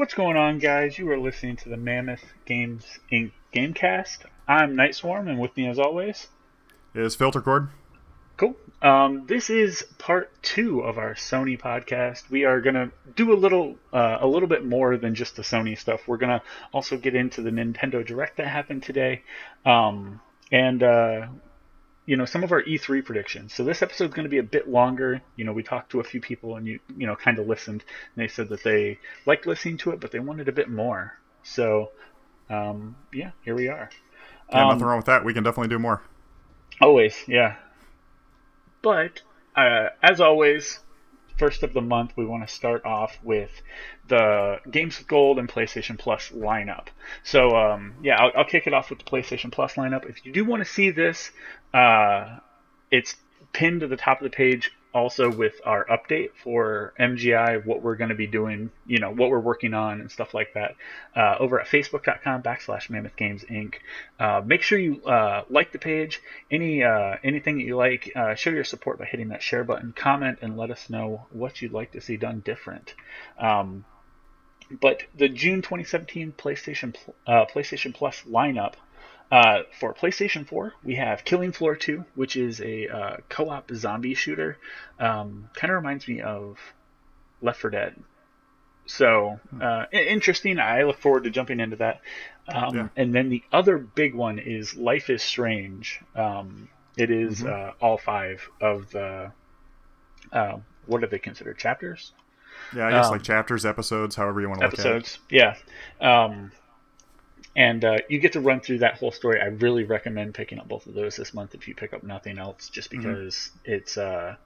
what's going on, guys? You are listening to the Mammoth Games Inc. Gamecast. I'm Night Swarm, and with me, as always, is Filter Cord. Cool. Um, this is part two of our Sony podcast. We are gonna do a little, uh, a little bit more than just the Sony stuff. We're gonna also get into the Nintendo Direct that happened today, um, and uh, you know some of our E3 predictions. So this episode is going to be a bit longer. You know, we talked to a few people and you you know kind of listened, and they said that they liked listening to it, but they wanted a bit more. So um, yeah, here we are. Yeah, um, nothing wrong with that. We can definitely do more. Always, yeah. But uh, as always, first of the month, we want to start off with the Games with Gold and PlayStation Plus lineup. So, um, yeah, I'll, I'll, kick it off with the PlayStation Plus lineup. If you do want to see this, uh, it's pinned to the top of the page also with our update for MGI, what we're going to be doing, you know, what we're working on and stuff like that, uh, over at facebook.com backslash Mammoth Games Inc. Uh, make sure you uh, like the page. Any uh, anything that you like, uh, show your support by hitting that share button. Comment and let us know what you'd like to see done different. Um, but the June 2017 PlayStation uh, PlayStation Plus lineup uh, for PlayStation 4, we have Killing Floor 2, which is a uh, co-op zombie shooter. Um, kind of reminds me of Left 4 Dead. So hmm. uh, interesting. I look forward to jumping into that. Um, yeah. And then the other big one is Life is Strange. Um, it is, mm-hmm. Uh, all five of the uh, what are they considered chapters? Yeah, I guess um, like chapters, episodes, however you want to look at it. Episodes, yeah. And uh, you get to run through that whole story. I really recommend picking up both of those this month if you pick up nothing else, just mm-hmm. because mm-hmm. it's uh,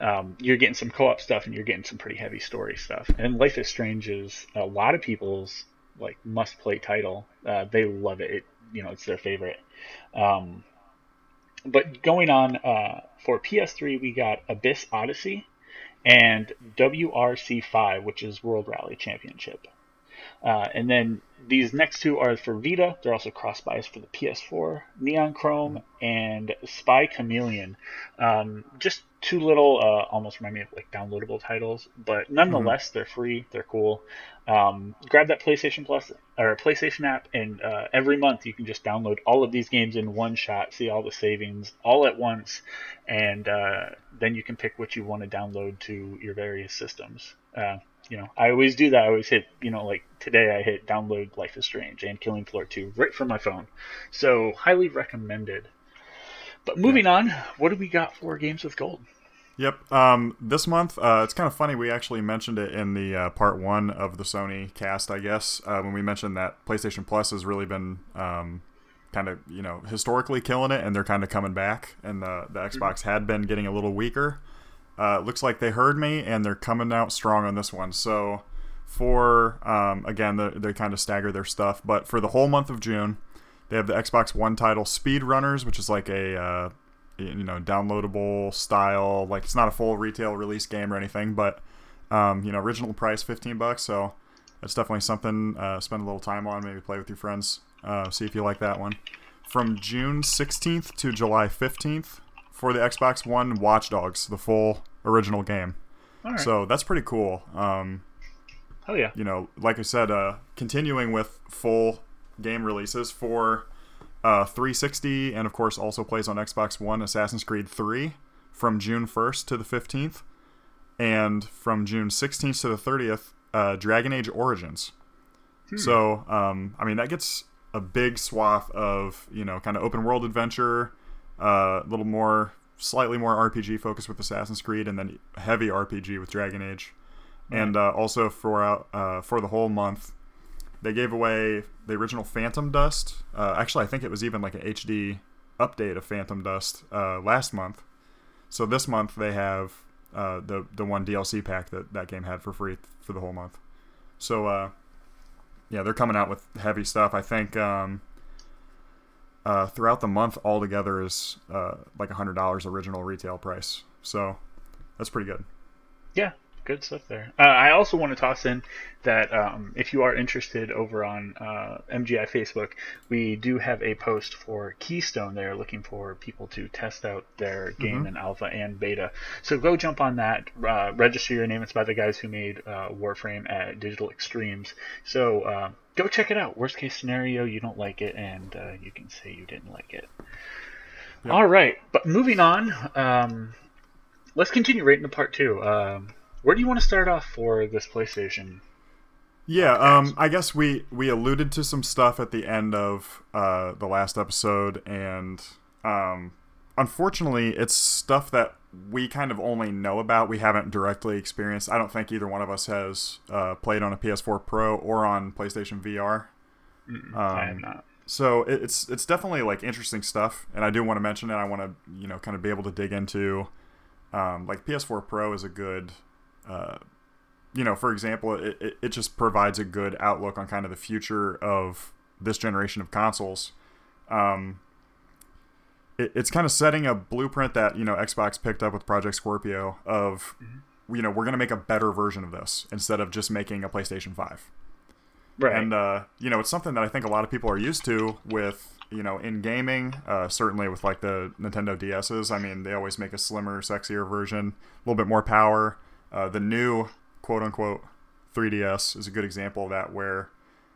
um, you're getting some co-op stuff and you're getting some pretty heavy story stuff. And Life is Strange is a lot of people's like must-play title. Uh, they love it. it. You know, it's their favorite. Um, but going on uh, for PS3, we got Abyss Odyssey and WRC5, which is World Rally Championship. Uh, and then these next two are for Vita. They're also cross buys for the PS4, Neon Chrome, and Spy Chameleon. Um, just two little, uh, almost remind me of like downloadable titles, but nonetheless, mm-hmm. they're free. They're cool. Um, grab that PlayStation Plus or PlayStation app, and uh, every month you can just download all of these games in one shot, see all the savings all at once, and uh, then you can pick what you want to download to your various systems. You know, I always do that. I always hit, you know, like today I hit download Life is Strange and Killing Floor 2 right from my phone. So, highly recommended. But moving yeah. on, what do we got for Games with Gold? Yep. Um, this month, uh, it's kind of funny. We actually mentioned it in the uh, part one of the Sony cast, I guess, uh, when we mentioned that PlayStation Plus has really been um, kind of, you know, historically killing it, and they're kind of coming back, and the, the Xbox had been getting a little weaker. Uh, looks like they heard me, and they're coming out strong on this one. So, for um, again, the, they kind of stagger their stuff, but for the whole month of June, they have the Xbox One title Speed Runners, which is like a uh, you know downloadable style. Like it's not a full retail release game or anything, but um, you know original price fifteen bucks. So it's definitely something uh, spend a little time on. Maybe play with your friends. Uh, see if you like that one. From June 16th to July 15th, for the Xbox One Watch Dogs, the full original game. So that's pretty cool. Um, Hell yeah! You know, like I said, uh, continuing with full game releases for uh, 360, and of course also plays on Xbox One. Assassin's Creed 3 from June 1st to the 15th, and from June 16th to the 30th, uh, Dragon Age Origins. Hmm. So, um, I mean, that gets a big swath of you know kind of open world adventure a little more, slightly more RPG focused with Assassin's Creed, and then heavy RPG with Dragon Age. Right. And uh, also for uh, for the whole month, they gave away the original Phantom Dust. Uh, actually, I think it was even like an HD update of Phantom Dust uh, last month. So this month they have uh, the the one DLC pack that that game had for free for the whole month. So uh, yeah, they're coming out with heavy stuff. I think um, uh, throughout the month altogether is uh, like a hundred dollars original retail price. So that's pretty good. Yeah, good stuff there. Uh, I also want to toss in that um, if you are interested over on uh, MGI Facebook, we do have a post for Keystone there looking for people to test out their game mm-hmm. in alpha and beta. So go jump on that, uh, register your name. It's by the guys who made uh, Warframe at Digital Extremes. So uh, go check it out. Worst case scenario, you don't like it, and uh, you can say you didn't like it. Yep. All right, but moving on. Um, let's continue right into part two. Um, where do you want to start off for this PlayStation? Yeah, um, I guess we we alluded to some stuff at the end of uh, the last episode, and um, unfortunately, it's stuff that we kind of only know about. We haven't directly experienced. I don't think either one of us has uh, played on a PS4 Pro or on PlayStation VR. Um, I am not. So it's it's definitely like interesting stuff, and I do want to mention it. I want to you know kind of be able to dig into um, like PS4 Pro is a good uh, you know, for example, it, it, it just provides a good outlook on kind of the future of this generation of consoles. Um, it, it's kind of setting a blueprint that you know Xbox picked up with Project Scorpio of, mm-hmm. you know, we're going to make a better version of this instead of just making a PlayStation Five. Right. And uh, you know, it's something that I think a lot of people are used to with you know in gaming. Uh, certainly with like the Nintendo DSs. I mean, they always make a slimmer, sexier version, a little bit more power. Uh, the new quote unquote 3DS is a good example of that, where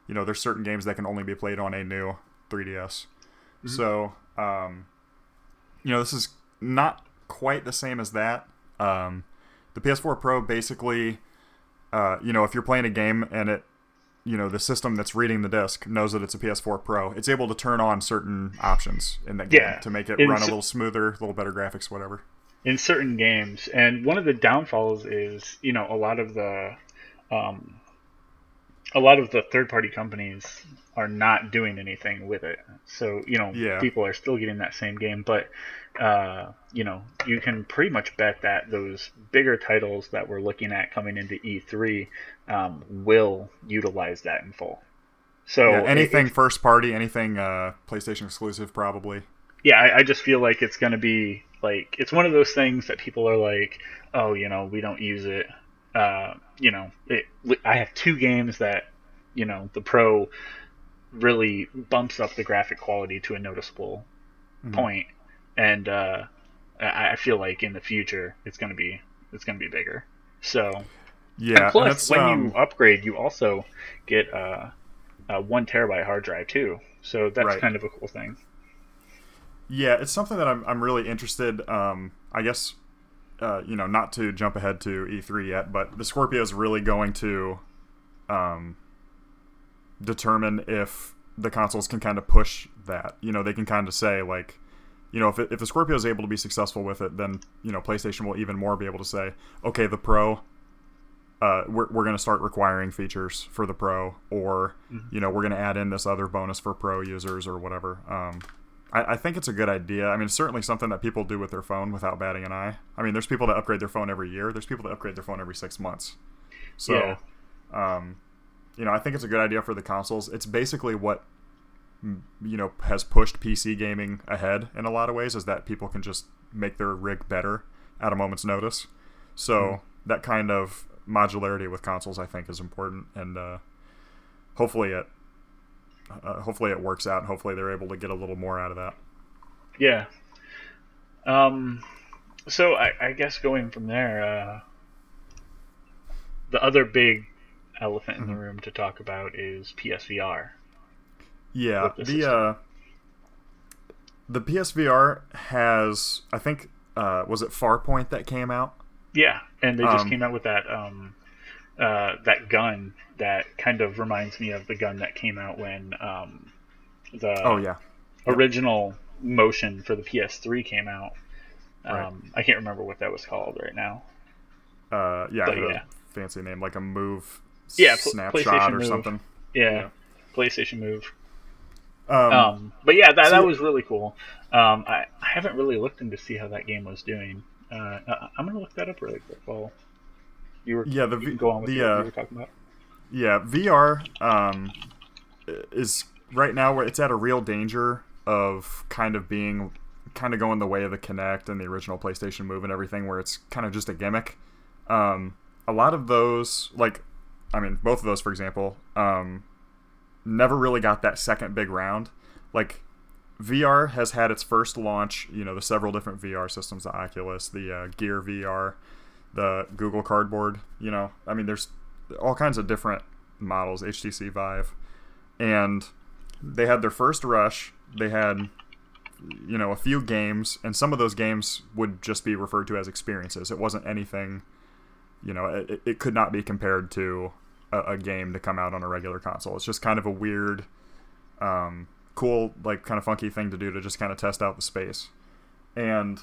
you know there's certain games that can only be played on a new 3DS. Mm-hmm. So um, you know this is not quite the same as that. Um, the PS4 Pro basically, uh, you know, if you're playing a game and it, you know, the system that's reading the disc knows that it's a PS4 Pro, it's able to turn on certain options in that game to make it run a little smoother, a little better graphics, whatever in certain games. And one of the downfalls is, you know, a lot of the um, a lot of the third party companies are not doing anything with it. So, you know, yeah. people are still getting that same game, but uh, you know, you can pretty much bet that those bigger titles that we're looking at coming into E3 um, will utilize that in full. So yeah, anything it, first party, anything uh, PlayStation exclusive, probably. Yeah, I, I just feel like it's going to be like it's one of those things that people are like, oh, you know, we don't use it. Uh, you know, it, I have two games that, you know, the Pro really bumps up the graphic quality to a noticeable mm-hmm. point, and uh, I feel like in the future it's gonna be it's gonna be bigger. So yeah. And plus, when um... you upgrade, you also get uh, a one terabyte hard drive too. So that's right. kind of a cool thing. Yeah, it's something that I'm, I'm really interested. Um, I guess, uh, you know, not to jump ahead to E3 yet, but the Scorpio is really going to um, determine if the consoles can kind of push that. You know, they can kind of say like, you know, if, it, if the Scorpio is able to be successful with it, then you know PlayStation will even more be able to say, okay, the Pro, uh, we're, we're going to start requiring features for the Pro, or mm-hmm. you know, we're going to add in this other bonus for Pro users or whatever. Um, I, I, think it's a good idea. I mean, it's certainly something that people do with their phone without batting an eye. I mean, there's people that upgrade their phone every year. There's people that upgrade their phone every six months. So, yeah. um, you know, I think it's a good idea for the consoles. It's basically what you know has pushed PC gaming ahead in a lot of ways is that people can just make their rig better at a moment's notice. So mm. that kind of modularity with consoles, I think, is important, and uh, hopefully it uh, hopefully it works out. and Hopefully they're able to get a little more out of that. Yeah. Um. So I, I guess going from there, uh, the other big elephant in the mm-hmm. room to talk about is PSVR. Yeah, the, the uh, the PSVR has, I think, uh, was it Farpoint that came out? Yeah, and they just um, came out with that um, uh, that gun that kind of reminds me of the gun that came out when um, the oh yeah original motion for the PS3 came out. Um, right. I can't remember what that was called right now. Uh, yeah, but, yeah. fancy name like a move. Yeah, snapshot or move. something. Yeah, yeah, PlayStation Move. Um, um, but yeah, that, so, that was really cool. Um, I, I haven't really looked into see how that game was doing. Uh, I'm gonna look that up really quick while you were yeah the v- go on with the, uh, you were talking about. Yeah, VR um, is right now where it's at a real danger of kind of being kind of going the way of the Kinect and the original PlayStation Move and everything, where it's kind of just a gimmick. Um, a lot of those, like, I mean, both of those, for example, um, never really got that second big round. Like, VR has had its first launch, you know, the several different VR systems, the Oculus, the uh, Gear VR, the Google Cardboard, you know, I mean, there's all kinds of different models, HTC Vive, and they had their first rush. They had, you know, a few games, and some of those games would just be referred to as experiences. It wasn't anything, you know, it, it could not be compared to a, a, game to come out on a regular console. It's just kind of a weird, um, cool, like kind of funky thing to do to just kind of test out the space. And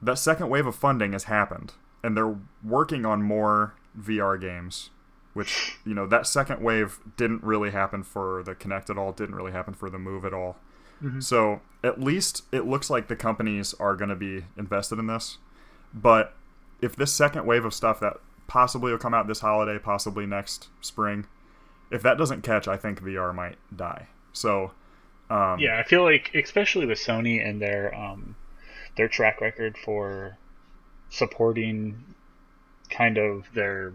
that second wave of funding has happened, and they're working on more VR games which you know that second wave didn't really happen for the Kinect at all, didn't really happen for the Move at all. Mm-hmm. So at least it looks like the companies are going to be invested in this. But if this second wave of stuff that possibly will come out this holiday, possibly next spring, if that doesn't catch, I think VR might die. So um, yeah, I feel like especially with Sony and their um, their track record for supporting kind of their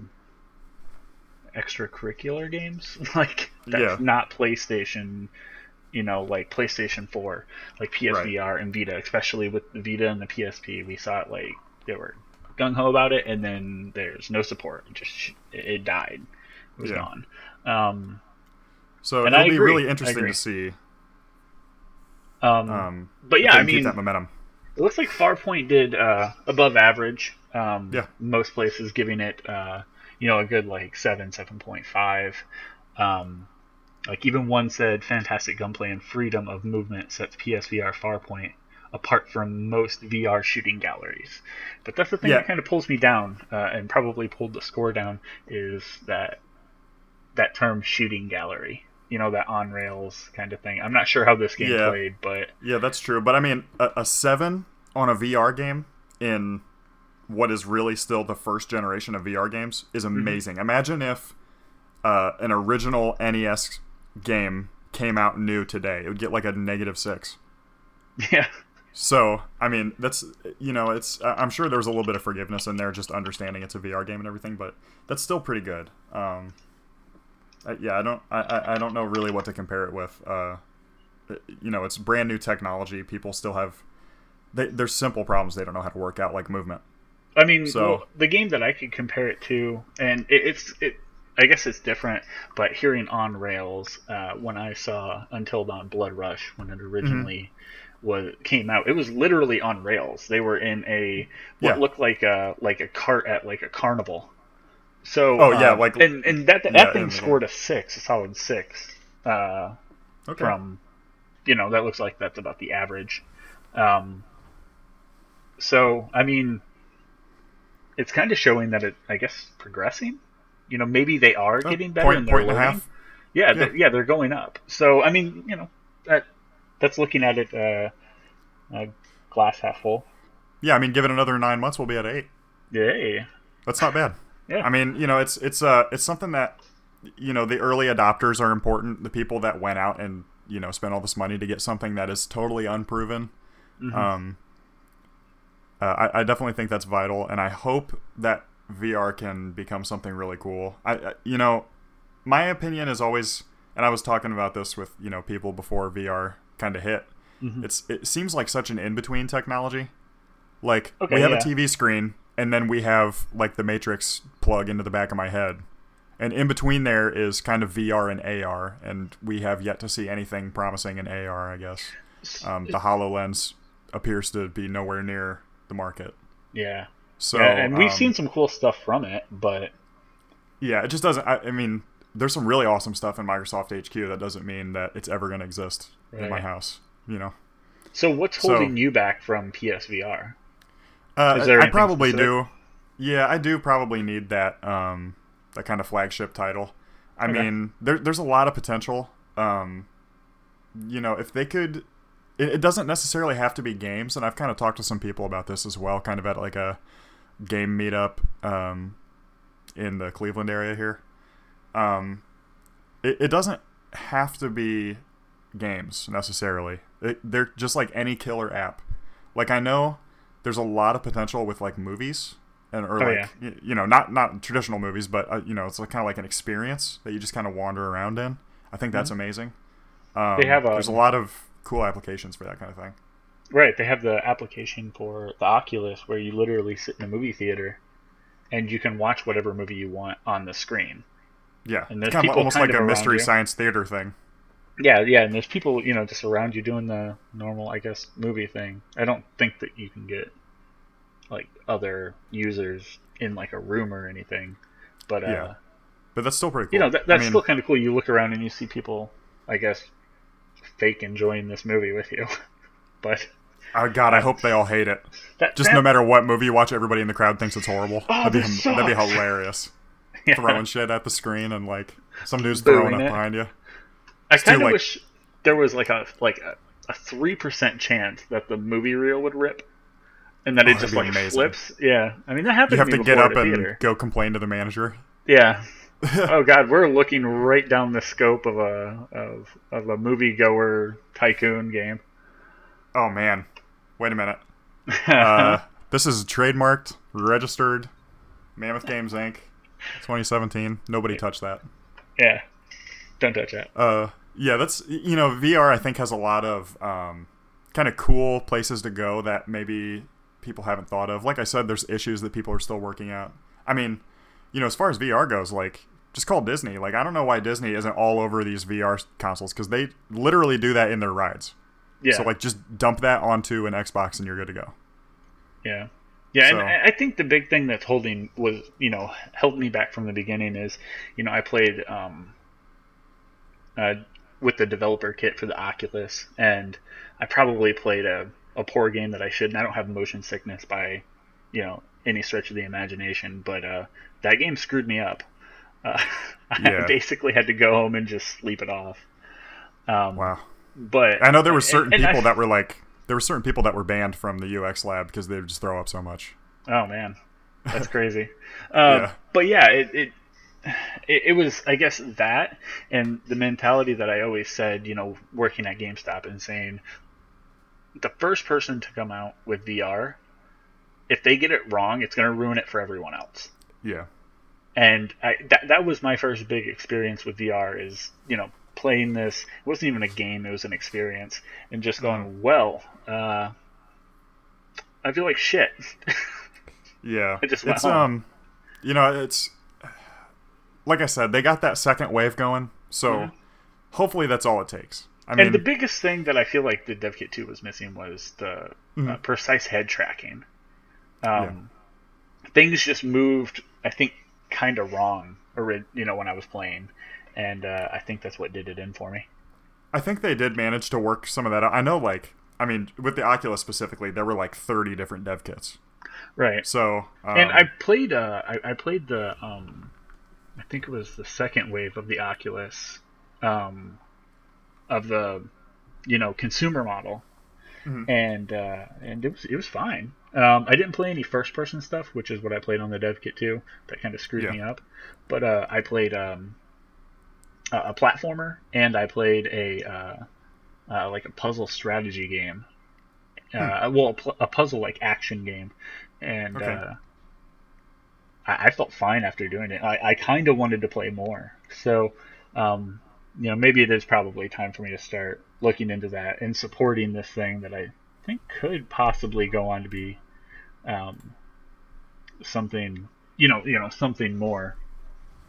extracurricular games, like that's yeah. not PlayStation. You know, like PlayStation Four, like PSVR right. and Vita, especially with the Vita and the PSP, we saw it like they were gung ho about it, and then there's no support. It just it died. It was yeah. gone. Um, so it'll be really interesting to see. Um, um, but yeah, I mean, that momentum. It looks like Farpoint did uh, above average. Um, yeah. Most places giving it uh, you know, a good like seven, seven point five. Um, like even one said, fantastic gunplay and freedom of movement sets PSVR Farpoint apart from most VR shooting galleries. But that's the thing yeah. that kind of pulls me down, uh, and probably pulled the score down, is that that term shooting gallery. You know that on rails kind of thing. I'm not sure how this game yeah. played, but yeah, that's true. But I mean, a, a seven on a VR game in what is really still the first generation of VR games is mm-hmm. amazing. Mm-hmm. Imagine if uh, an original NES game came out new today; it would get like a negative six. Yeah. So, I mean, that's you know, it's I'm sure there was a little bit of forgiveness in there, just understanding it's a VR game and everything, but that's still pretty good. Um, I, yeah, I don't I, I don't know really what to compare it with. Uh, you know, it's brand new technology. People still have they, there's simple problems they don't know how to work out, like movement. I mean, so, well, the game that I could compare it to, and it, it's it. I guess it's different, but hearing on rails, uh, when I saw Until Dawn Blood Rush when it originally mm-hmm. was came out, it was literally on rails. They were in a what yeah. looked like a like a cart at like a carnival. So oh yeah, um, like and and that that yeah, thing scored a six, a solid six. Uh, okay. From you know that looks like that's about the average. Um, so I mean, it's kind of showing that it, I guess, progressing. You know, maybe they are oh, getting better point, point. And a half. Yeah, yeah. They're, yeah, they're going up. So I mean, you know, that that's looking at it uh, uh, glass half full. Yeah, I mean, given another nine months, we'll be at eight. Yeah, that's not bad. Yeah, I mean, you know, it's it's uh it's something that you know the early adopters are important. The people that went out and you know spent all this money to get something that is totally unproven. Mm-hmm. Um, uh, I, I, definitely think that's vital, and I hope that VR can become something really cool. I, I, you know, my opinion is always, and I was talking about this with you know people before VR kind of hit. Mm-hmm. It's it seems like such an in between technology. Like okay, we have yeah. a TV screen, and then we have like the Matrix plug into the back of my head, and in between there is kind of VR and AR, and we have yet to see anything promising in AR. I guess um, the Hololens appears to be nowhere near the market. Yeah. So yeah, and we've um, seen some cool stuff from it, but yeah, it just doesn't. I, I, mean, there's some really awesome stuff in Microsoft HQ. That doesn't mean that it's ever going to exist right. in my house. You know. So what's holding so, you back from PSVR? Uh, I probably specific? do. Yeah, I do probably need that um, that kind of flagship title. I okay. mean, there, there's a lot of potential. Um, you know, if they could it, it doesn't necessarily have to be games, and I've kind of talked to some people about this as well, kind of at like a game meetup um, in the Cleveland area here. Um, it, it doesn't have to be games necessarily. It, they're just like any killer app. Like I know there's a lot of potential with like movies and or Oh, like y you know not not traditional movies, but uh, you know it's like, kind of like an experience that you just kind of wander around in. I think that's amazing. Um, Mm-hmm. They have a- there's a lot of cool applications for that kind of thing. Right, they have the application for the Oculus where you literally sit in a movie theater and you can watch whatever movie you want on the screen. Yeah, And there's kind of almost kind like of a mystery you. science theater thing. Yeah, yeah, and there's people, you know, just around you doing the normal, I guess, movie thing. I don't think that you can get like other users in like a room or anything. But uh Yeah. But that's still pretty cool. you know, that, that's I mean, still kind of cool. You look around and you see people, I guess, fake enjoying this movie with you. but oh god, I hope they all hate it. that Just that, no matter what movie you watch, everybody in the crowd thinks it's horrible. Oh, that'd, be, that'd be hilarious. yeah. Throwing shit at the screen and like some dude's throwing up it. behind you. I kind of wish there was like a like a three percent chance that the movie reel would rip, and that Oh, it just like amazing. flips. Yeah, I mean that happened. You have to, to get up and theater. go complain to the manager. Yeah. oh God, we're looking right down the scope of a of of a moviegoer tycoon game. Oh man, wait a minute. Uh, this is trademarked, registered, Mammoth Games Inc. 2017. Nobody touched that. yeah, don't touch that. Uh, yeah, that's you know VR. I think has a lot of um, kind of cool places to go that maybe people haven't thought of. Like I said, there's issues that people are still working out. I mean, you know, as far as VR goes, like just call Disney. Like I don't know why Disney isn't all over these VR consoles because they literally do that in their rides. Yeah, So like just dump that onto an Xbox and you're good to go. yeah, yeah. So- And I I think the big thing that's holding was you know held me back from the beginning is you know I played um, uh, with the developer kit for the Oculus, and I probably played a, a poor game that I shouldn't. I don't have motion sickness by you know any stretch of the imagination, but uh, that game screwed me up. Uh, I basically had to go home and just sleep it off. Um, Wow. But I know there were certain and I- people that were like there were certain people that were banned from the UX lab because they would just throw up so much. Oh man, that's crazy. Um, Yeah. But yeah, it, it it it was I guess that and the mentality that I always said, you know, working at GameStop and saying the first person to come out with VR, if they get it wrong, it's going to ruin it for everyone else. Yeah. And I, that that was my first big experience with VR is you know playing this. It wasn't even a game; it was an experience, and just going, well, uh, I feel like shit. Yeah. I just it's home. um you know, it's like I said, they got that second wave going, so Mhm. hopefully that's all it takes. I mean and the biggest thing that I feel like the dev kit 2 was missing was the uh, Mhm. precise head tracking. Um, Things just moved, I think, kind of wrong, ori- you know, when I was playing, and uh, I think that's what did it in for me. I think they did manage to work some of that out. I know like I mean, with the Oculus specifically, there were like 30 different dev kits. Right. So, um, and I played, uh, I, I played the, um, I think it was the second wave of the Oculus, um, of the, you know, consumer model, Mhm. and uh, and it was it was fine. Um, I didn't play any first person stuff, which is what I played on the dev kit too. That kind of screwed Yeah. me up. But uh, I played um, a, a platformer, and I played a uh, uh, like a puzzle strategy game. Uh, well, a, pl- a puzzle like action game, and Okay. I, I felt fine after doing it. I, I kind of wanted to play more, so um, you know maybe it is probably time for me to start looking into that and supporting this thing that I think could possibly go on to be um, something you know you know something more.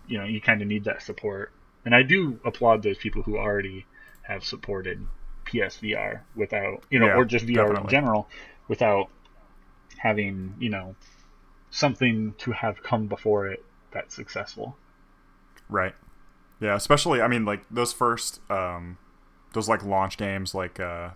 You know you kind of need that support, and I do applaud those people who already have supported PSVR without you know Yeah, or just VR in general without having you know something to have come before it that's successful. Right. Yeah, especially I mean like those first um those like launch games like uh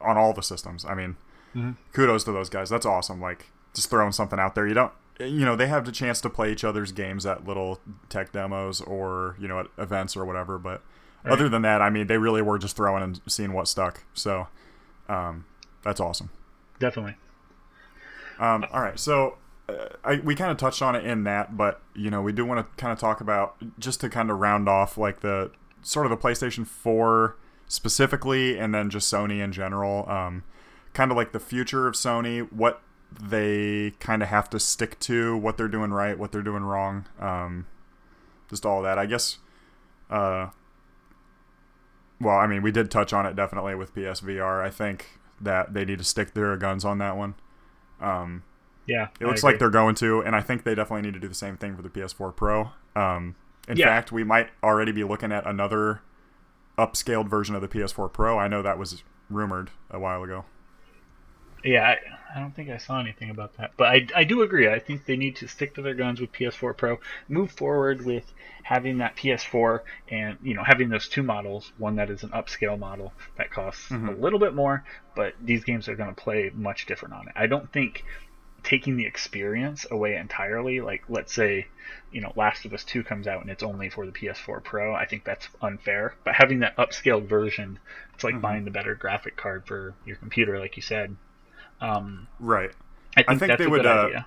on all the systems. I mean, Mhm. kudos to those guys. That's awesome. Like just throwing something out there. You don't you know, they have the chance to play each other's games at little tech demos or, you know, at events or whatever, but Right. other than that, I mean, they really were just throwing and seeing what stuck. So, um that's awesome. Definitely. Um, all right, so uh, I, we kind of touched on it in that, but you know, we do want to kind of talk about just to kind of round off like the sort of the PlayStation 4 specifically, and then just Sony in general. Um, kind of like the future of Sony. What they kind of have to stick to what they're doing right, what they're doing wrong, um, just all that. I guess. Uh, well, I mean, we did touch on it definitely with PSVR. I think that they need to stick their guns on that one. Um, yeah, it looks like they're going to, and I think they definitely need to do the same thing for the PS4 Pro. Um, in Yeah. fact, we might already be looking at another upscaled version of the PS4 Pro. I know that was rumored a while ago. Yeah, I, I don't think I saw anything about that, but I, I do agree. I think they need to stick to their guns with PS4 Pro, move forward with having that PS4, and you know having those two models. One that is an upscale model that costs a mm-hmm. little bit more, but these games are going to play much different on it. I don't think taking the experience away entirely, like let's say, you know, Last of Us 2 comes out and it's only for the PS4 Pro, I think that's unfair. But having that upscaled version, it's like mm-hmm. buying the better graphic card for your computer, like you said. Um, Right. I think, think that's they a would, uh.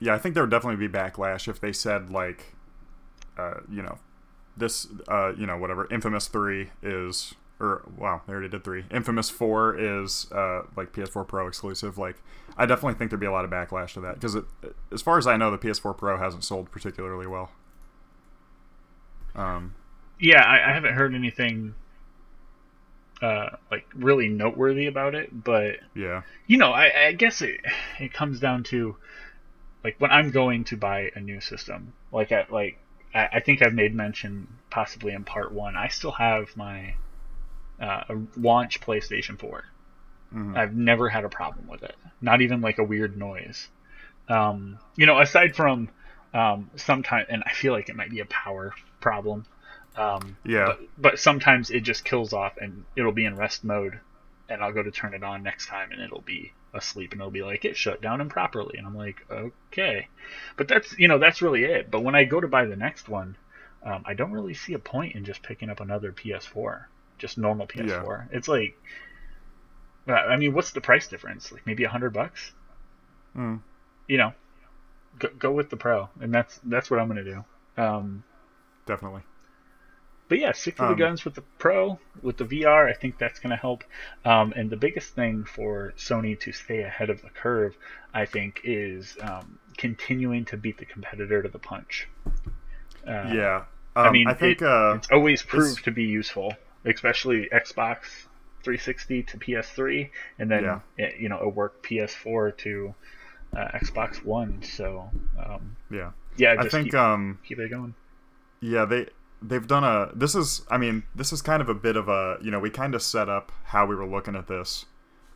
Yeah, I think there would definitely be backlash if they said like, uh, you know, this, uh, you know, whatever. Infamous Three is, or wow, they already did three. Infamous Four is uh, like PS4 Pro exclusive. Like, I definitely think there'd be a lot of backlash to that because, as far as I know, the PS4 Pro hasn't sold particularly well. Um, Yeah, I, I haven't heard anything uh, like really noteworthy about it, but yeah, you know, I, I guess it it comes down to like when I'm going to buy a new system, like at like I, I think I've made mention possibly in part one. I still have my uh, launch PlayStation 4. Mhm. I've never had a problem with it. Not even like a weird noise. Um, you know, aside from um, sometimes, and I feel like it might be a power problem. Um, yeah, but, but sometimes it just kills off and it'll be in rest mode and I'll go to turn it on next time and it'll be asleep and it'll be like it shut down improperly. And I'm like okay. But that's you know that's really it. But when I go to buy the next one um, I don't really see a point in just picking up another PS4 just normal PS4 Yeah. it's like I mean what's the price difference? Like maybe a hundred bucks? Mm. you know go, go with the pro. And that's that's what I'm gonna do. Um, definitely. But yeah, stick to the Um, guns with the Pro, with the VR. I think that's going to help. Um, and the biggest thing for Sony to stay ahead of the curve, I think, is um, continuing to beat the competitor to the punch. Uh, yeah, um, I mean, I think it- uh, it's always proved to be useful, especially Xbox 360 to PS3, and then Yeah. it, you know, it worked PS4 to uh, Xbox One. So um, yeah, yeah, I think keep, um, keep it going. Yeah, they they've done a this is I mean, this is kind of a bit of a, you know, we kind of set up how we were looking at this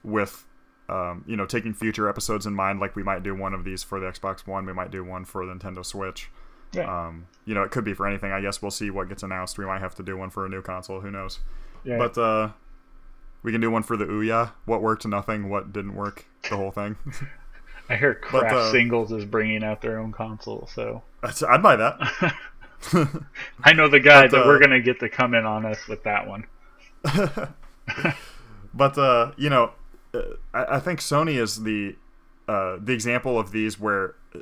with um, you know, taking future episodes in mind like we might do one of these for the Xbox 1, we might do one for the Nintendo Switch. Yeah, Um, you know, it could be for anything. I guess we'll see what gets announced. We might have to do one for a new console, who knows. yeah. But uh we can do one for the Ouya. What worked, nothing. What didn't work, the whole thing. I heard but, Kraft uh, Singles is bringing out their own console, so That's- I'd buy that. I know the guy But, that uh, we're gonna get to come in on us with that one. but uh, you know, uh, I, I think Sony is the uh, the example of these where uh,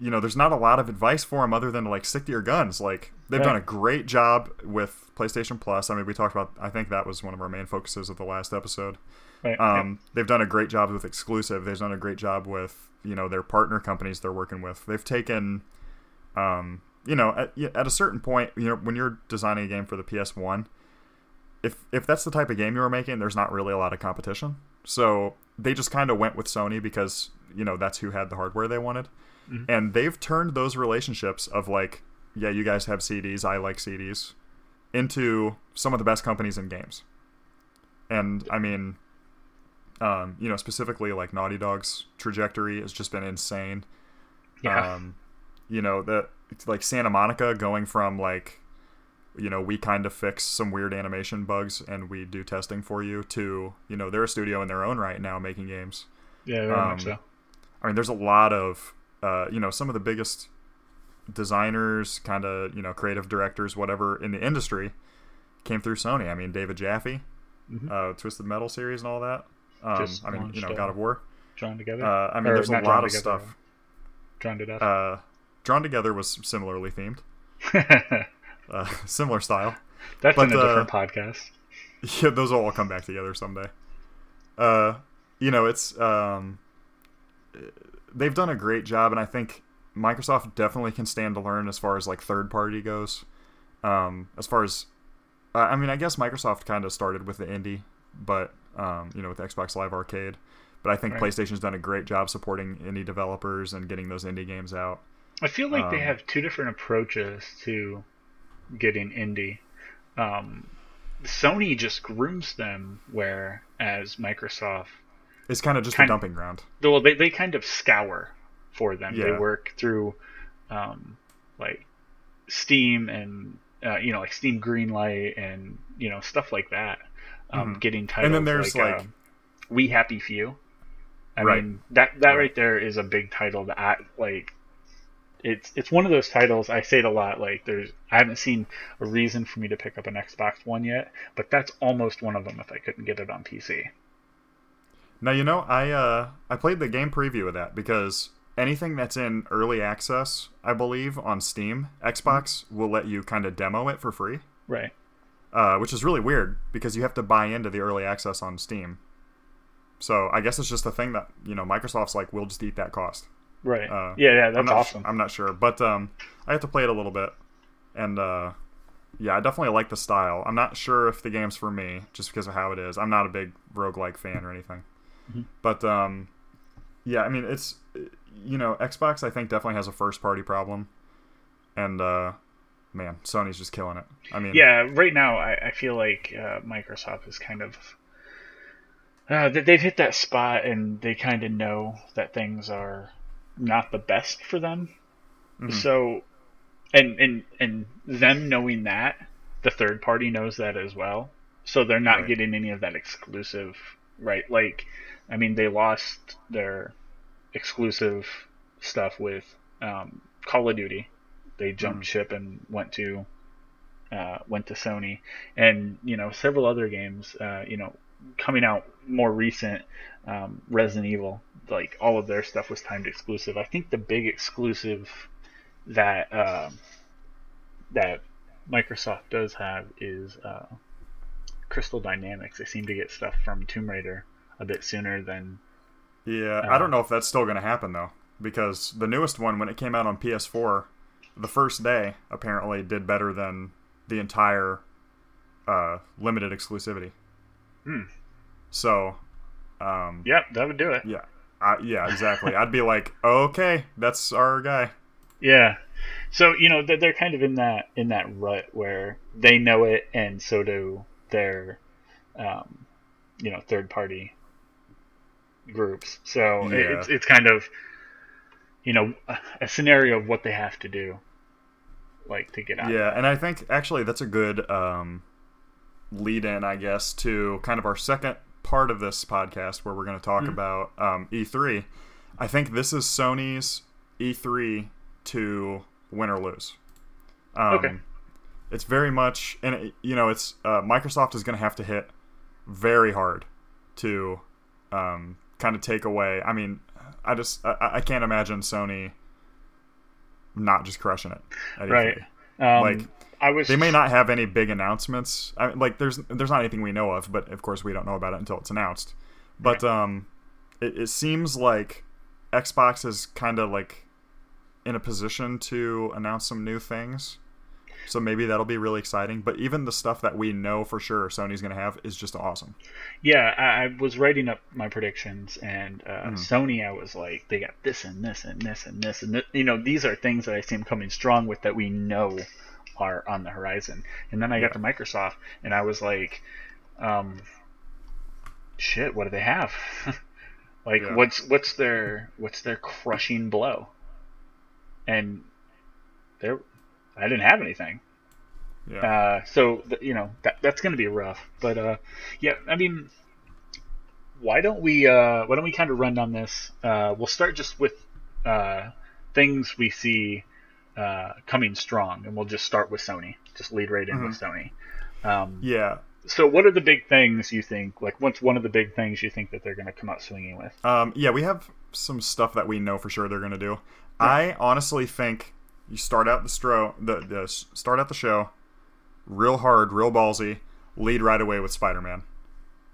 you know there's not a lot of advice for them other than like stick to your guns. Like they've done a great job with PlayStation Plus. I mean, we talked about. I think that was one of our main focuses of the last episode. Right, Um, They've done a great job with exclusive. They've done a great job with you know their partner companies they're working with. They've taken, um, you know, at, at a certain point, you know, when you're designing a game for the PS One, if if that's the type of game you were making, there's not really a lot of competition. So they just kind of went with Sony because you know that's who had the hardware they wanted, and they've turned those relationships of like, yeah, you guys have CDs, I like CDs, into some of the best companies in games. And I mean, um, you know, specifically like Naughty Dog's trajectory has just been insane. Yeah. Um, you know, the like Santa Monica going from like, you know, we kind of fix some weird animation bugs and we do testing for you to, you know, they're a studio in their own right now making games. yeah, very um, so. I mean, there's a lot of, uh, you know, some of the biggest designers, kind of, you know, creative directors, whatever in the industry came through Sony. I mean, David Jaffe, Mhm. uh, Twisted Metal series and all that. Um, Just I mean, you know, God of War. Drawn together. Uh, I mean, Or there's a lot of together, stuff. Drawn to death. Drawn Together was similarly themed, uh, similar style. That's but, in a uh, different podcast. yeah, those will all come back together someday. Uh, you know, it's um, they've done a great job, and I think Microsoft definitely can stand to learn as far as like third party goes. Um, as far as, uh, I mean, I guess Microsoft kind of started with the indie, but um, you know, with Xbox Live Arcade. But I think Right. PlayStation's done a great job supporting indie developers and getting those indie games out. I feel like they Um, have two different approaches to getting indie. Um, Sony just grooms them, whereas Microsoft, It's kind of just Kind- a dumping ground. well, they, they kind of scour for them. They work through, um, like Steam and uh, you know, like Steam Greenlight and you know stuff like that. Um, Mhm. Getting titles And then there's, like, like- um, We Happy Few. I Right. mean that that Right. right there is a big title that I like. It's it's one of those titles. I say it a lot. Like there's I haven't seen a reason for me to pick up an Xbox One yet, but that's almost one of them if I couldn't get it on PC. Now you know I uh, I played the game preview of that because anything that's in early access, I believe, on Steam, Xbox will let you kind of demo it for free, Right. uh, which is really weird because you have to buy into the early access on Steam. So I guess it's just a thing that you know Microsoft's like, we'll just eat that cost. Right. Uh, yeah, yeah, I'm that's not, awesome. I'm not sure, but um, I have to play it a little bit, and uh, yeah, I definitely like the style. I'm not sure if the game's for me just because of how it is. I'm not a big roguelike fan or anything, Mm-hmm. but um, yeah, I mean it's you know Xbox I think definitely has a first party problem, and uh, man, Sony's just killing it. I mean, yeah, right now I, I feel like uh, Microsoft is kind of uh, they've hit that spot and they kind of know that things are not the best for them. Mhm. So, and and and them knowing that, the third party knows that as well. So they're not Right. getting any of that exclusive, right? Like, I mean, they lost their exclusive stuff with um, Call of Duty. They jumped Mhm. ship and went to uh, went to Sony, and you know several other games. Uh, you know, coming out more recent, um, Resident Evil. Like all of their stuff was timed exclusive. I think the big exclusive that um that Microsoft does have is uh, Crystal Dynamics. They seem to get stuff from Tomb Raider a bit sooner than Yeah, Uh, I don't know if that's still going to happen though, because the newest one, when it came out on PS4, the first day apparently did better than the entire uh, limited exclusivity. Hmm. So, um, Yep, that would do it. yeah, I, yeah, exactly. I'd be like, okay, that's our guy. Yeah. So you know they're, kind of in that in that rut where they know it, and so do their, um, you know, third party groups. So Yeah. it's it's kind of, you know, a- a scenario of what they have to do, like to get out. Yeah, and I think actually that's a good um, lead in, I guess, to kind of our second part of this podcast where we're going to talk about um, E3. I think this is Sony's E3 to win or lose. Um, Okay. It's very much, and it, you know, it's uh, Microsoft is going to have to hit very hard to um, kind of take away. I mean, I just I, I can't imagine Sony not just crushing it. at Right. E3. Um, Like, I was. They may not have any big announcements. I like there's there's not anything we know of, but of course we don't know about it until it's announced. But um, it, it seems like Xbox is kind of like in a position to announce some new things. So maybe that'll be really exciting. But even the stuff that we know for sure Sony's going to have is just awesome. Yeah, I, was writing up my predictions, and uh, Mm-hmm. Sony, I was like, they got this and this and this and this, and you know, these are things that I see them coming strong with that we know are on the horizon. And then I got to Microsoft, and I was like, um, shit, what do they have? like, Yeah. what's what's their what's their crushing blow? And there, I didn't have anything. Yeah. Uh, so th- you know that that's going to be rough. But uh, yeah, I mean, why don't we uh, why don't we kind of run down this? Uh, we'll start just with uh, things we see uh, coming strong, and we'll just start with Sony. Just lead right in with Sony. Um, yeah. so, what are the big things you think? Like, what's one of the big things you think that they're going to come out swinging with? Um, yeah, we have some stuff that we know for sure they're going to do. I honestly think you start out the stro the, the start out the show real hard, real ballsy, lead right away with Spider-Man.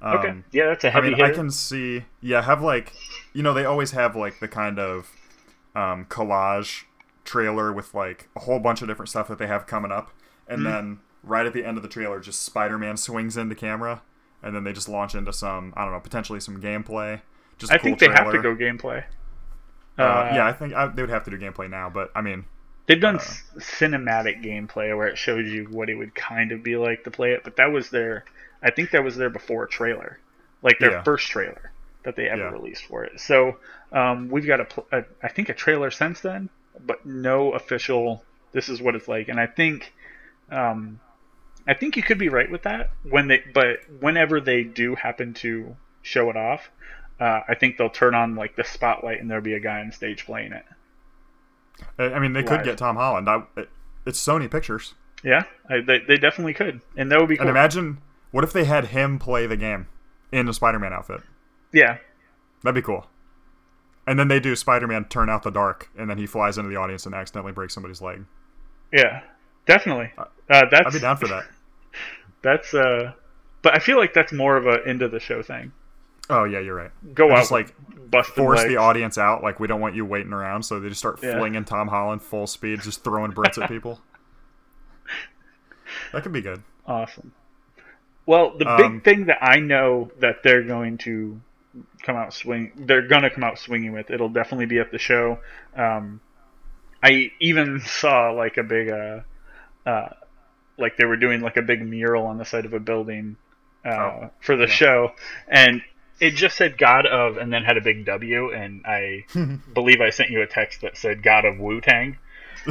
Um, okay, yeah, that's a I heavy mean, hitter. I can see. Yeah, have like, you know, they always have like the kind of um, collage trailer with like a whole bunch of different stuff that they have coming up, and Mm-hmm. then right at the end of the trailer, just Spider-Man swings into camera, and then they just launch into some, I don't know, potentially some gameplay. Just I cool think they have to go gameplay. Uh, yeah, I think I, they would have to do gameplay now, but I mean, They've done Uh, s cinematic gameplay where it shows you what it would kind of be like to play it, but that was their. I think that was their before trailer, like their Yeah. first trailer that they ever Yeah. released for it. So um, we've got a, pl- a, I think a trailer since then, but no official. This is what it's like, and I think, um, I think you could be right with that when they, but whenever they do happen to show it off, uh, I think they'll turn on like the spotlight and there'll be a guy on stage playing it. I I mean, they could get Tom Holland. I, it, it's Sony Pictures, Yeah, I, they, they definitely could, and that would be cool. and imagine what if they had him play the game in a Spider-Man outfit. yeah, That'd be cool. And then they do Spider-Man turn out the dark, and then he flies into the audience and accidentally breaks somebody's leg. yeah, definitely. Uh, that's I'd be down for that. that's uh, but I feel like that's more of a end of the show thing. Oh yeah, you're right. Go And out just like busted force legs. the audience out. Like we don't want you waiting around, so they just start Yeah. flinging Tom Holland full speed, just throwing Brits at people. That could be good. Awesome. Well, the Um, big thing that I know that they're going to come out swing, they're going to come out swinging with. It'll definitely be at the show. Um, I even saw like a big, uh, uh, like they were doing like a big mural on the side of a building uh, Oh, for the show, and it just said "God of" and then had a big W, and I believe I sent you a text that said "God of Wu Tang."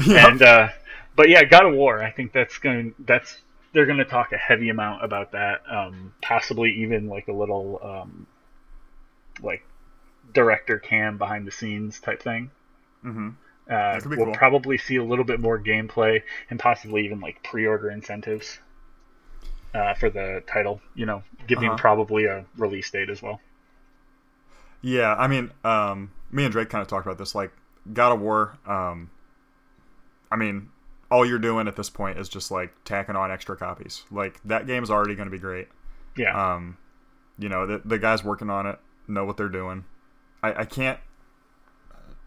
Yep. And uh, but yeah, God of War. I think that's going. That's they're going to talk a heavy amount about that. Um, possibly even like a little um, like director cam behind the scenes type thing. hmm Uh, we'll cool. probably see a little bit more gameplay and possibly even like pre-order incentives uh, for the title. You know, giving Uh-huh. probably a release date as well. Yeah, I mean, um, me and Drake kind of talked about this. Like, God of War. Um, I mean, all you're doing at this point is just like tacking on extra copies. Like that game is already going to be great. Yeah, Um, you know, the the guys working on it know what they're doing. I, I can't.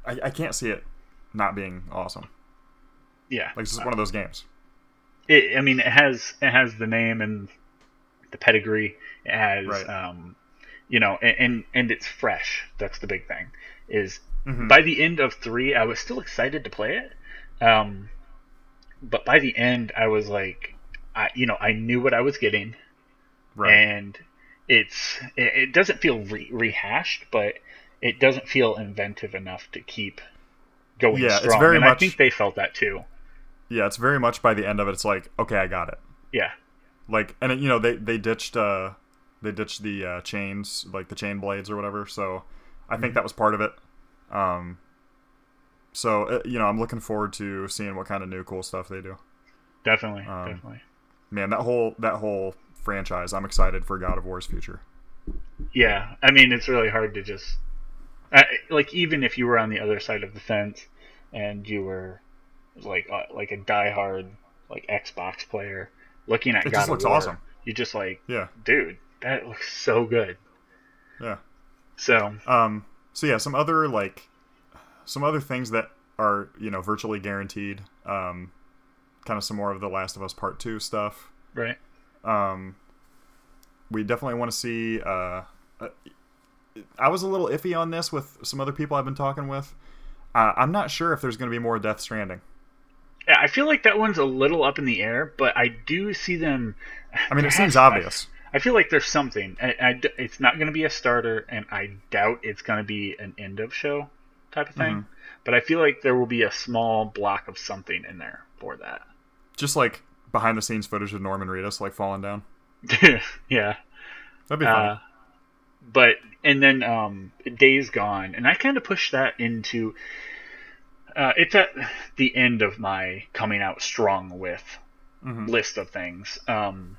I, I can't see it not being awesome. yeah. Like this is one of those games. It, I mean, it has it has the name and the pedigree. It has, Right. um, you know, and, and and it's fresh. That's the big thing. Is Mhm. by the end of three, I was still excited to play it, um, but by the end, I was like, I you know, I knew what I was getting, Right. and it's it, it doesn't feel re- rehashed, but it doesn't feel inventive enough to keep going Yeah, it's very and I think they felt that too. Yeah, it's very much by the end of it. It's like, okay, I got it. Yeah. like and it, you know they they ditched uh they ditched the uh, chains like the chain blades or whatever so i Mm-hmm. think that was part of it um so uh, you know i'm looking forward to seeing what kind of new cool stuff they do Definitely, Um, definitely. man that whole that whole franchise i'm excited for god of war's future Yeah, I mean it's really hard to just I, like even if you were on the other side of the fence and you were like uh, like a diehard like Xbox player looking at It God just looks War, awesome. you just like, yeah dude, that looks so good. yeah So um so yeah some other like some other things that are you know virtually guaranteed um kind of some more of the last of us part 2 stuff right, Um, we definitely want to see. Uh, uh, I was a little iffy on this with some other people I've been talking with. Uh, I'm not sure if there's going to be more Death Stranding. Yeah, I feel like that one's a little up in the air, but I do see them. I mean, it seems obvious. I feel like there's something. I, I it's not going to be a starter, and I doubt it's going to be an end of show type of thing. Mm-hmm. But I feel like there will be a small block of something in there for that. Just like behind the scenes footage of Norman Reedus like falling down. yeah. That'd be fun. Uh, but and then um, Days Gone, and I kind of pushed that into. Uh, it's at the end of my coming out strong with Mhm. list of things. Um,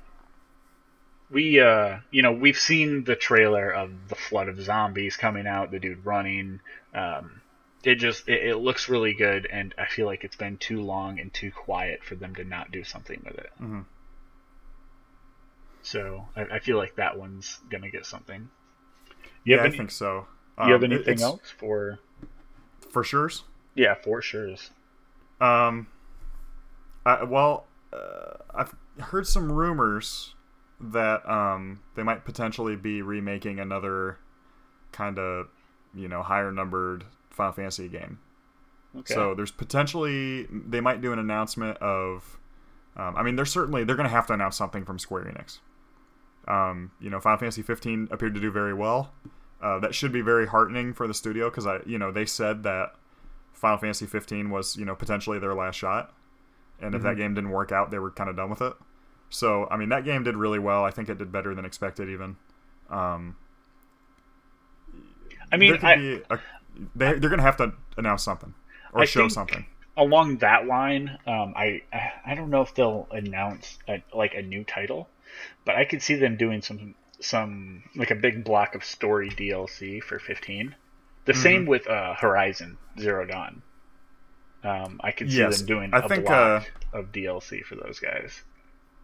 we, uh, you know, we've seen the trailer of the flood of zombies coming out, the dude running. Um, it just it, it looks really good, and I feel like it's been too long and too quiet for them to not do something with it. So I, I feel like that one's gonna get something. You yeah, any, I think so. Um, you have um, anything else for for sure? Yeah, for sure. Um, I, well, uh, I've heard some rumors that um they might potentially be remaking another kind of you know higher numbered Final Fantasy game. Okay. So there's potentially they might do an announcement of. Um, I mean, they're certainly they're going to have to announce something from Square Enix. Um, you know, Final Fantasy 15 appeared to do very well. Uh, that should be very heartening for the studio because I, you know, they said that Final Fantasy 15 was, you know, potentially their last shot, and if mm-hmm. that game didn't work out, they were kind of done with it. So, I mean, that game did really well. I think it did better than expected, even. Um, I mean, I, a, they, they're going to have to announce something or I show something along that line. Um, I I don't know if they'll announce a, like a new title, but I could see them doing some some like a big block of story DLC for 15. The mm-hmm. same with uh, Horizon Zero Dawn. Um, I could see yes, them doing I a think, block uh, of DLC for those guys.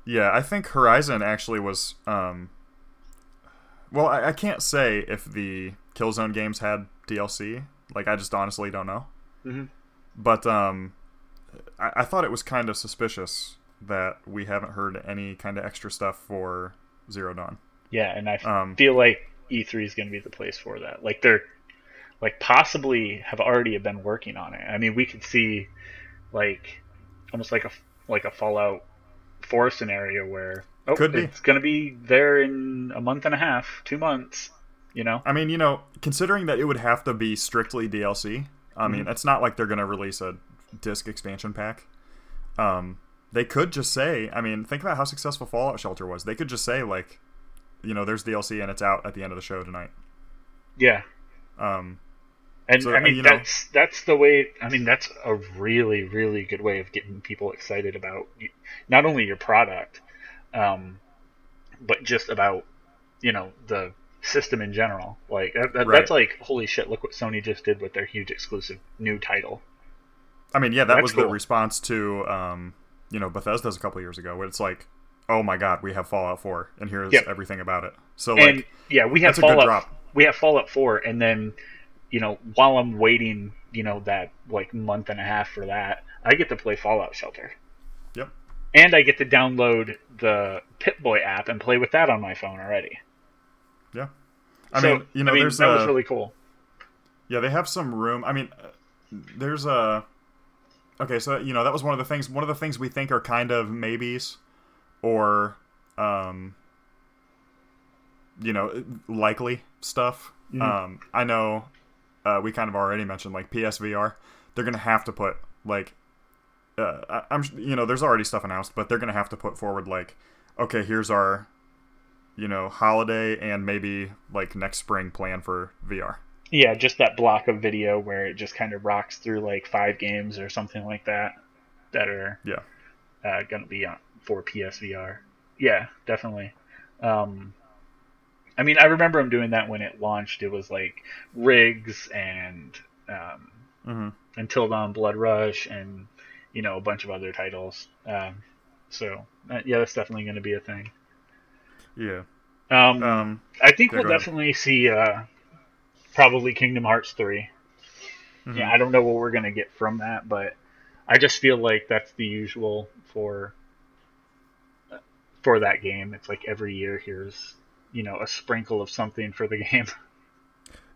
Yeah, I think Horizon actually was. Um, well, I, I can't say if the Killzone games had DLC. Like, I just honestly don't know. Mm-hmm. But um, I, I thought it was kind of suspicious that we haven't heard any kind of extra stuff for Zero Dawn. Yeah, and I um, feel like E3 is going to be the place for that. Like they're like possibly have already been working on it. I mean, we could see like almost like a like a Fallout 4 scenario where oh, could it's going to be there in a month and a half, 2 months, you know. I mean, you know, considering that it would have to be strictly DLC, I mean, mm-hmm. it's not like they're going to release a disc expansion pack. Um, they could just say, I mean, think about how successful Fallout Shelter was. They could just say like, you know, there's DLC and it's out at the end of the show tonight. Yeah. Um, and so, I mean that's know, that's the way. I mean that's a really really good way of getting people excited about not only your product, um, but just about you know the system in general. Like that, that, right. that's like holy shit! Look what Sony just did with their huge exclusive new title. I mean, yeah, that that's was cool. the response to um, you know Bethesda's a couple years ago, where it's like, oh my god, we have Fallout Four, and here's yep. everything about it. So and, like, yeah, we have Fallout. We have Fallout Four, and then you know, while I'm waiting, you know, that like month and a half for that, I get to play Fallout Shelter. Yep. And I get to download the Pip Boy app and play with that on my phone already. Yeah. I so, mean, you know, I mean, there's that a, was really cool. Yeah, they have some room. I mean, there's a okay, so you know that was one of the things. One of the things we think are kind of maybes, or um, you know, likely stuff. Mm-hmm. Um, I know uh, we kind of already mentioned like PSVR. They're gonna have to put like uh, I, am you know there's already stuff announced, but they're gonna have to put forward like okay here's our you know holiday and maybe like next spring plan for VR. Yeah, just that block of video where it just kind of rocks through like five games or something like that that are yeah uh, gonna be on for PSVR. Yeah, definitely. Um, I mean, I remember him doing that when it launched. It was like Rigs and um, mm-hmm. Until Dawn Blood Rush and you know a bunch of other titles. Um, so uh, yeah, that's definitely going to be a thing. Yeah. Um, um I think we'll definitely ahead. see uh, probably Kingdom Hearts 3 mm-hmm. Yeah, I don't know what we're going to get from that, but I just feel like that's the usual for for that game. It's like every year here's you know a sprinkle of something for the game.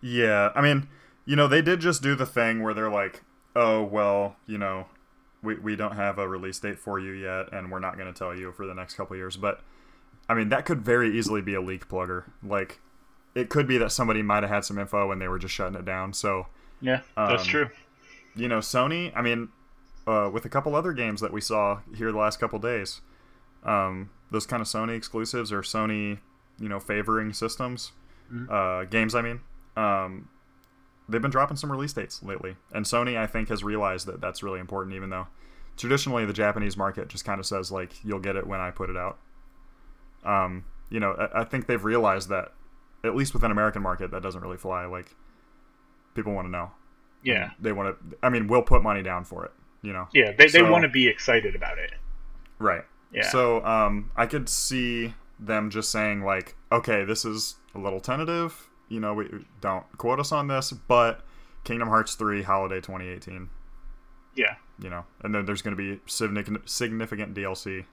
Yeah, I mean, you know, they did just do the thing where they're like, "Oh, well, you know, we we don't have a release date for you yet, and we're not going to tell you for the next couple years." But I mean, that could very easily be a leak plugger. Like, it could be that somebody might have had some info and they were just shutting it down. So yeah, that's um, true. You know, Sony. I mean, uh, with a couple other games that we saw here the last couple days, um, those kind of Sony exclusives or Sony you know favoring systems, mm-hmm. uh, games. I mean, um, they've been dropping some release dates lately, and Sony I think has realized that that's really important. Even though traditionally the Japanese market just kind of says like you'll get it when I put it out. Um, you know, I, I think they've realized that at least with an American market that doesn't really fly. Like people want to know. Yeah, they want to. I mean, we'll put money down for it. You know. Yeah, they, so, they want to be excited about it. Right. Yeah. So um, I could see them just saying like, okay, this is a little tentative. You know, we don't quote us on this, but Kingdom Hearts 3 holiday 2018. Yeah. You know, and then there's going to be significant significant DLC,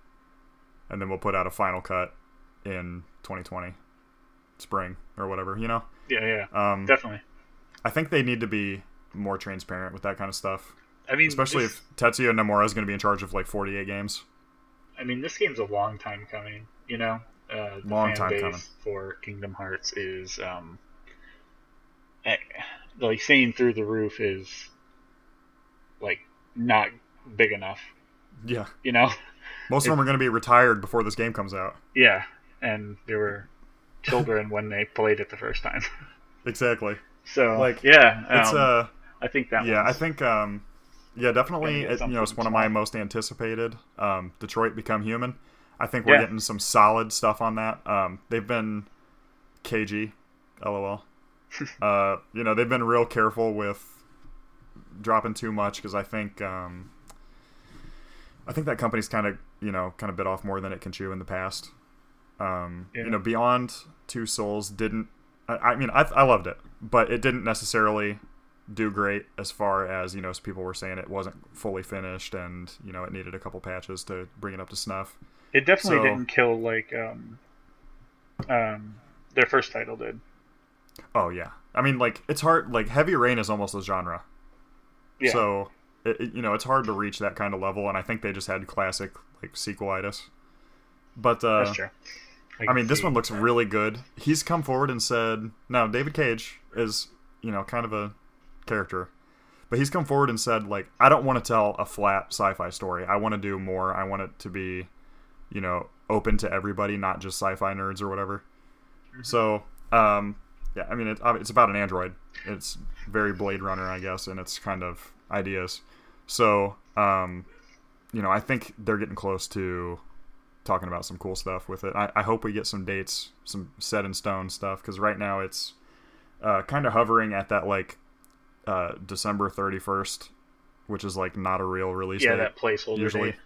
and then we'll put out a final cut in 2020, spring or whatever. You know. Yeah, yeah. Um, Definitely. I think they need to be more transparent with that kind of stuff. I mean, especially this, if Tetsuya Nomura is going to be in charge of like 48 games. I mean, this game's a long time coming. You know, uh, long time coming. for Kingdom Hearts is um, eh, like saying through the roof is like not big enough. Yeah, You know. most of them are going to be retired before this game comes out. Yeah, and they were children when they played it the first time. Exactly. So Like, yeah, It's um, uh I think that yeah, I think um yeah, definitely it, you know, it's one of my most anticipated um Detroit Become Human. I think we're Yeah. getting some solid stuff on that. Um they've been KG, LOL. uh you know, they've been real careful with dropping too much cuz I think um I think that company's kind of, you know, kind of bit off more than it can chew in the past. Um, Yeah. you know, Beyond Two Souls didn't. I, I mean, I, I loved it, but it didn't necessarily do great as far as you know. As people were saying, it wasn't fully finished, and you know, it needed a couple patches to bring it up to snuff. It definitely so- didn't kill like um, um, their first title did. Oh yeah, I mean, like it's hard. Like Heavy Rain is almost a genre, Yeah, so it, you know, it's hard to reach that kind of level, and I think they just had classic like sequelitis. But uh, that's true. I can mean, this one looks really good. He's come forward and said, now David Cage is, you know, kind of a character, but he's come forward and said, like, I don't want to tell a flat sci-fi story. I want to do more. I want it to be, you know, open to everybody, not just sci-fi nerds or whatever. So, um, yeah, I mean, it, it's about an android. It's very Blade Runner, I guess, and it's kind of ideas. So, um, you know, I think they're getting close to talking about some cool stuff with it. I, I hope we get some dates, some set in stone stuff, because right now it's uh, kind of hovering at that like uh, December thirty first, which is like not a real release yeah date that placeholder usually. date.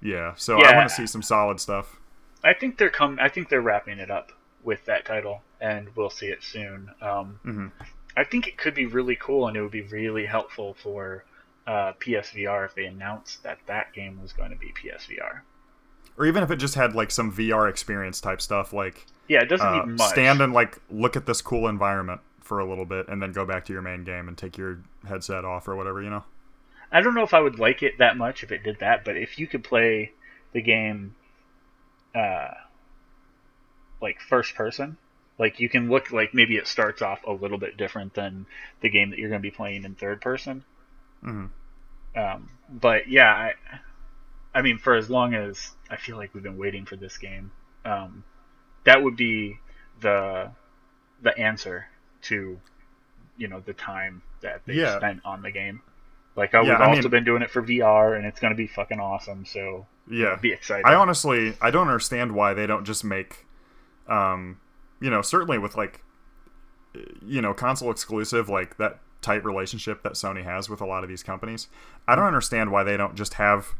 Yeah, so I want to see some solid stuff. I think they're come. I think they're wrapping it up with that title, and we'll see it soon. Um, Mhm. I think it could be really cool, and it would be really helpful for uh, PSVR if they announced that that game was going to be PSVR. Or even if it just had like some VR experience type stuff, like Yeah, it doesn't uh, need much. stand and like look at this cool environment for a little bit, and then go back to your main game and take your headset off or whatever, you know. I don't know if I would like it that much if it did that, but if you could play the game, uh, like first person, like you can look like maybe it starts off a little bit different than the game that you're going to be playing in third person. hmm Um, but yeah, I, I mean, for as long as I feel like we've been waiting for this game, um, that would be the the answer to you know the time that they Yeah. spent on the game. Like, oh, Yeah, we've I also mean- been doing it for VR, and it's going to be fucking awesome. So Yeah, be excited. I honestly, I don't understand why they don't just make, um, you know, certainly with like, you know, console exclusive, like that tight relationship that Sony has with a lot of these companies. I don't understand why they don't just have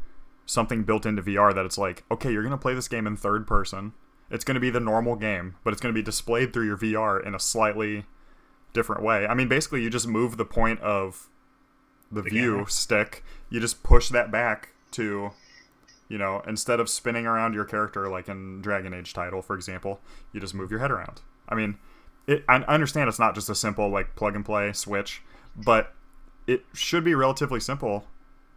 something built into VR that it's like, okay, you're gonna play this game in third person. It's gonna be the normal game, but it's gonna be displayed through your VR in a slightly different way. I mean, basically, you just move the point of the, The view camera. stick. You just push that back to you know, instead of spinning around your character like in Dragon Age title, for example, you just move your head around. I mean, it, I I understand it's not just a simple like plug and play switch, but it should be relatively simple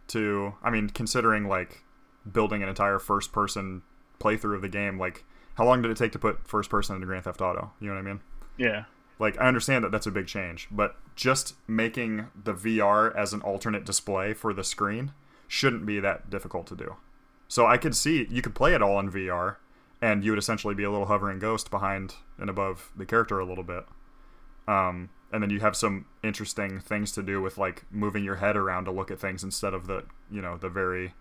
to. I mean, considering like building an entire first person playthrough of the game, like how long did it take to put first person into Grand Theft Auto? You know what I mean? yeah, Like I understand that that's a big change, but just making the VR as an alternate display for the screen shouldn't be that difficult to do. So I could see you could play it all in VR, and you would essentially be a little hovering ghost behind and above the character a little bit. Um, and then you have some interesting things to do with like moving your head around to look at things instead of the you know the very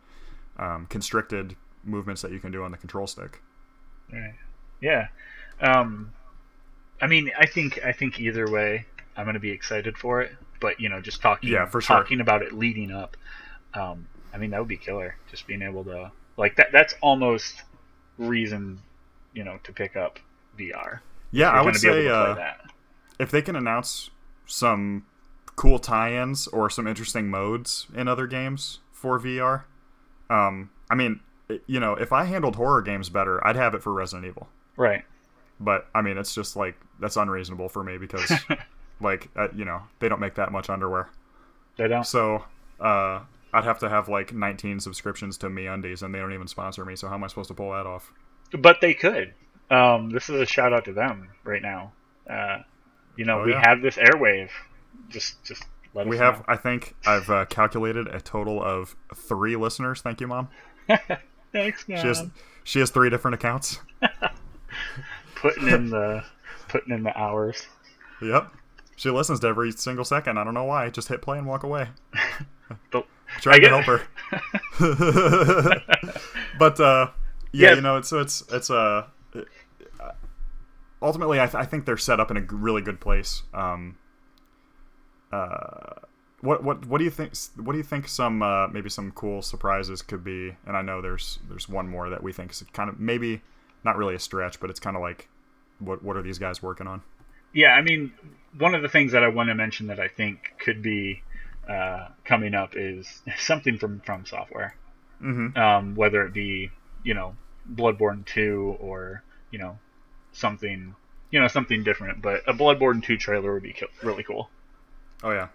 um, constricted movements that you can do on the control stick. right. yeah. Um, I mean, I think I think either way, I'm going to be excited for it. But you know, just talking, Yeah, for sure. talking about it leading up. Um, I mean, that would be killer. Just being able to like that. That's almost reason you know, to pick up VR. Yeah, I would gonna be able say to play uh, that. if they can announce some cool tie-ins or some interesting modes in other games for VR, um, I mean, you know, if I handled horror games better, I'd have it for Resident Evil. Right. But I mean, it's just like that's unreasonable for me because, like, uh, you know, they don't make that much underwear. They don't. So uh, I'd have to have like 19 subscriptions to MeUndies, and they don't even sponsor me. So how am I supposed to pull that off? But they could. Um, this is a shout out to them right now. Uh, you know, Oh, we yeah. have this airwave. Just, just let us We have, I think, I've uh, calculated a total of three listeners. Thank you, mom. Thanks, man. She has she has three different accounts. putting in the putting in the hours. Yep. She listens to every single second. I don't know why. Just hit play and walk away. Trying to help her. but uh, yeah, Yeah. you know, it's so it's it's uh, ultimately, I, th- I think they're set up in a really good place. Um, uh, what what what do you think? What do you think? Some uh, maybe some cool surprises could be. And I know there's there's one more that we think is kind of maybe not really a stretch, but it's kind of like what what are these guys working on? Yeah, I mean, one of the things that I want to mention that I think could be uh, coming up is something from FromSoftware. Mm-hmm. Um, whether it be you know Bloodborne two or you know something you know something different, but a Bloodborne two trailer would be ki- really cool. Oh yeah,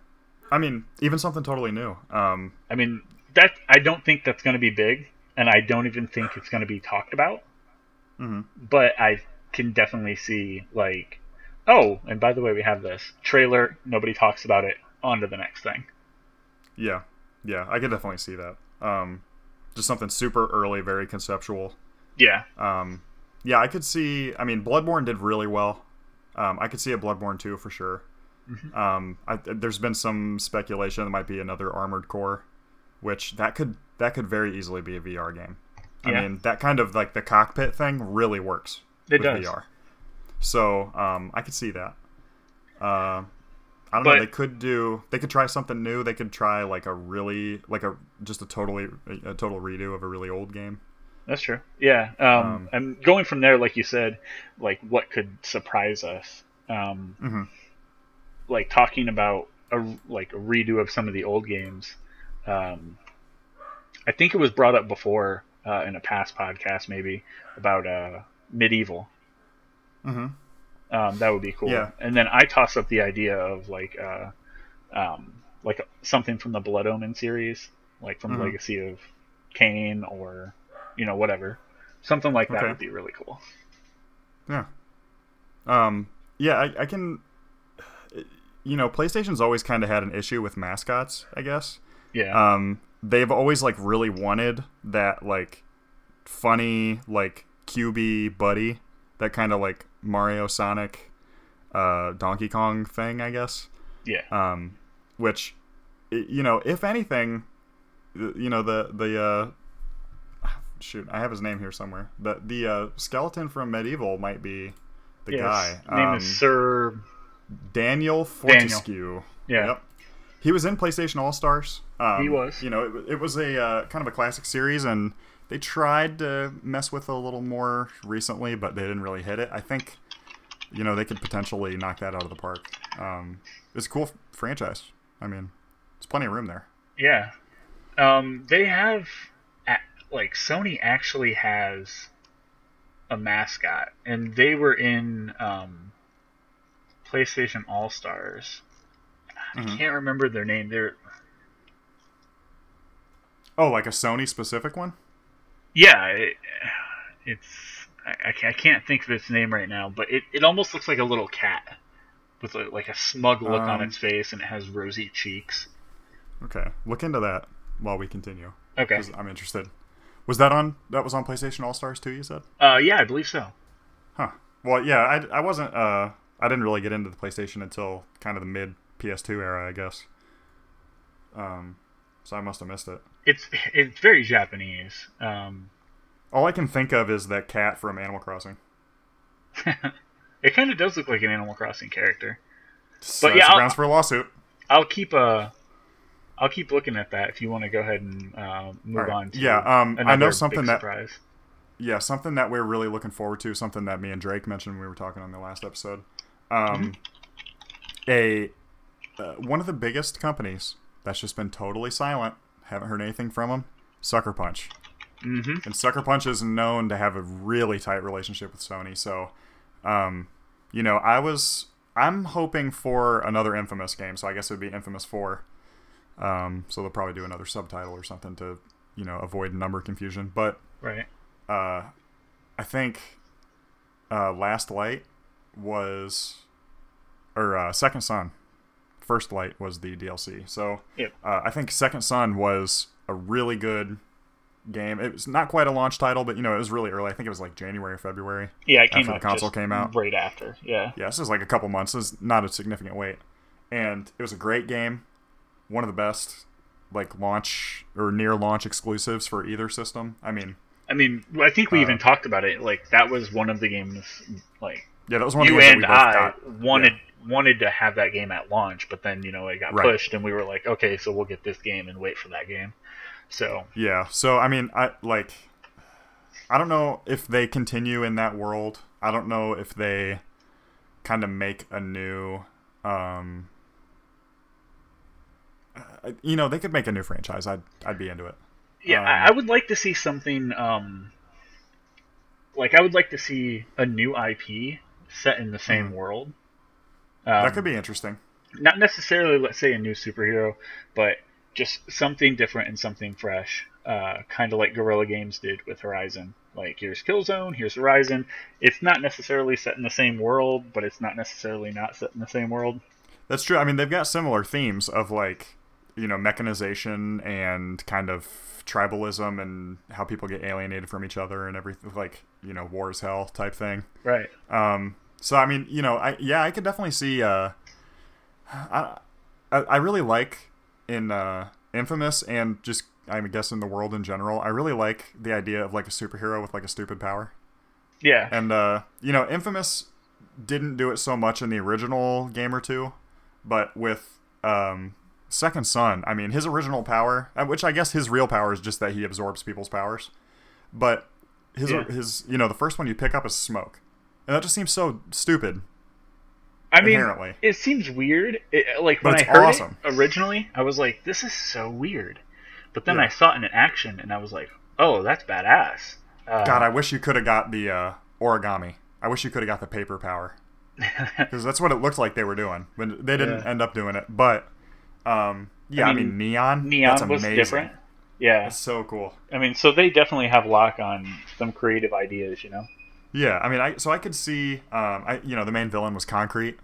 I mean even something totally new. Um, I mean, that I don't think that's going to be big, and I don't even think it's going to be talked about. Mhm. But I can definitely see like, oh, and by the way, we have this trailer. Nobody talks about it. On to the next thing. Yeah, yeah, I could definitely see that. Um, just something super early, very conceptual. Yeah, Um, yeah, I could see. I mean, Bloodborne did really well. Um, I could see a Bloodborne too for sure. Um, I, there's been some speculation that might be another Armored Core, which that could that could very easily be a VR game. I Yeah. mean, that kind of like the cockpit thing really works It does. VR. So um, I could see that. Uh, I don't But- know. They could do. They could try something new. They could try like a really like a just a totally a total redo of a really old game. that's true. Yeah, um, Um, and going from there, like you said, like what could surprise us? Um, Mhm. Like talking about a like a redo of some of the old games. Um, I think it was brought up before uh, in a past podcast, maybe about uh, MediEvil. Mm-hmm. Um, that would be cool. Yeah. And then I toss up the idea of like uh, um, like something from the Blood Omen series, like from Mhm. Legacy of Kain or you know whatever, something like that Okay. would be really cool. Yeah. Um. Yeah, I, I can. You know, PlayStation's always kind of had an issue with mascots. I guess. Yeah. Um. They've always like really wanted that like funny like QB buddy, that kind of like Mario, Sonic, uh, Donkey Kong thing. I guess. yeah. Um. Which, you know, if anything, you know the the uh, shoot, I have his name here somewhere. The the uh, skeleton from MediEvil might be the Yes. guy. Name Um, is Sir. Daniel Fortesque. Yeah. Yep. He was in PlayStation All Stars. Um, He was. You know, it, it was a uh, kind of a classic series, and they tried to mess with it a little more recently, but they didn't really hit it. I think, you know, they could potentially knock that out of the park. Um, it's a cool f- franchise. I mean, there's plenty of room there. Yeah. Um, they have like Sony actually has a mascot, and they were in um, PlayStation All Stars. I Mhm. can't remember their name. They're Oh, like a Sony specific one? Yeah, it, it's I, I can't think of its name right now, but it, it almost looks like a little cat with a, like a smug look on Um, its face, and it has rosy cheeks. Okay, look into that while we continue. Okay, I'm interested. Was that on? That was on PlayStation All Stars too. You said? Uh, yeah, I believe so. Huh. Well, yeah, I, I wasn't. Uh, I didn't really get into the PlayStation until kind of the mid PS2 era, I guess. Um, so I must have missed it. It's it's very Japanese. Um, All I can think of is that cat from Animal Crossing. it kind of does look like an Animal Crossing character. So But yeah, I'll- grounds for a lawsuit. I'll keep uh, I'll keep looking at that if you want to go ahead and uh, move right. on. To Yeah, um, I know something that- surprise. yeah, something that we're really looking forward to, something that me and Drake mentioned when we were talking on the last episode. Um, a uh, one of the biggest companies that's just been totally silent. Haven't heard anything from them. Sucker Punch. Mm-hmm. And Sucker Punch is known to have a really tight relationship with Sony. So, um, you know, I was I'm hoping for another Infamous game. So I guess it would be Infamous Four. Um, so they'll probably do another subtitle or something to, you know, avoid number confusion. But Right. uh, I think uh, Last Light was, or uh, Second Son. First Light was the DLC. So Yep. uh, I think Second Son was a really good game. It was not quite a launch title, but you know it was really early. I think it was like January or February. Yeah, it came After the out console came out. right after. Yeah. Yeah, this is like a couple months. This is not a significant wait, and it was a great game. One of the best like launch or near launch exclusives for either system. I mean, I mean, I think we Uh, even talked about it. Like that was one of the games. Like yeah, that was one of you and that we both I got. wanted wanted to have that game at launch, but then you know it got Right. pushed, and we were like, okay, so we'll get this game and wait for that game. So Yeah. So I mean, I like. I don't know if they continue in that world. I don't know if they kind of make a new. Um, uh, you know, they could make a new franchise. I'd I'd be into it. yeah, Um, I, I would like to see something. Um, like I would like to see a new IP set in the same world. Um, that could be interesting. not necessarily let's say a new superhero but just something different and something fresh uh, kind of like guerrilla games did with horizon like here's killzone here's horizon it's not necessarily set in the same world but it's not necessarily not set in the same world That's true. I mean, they've got similar themes of like, you know, mechanization and kind of tribalism and how people get alienated from each other and everything, like, you know, war is hell type thing. right Um, so I mean, you know, I yeah, I could definitely see. Uh, I I really like in uh, Infamous and just I guess in the world in general. I really like the idea of like a superhero with like a stupid power. yeah And uh, you know, Infamous didn't do it so much in the original game or two, but with um, Second Son, I mean, his original power, uh, which I guess his real power is just that he absorbs people's powers, but his Yeah. his you know the first one you pick up is smoke, and that just seems so stupid. i mean inherently. it seems weird it, like But when i heard awesome. it originally i was like this is so weird but then Yeah. i saw it in action and i was like oh that's badass uh, God, I wish you could have got the uh, origami. I wish you could have got the paper power because that's what it looked like they were doing, but they didn't Yeah. end up doing it. But um, yeah, I I mean, mean, neon. neon that's was amazing. different yeah That's so cool. I mean, so they definitely have lock on some creative ideas, you know. Yeah, I mean, I so I could see, um, I you know, the main villain was concrete,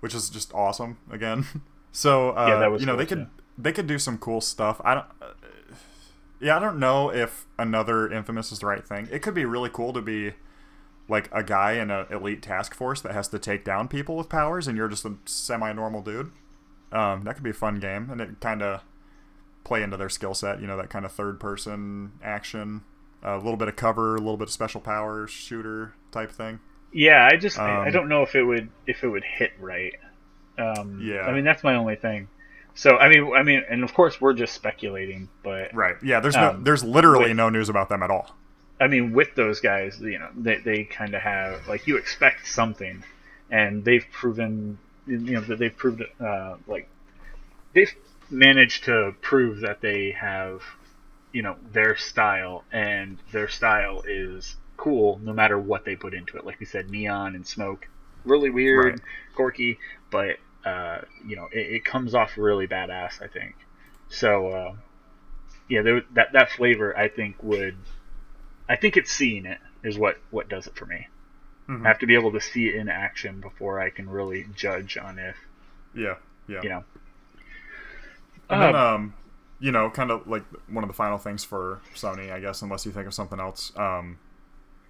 which is just awesome. Again, so uh, Yeah, that was you know cool, they could too. they could do some cool stuff. I don't. Uh, yeah, I don't know if another Infamous is the right thing. It could be really cool to be like a guy in an elite task force that has to take down people with powers, and you're just a semi-normal dude. Um, that could be a fun game, and it kind of play into their skill set. You know, that kind of third-person action, a little bit of cover, a little bit of special powers, shooter type thing. Yeah, I just I, I Um, don't know if it would if it would hit right. Um, Yeah. I mean that's my only thing. So I mean I mean and of course we're just speculating, but Right. Yeah. There's no. Um, There's literally with- no news about them at all. I mean with those guys, you know, they they kind of have like you expect something, and they've proven you know that they've proved uh, like they've managed to prove that they have you know their style and their style is cool no matter what they put into it like we said neon and smoke really weird Right. quirky but uh, you know it, it comes off really badass i think so uh, yeah there, that that flavor i think would i think it's seeing it is what what does it for me Mhm. i have to be able to see it in action before i can really judge on if Yeah. Yeah. you know And then, Uh, um, you know, kind of like one of the final things for Sony, I guess, unless you think of something else. Um,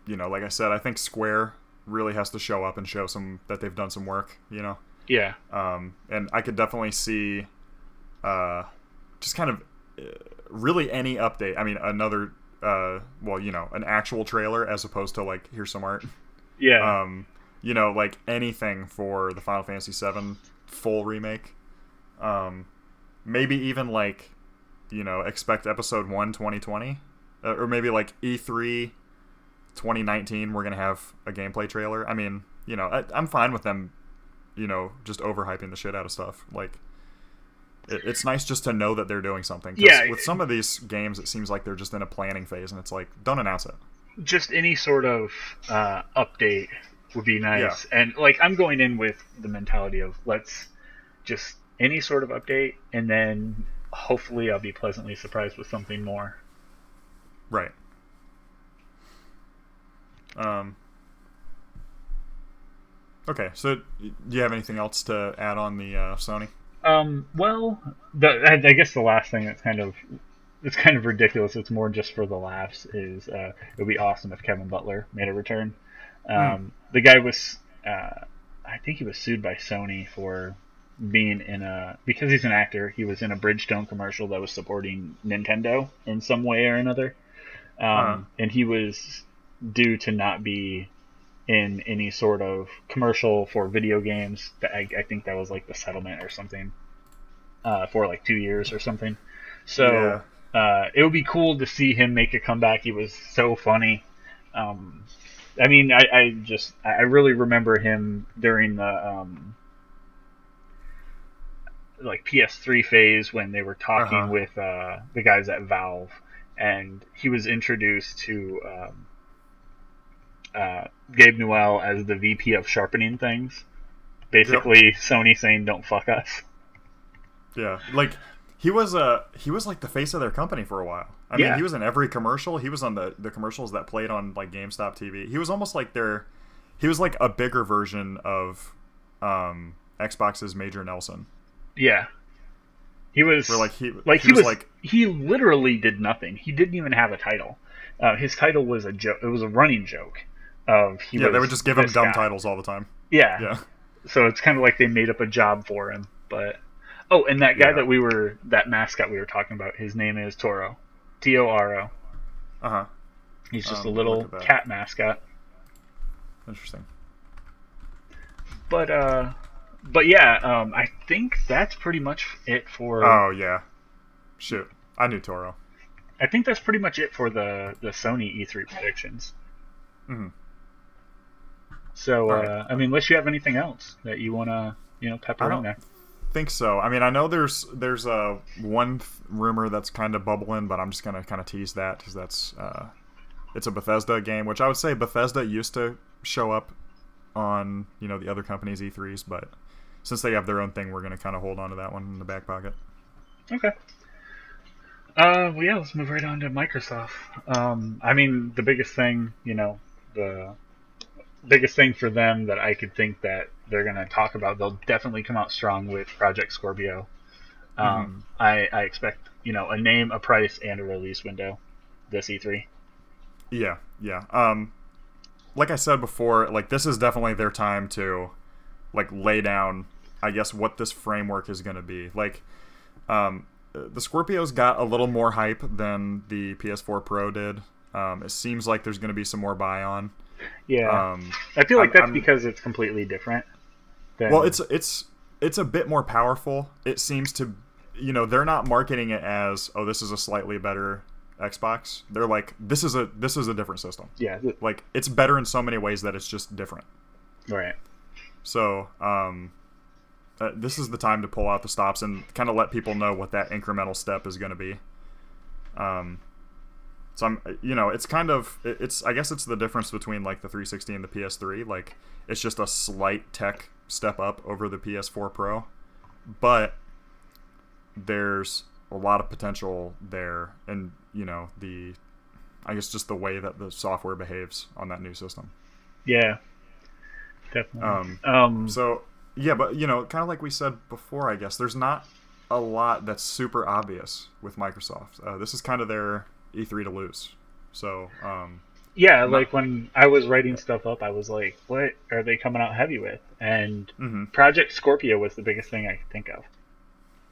you know, like I said, I think Square really has to show up and show some that they've done some work. You know, yeah um, and I could definitely see, uh, just kind of uh, really any update. I mean, another, uh, well, you know, an actual trailer as opposed to like here's some art. yeah um, you know, like anything for the Final Fantasy VII full remake. Um, maybe even like, you know, expect episode one 2020, uh, or maybe like E3 2019 we're gonna have a gameplay trailer. I mean, you know, I, I'm fine with them, you know, just overhyping the shit out of stuff. Like, it, it's nice just to know that they're doing something. Yeah. With some of these games, it seems like they're just in a planning phase, and it's like, don't announce it. just any sort of uh, update would be nice. Yeah. And like I'm going in with the mentality of let's just any sort of update, and then hopefully I'll be pleasantly surprised with something more. Right. Um. Okay, so do you have anything else to add on the uh, Sony? Um, well, the, I, I guess the last thing that's kind of it's kind of ridiculous. It's more just for the laughs. Is uh, it would be awesome if Kevin Butler made a return. Um, The guy was, uh, I think he was sued by Sony for being in a because he's an actor. He was in a Bridgestone commercial that was supporting Nintendo in some way or another, um, Uh-huh. and he was due to not be in any sort of commercial for video games. I, I think that was like the settlement or something uh, for like two years or something. So uh, it would be cool to see him make a comeback. He was so funny. Um, I mean, I, I just I really remember him during the um, like PS3 phase when they were talking Uh-huh. with uh, the guys at Valve, and he was introduced to um, uh, Gabe Newell as the VP of sharpening things. Basically, Sony saying "Don't fuck us." Yeah, like he was uh he was like the face of their company for a while. I Yeah. mean, he was in every commercial. He was on the the commercials that played on like GameStop TV. He was almost like their he was like a bigger version of um Xbox's Major Nelson. Yeah, he was Where like he like he, he, was, was, like he literally did nothing. He didn't even have a title. Uh, his title was a joke. It was a running joke. Of he yeah, they would just give him dumb guy. titles all the time. Yeah. Yeah. So it's kind of like they made up a job for him. But oh, and that guy Yeah. that we were that mascot we were talking about. His name is Toro, T O R O. Uh huh. He's just Um, a little cat mascot. Interesting. But uh, but yeah, um, I think that's pretty much it for. Oh yeah. Shoot, I knew Toro. I think that's pretty much it for the the Sony E3 predictions. Mhm. So, right. uh, I mean, unless you have anything else that you want to, you know, pepper in don't there. think so. I mean, I know there's there's a one th- rumor that's kind of bubbling, but I'm just gonna kind of tease that because that's uh, it's a Bethesda game, which I would say Bethesda used to show up on you know the other companies E3s, but since they have their own thing, we're gonna kind of hold on to that one in the back pocket. Okay. Uh, well, yeah, let's move right on to Microsoft. Um, I mean, the biggest thing, you know, the biggest thing for them that I could think that they're going to talk about, they'll definitely come out strong with Project Scorpio. Um, I, I expect, you know, a name, a price, and a release window this E E3. Yeah, yeah. Um, like I said before, like this is definitely their time to like lay down, I guess, what this framework is going to be. Like, um, the Scorpios got a little more hype than the PS4 Pro did. Um, it seems like there's going to be some more buy on. Yeah. Um, I feel like I'm- that's I'm- because it's completely different. Than, well, it's it's it's a bit more powerful. It seems to, you know, they're not marketing it as oh this is a slightly better Xbox. They're like this is a this is a different system. yeah, Like it's better in so many ways that it's just different. right. So, um, uh, this is the time to pull out the stops and kind of let people know what that incremental step is going to be. Um, so I'm, you know, it's kind of, it's, I guess it's the difference between like the 360 and the PS3. Like, it's just a slight tech step up over the PS4 Pro, but there's a lot of potential there, and you know, the, I guess just the way that the software behaves on that new system. Yeah. Definitely. Um, Um, So yeah, but you know, kind of like we said before, I guess there's not a lot that's super obvious with Microsoft. Uh, this is kind of their E3 to lose. So um, Yeah, like when I was writing stuff up, I was like, "What are they coming out heavy with?" And mhm. Project Scorpio was the biggest thing I could think of.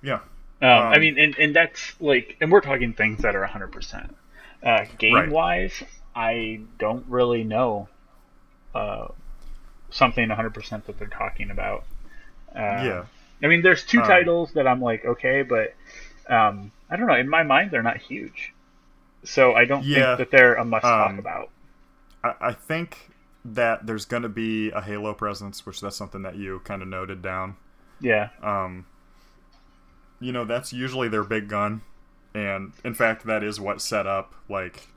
yeah, Um, I Um, mean, and, and that's like, and we're talking things that are 100%. Uh, game wise, I don't really know uh, something 100% that they're talking about. Uh, yeah, I mean, there's two Um, titles that I'm like, okay, but um, I don't know. In my mind, they're not huge. So I don't Yeah, think that they're a must talk um, about. I, I think that there's going to be a Halo presence, which that's something that you kind of noted down. Yeah. Um, you know, that's usually their big gun, and in fact, that is what set up like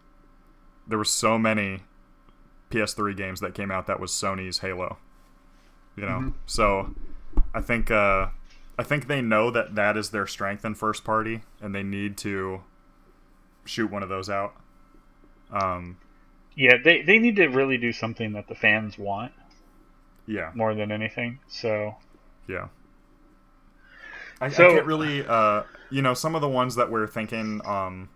there were so many PS3 games that came out that was Sony's Halo. You know, Mm-hmm. so I think uh, I think they know that that is their strength in first party, and they need to shoot one of those out. Um, Yeah, they, they need to really do something that the fans want yeah, more than anything. So yeah. I, So- I can't really, uh, you know, some of the ones that we're thinking um,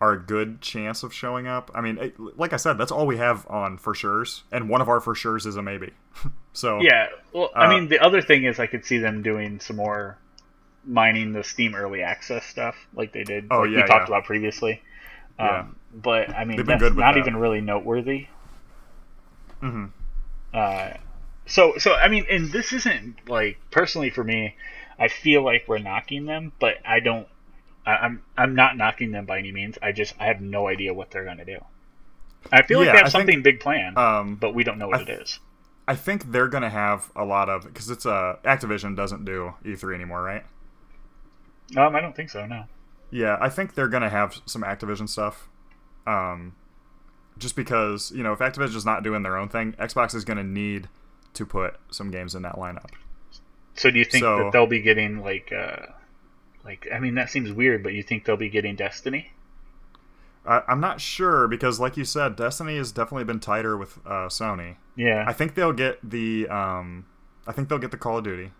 are a good chance of showing up. I mean, it, like I said, that's all we have on for sure's, and one of our for sure's is a maybe. so yeah, well, I Uh, mean, the other thing is I could see them doing some more mining the Steam early access stuff like they did, Oh, like we yeah, talked yeah. about previously. Um, Yeah. But I mean, that's not that. even really noteworthy. hmm Uh, so so I mean, and this isn't like personally for me. I feel like we're knocking them, but I don't. I, I'm I'm not knocking them by any means. I just I have no idea what they're gonna do. I feel like they have I think, something big planned, um, but we don't know what I it is. I think they're gonna have a lot of because it's uh, Activision doesn't do E3 anymore, right? Um, I don't think so. No. Yeah, I think they're gonna have some Activision stuff. Um, just because you know, if Activision's not doing their own thing, Xbox is gonna need to put some games in that lineup. So do you think So- that they'll be getting like uh, like I mean that seems weird, but you think they'll be getting Destiny? I, I'm not sure because, like you said, Destiny has definitely been tighter with uh, Sony. Yeah. I think they'll get the. Um, I think they'll get the Call of Duty.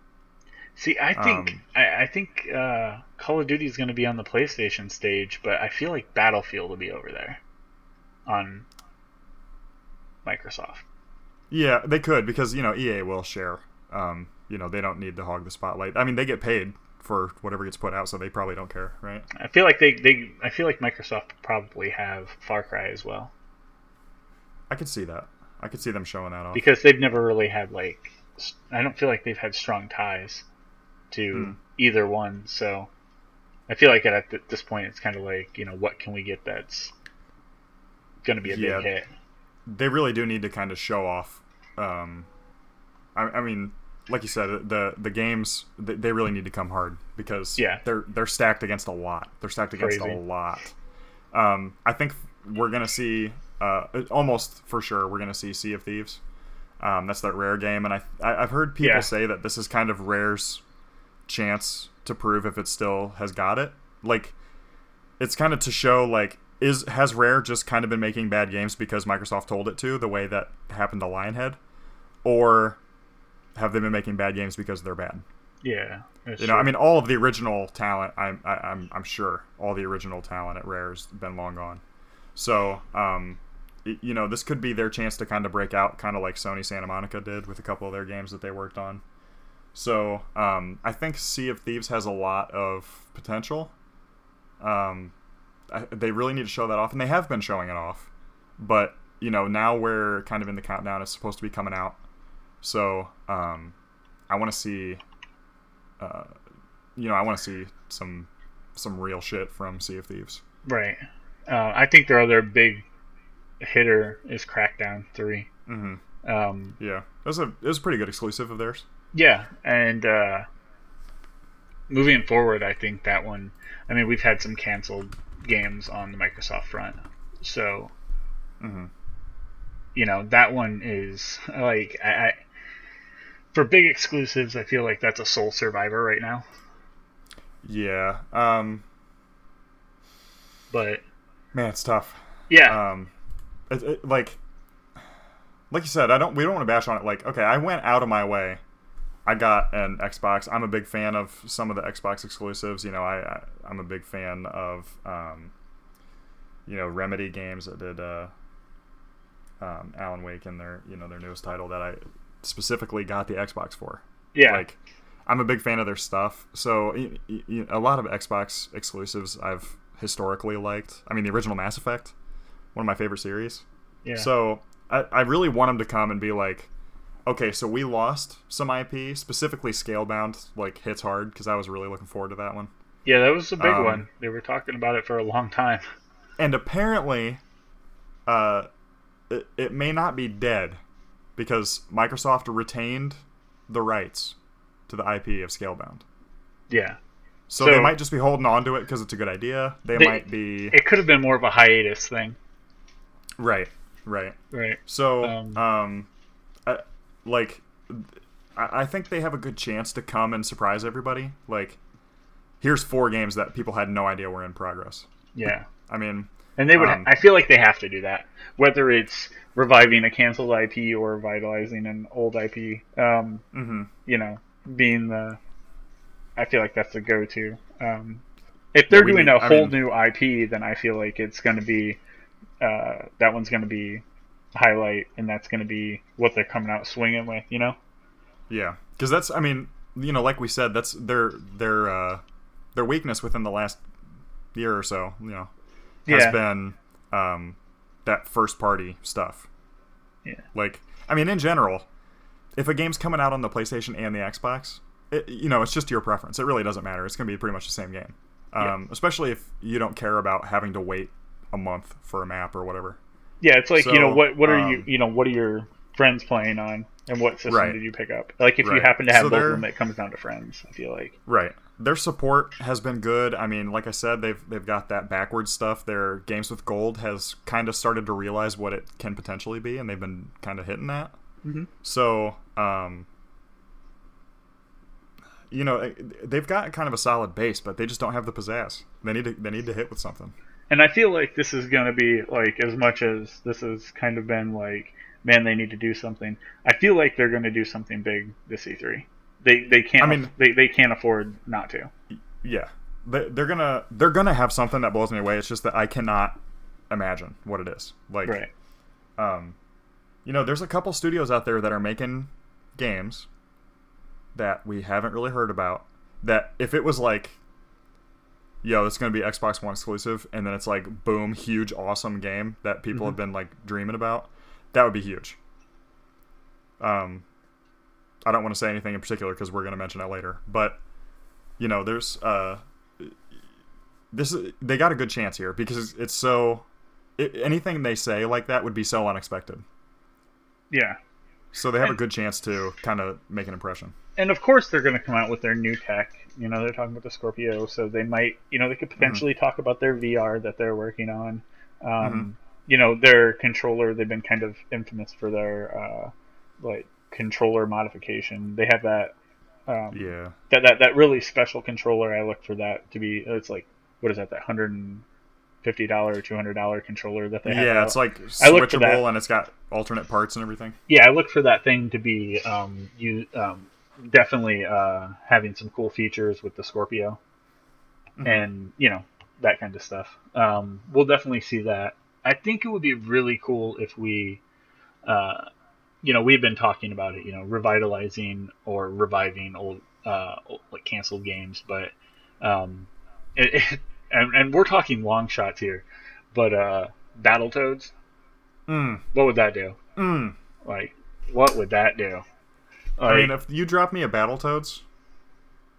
See, I think Um, I, I think uh, Call of Duty is going to be on the PlayStation stage, but I feel like Battlefield will be over there on Microsoft. Yeah, they could because you know EA will share. Um, you know they don't need to hog the spotlight. I mean they get paid for whatever gets put out, so they probably don't care, right? I feel like they, they I feel like Microsoft probably have Far Cry as well I could see that. I could see them showing that off. because they've never really had like I don't feel like they've had strong ties to Hmm. either one. So I feel like at this point it's kind of like you know what can we get that's going to be a Yeah. big hit. they really do need to kind of show off. Um, I, I mean, like you said, the the games they, really need to come hard because Yeah. they're they're stacked against a lot. They're stacked against Crazy. a lot. Um, I think we're gonna see uh, almost for sure we're gonna see Sea of Thieves. Um, that's that rare game, and I, I I've heard people Yeah. say that this is kind of Rare's chance to prove if it still has got it. Like, it's kind of to show like is has Rare just kind of been making bad games because Microsoft told it to, the way that happened to Lionhead, or have they been making bad games because they're bad? Yeah, You know. I mean, all of the original talent, I'm I, I'm I'm sure all the original talent at Rare's been long gone. So, um, you know, this could be their chance to kind of break out, kind of like Sony Santa Monica did with a couple of their games that they worked on. So, um, I think Sea of Thieves has a lot of potential. Um, I, they really need to show that off, and they have been showing it off. But you know, now we're kind of in the countdown. It's supposed to be coming out, so um, I want to see. Uh, you know, I want to see some some real shit from Sea of Thieves. right. Uh, I think their other big hitter is Crackdown Three. hmm Um, Yeah, it was a it was a pretty good exclusive of theirs. Yeah, and uh, moving forward, I think that one. I mean, we've had some canceled games on the Microsoft front, so hmm you know that one is like I for big exclusives. I feel like that's a sole survivor right now. Yeah, um, But man, it's tough. yeah, Um, it, it, like like you said, I don't we don't want to bash on it. Like, okay, I went out of my way. I got an Xbox. I'm a big fan of some of the Xbox exclusives. You know, I, I I'm a big fan of um, you know Remedy games that did uh, um, Alan Wake and their you know their newest title that I specifically got the Xbox for. yeah, Like, I'm a big fan of their stuff. So y- y- y- a lot of Xbox exclusives I've historically liked. I mean, the original Mass Effect, one of my favorite series. yeah. So I, I really want them to come and be like, okay, so we lost some IP, specifically Scalebound, like hits hard because I was really looking forward to that one. yeah, that was a big um, one. They were talking about it for a long time. And apparently, uh, it, it may not be dead because Microsoft retained the rights to the IP of Scalebound. Yeah. So, So- they might just be holding on to it because it's a good idea. They, They- might be It could have been more of a hiatus thing. right, right. Right. So, Um, um, I, like, I, I think they have a good chance to come and surprise everybody. Like, here's four games that people had no idea were in progress. Yeah. I mean, And they would. Um, I feel like they have to do that, whether it's reviving a canceled IP or revitalizing an old IP. Um, mhm. you know, being the. I feel like that's the go-to. Um, if they're doing need- a I whole mean- new IP, then I feel like it's going to be. Uh, that one's going to be highlight, and that's going to be what they're coming out swinging with. You know. Yeah, because that's I mean, you know, like we said, that's their their uh, their weakness within the last year or so. You know, has Yeah. been um, that first party stuff. Yeah. Like, I mean, in general, if a game's coming out on the PlayStation and the Xbox, it, you know, it's just your preference. It really doesn't matter. It's going to be pretty much the same game. Um, Especially if you don't care about having to wait a month for a map or whatever. Yeah, it's like you know what what are you um, you know what are your friends playing on, and what system Right. did you pick up? Like if you happen to have So both of them, it comes down to friends. I feel like. Right. Their support has been good. I mean, like I said, they've they've got that backwards stuff. Their games with gold has kind of started to realize what it can potentially be, and they've been kind of hitting that. Mhm. So, um, you know, they've got kind of a solid base, but they just don't have the pizzazz. They need to they need to hit with something. And I feel like this is going to be like as much as this has kind of been like, man, they need to do something. I feel like they're going to do something big this E3. They they can't I mean- they, they can't afford not to. Yeah, they, they're gonna they're gonna have something that blows me away. It's just that I cannot imagine what it is. Like, Right. um, you know, there's a couple studios out there that are making games that we haven't really heard about. That if it was like, yo, it's going to be Xbox One exclusive, and then it's like, boom, huge, awesome game that people have been like dreaming about, that would be huge. Um, I don't want to say anything in particular because we're going to mention that later, but you know, there's uh, this is, they got a good chance here because it's so it, anything they say like that would be so unexpected. Yeah. So they have a good chance to kind of make an impression. And of course they're going to come out with their new tech. You know, they're talking about the Scorpio, so they might, you know, they could potentially talk about their VR that they're working on. Um, You know, their controller, they've been kind of infamous for their uh, like controller modification. They have that um, Yeah, that, that that really special controller. I look for that to be. It's like what is that? That hundred and fifty dollar or two hundred dollar controller that they have. yeah, out. it's like I looked for that. switchable and it's got alternate parts and everything. yeah. I look for that thing to be um, you um, definitely uh, having some cool features with the Scorpio, Mhm. and you know that kind of stuff. Um, we'll definitely see that. I think it would be really cool if we. Uh, you know, we've been talking about it, you know, revitalizing or reviving old, uh, old, like canceled games, but, um, it, it, and, and we're talking long shots here, but, uh, Battletoads, Mm, what would that do? mm. Like, what would that do? I mean, if you drop me a Battletoads,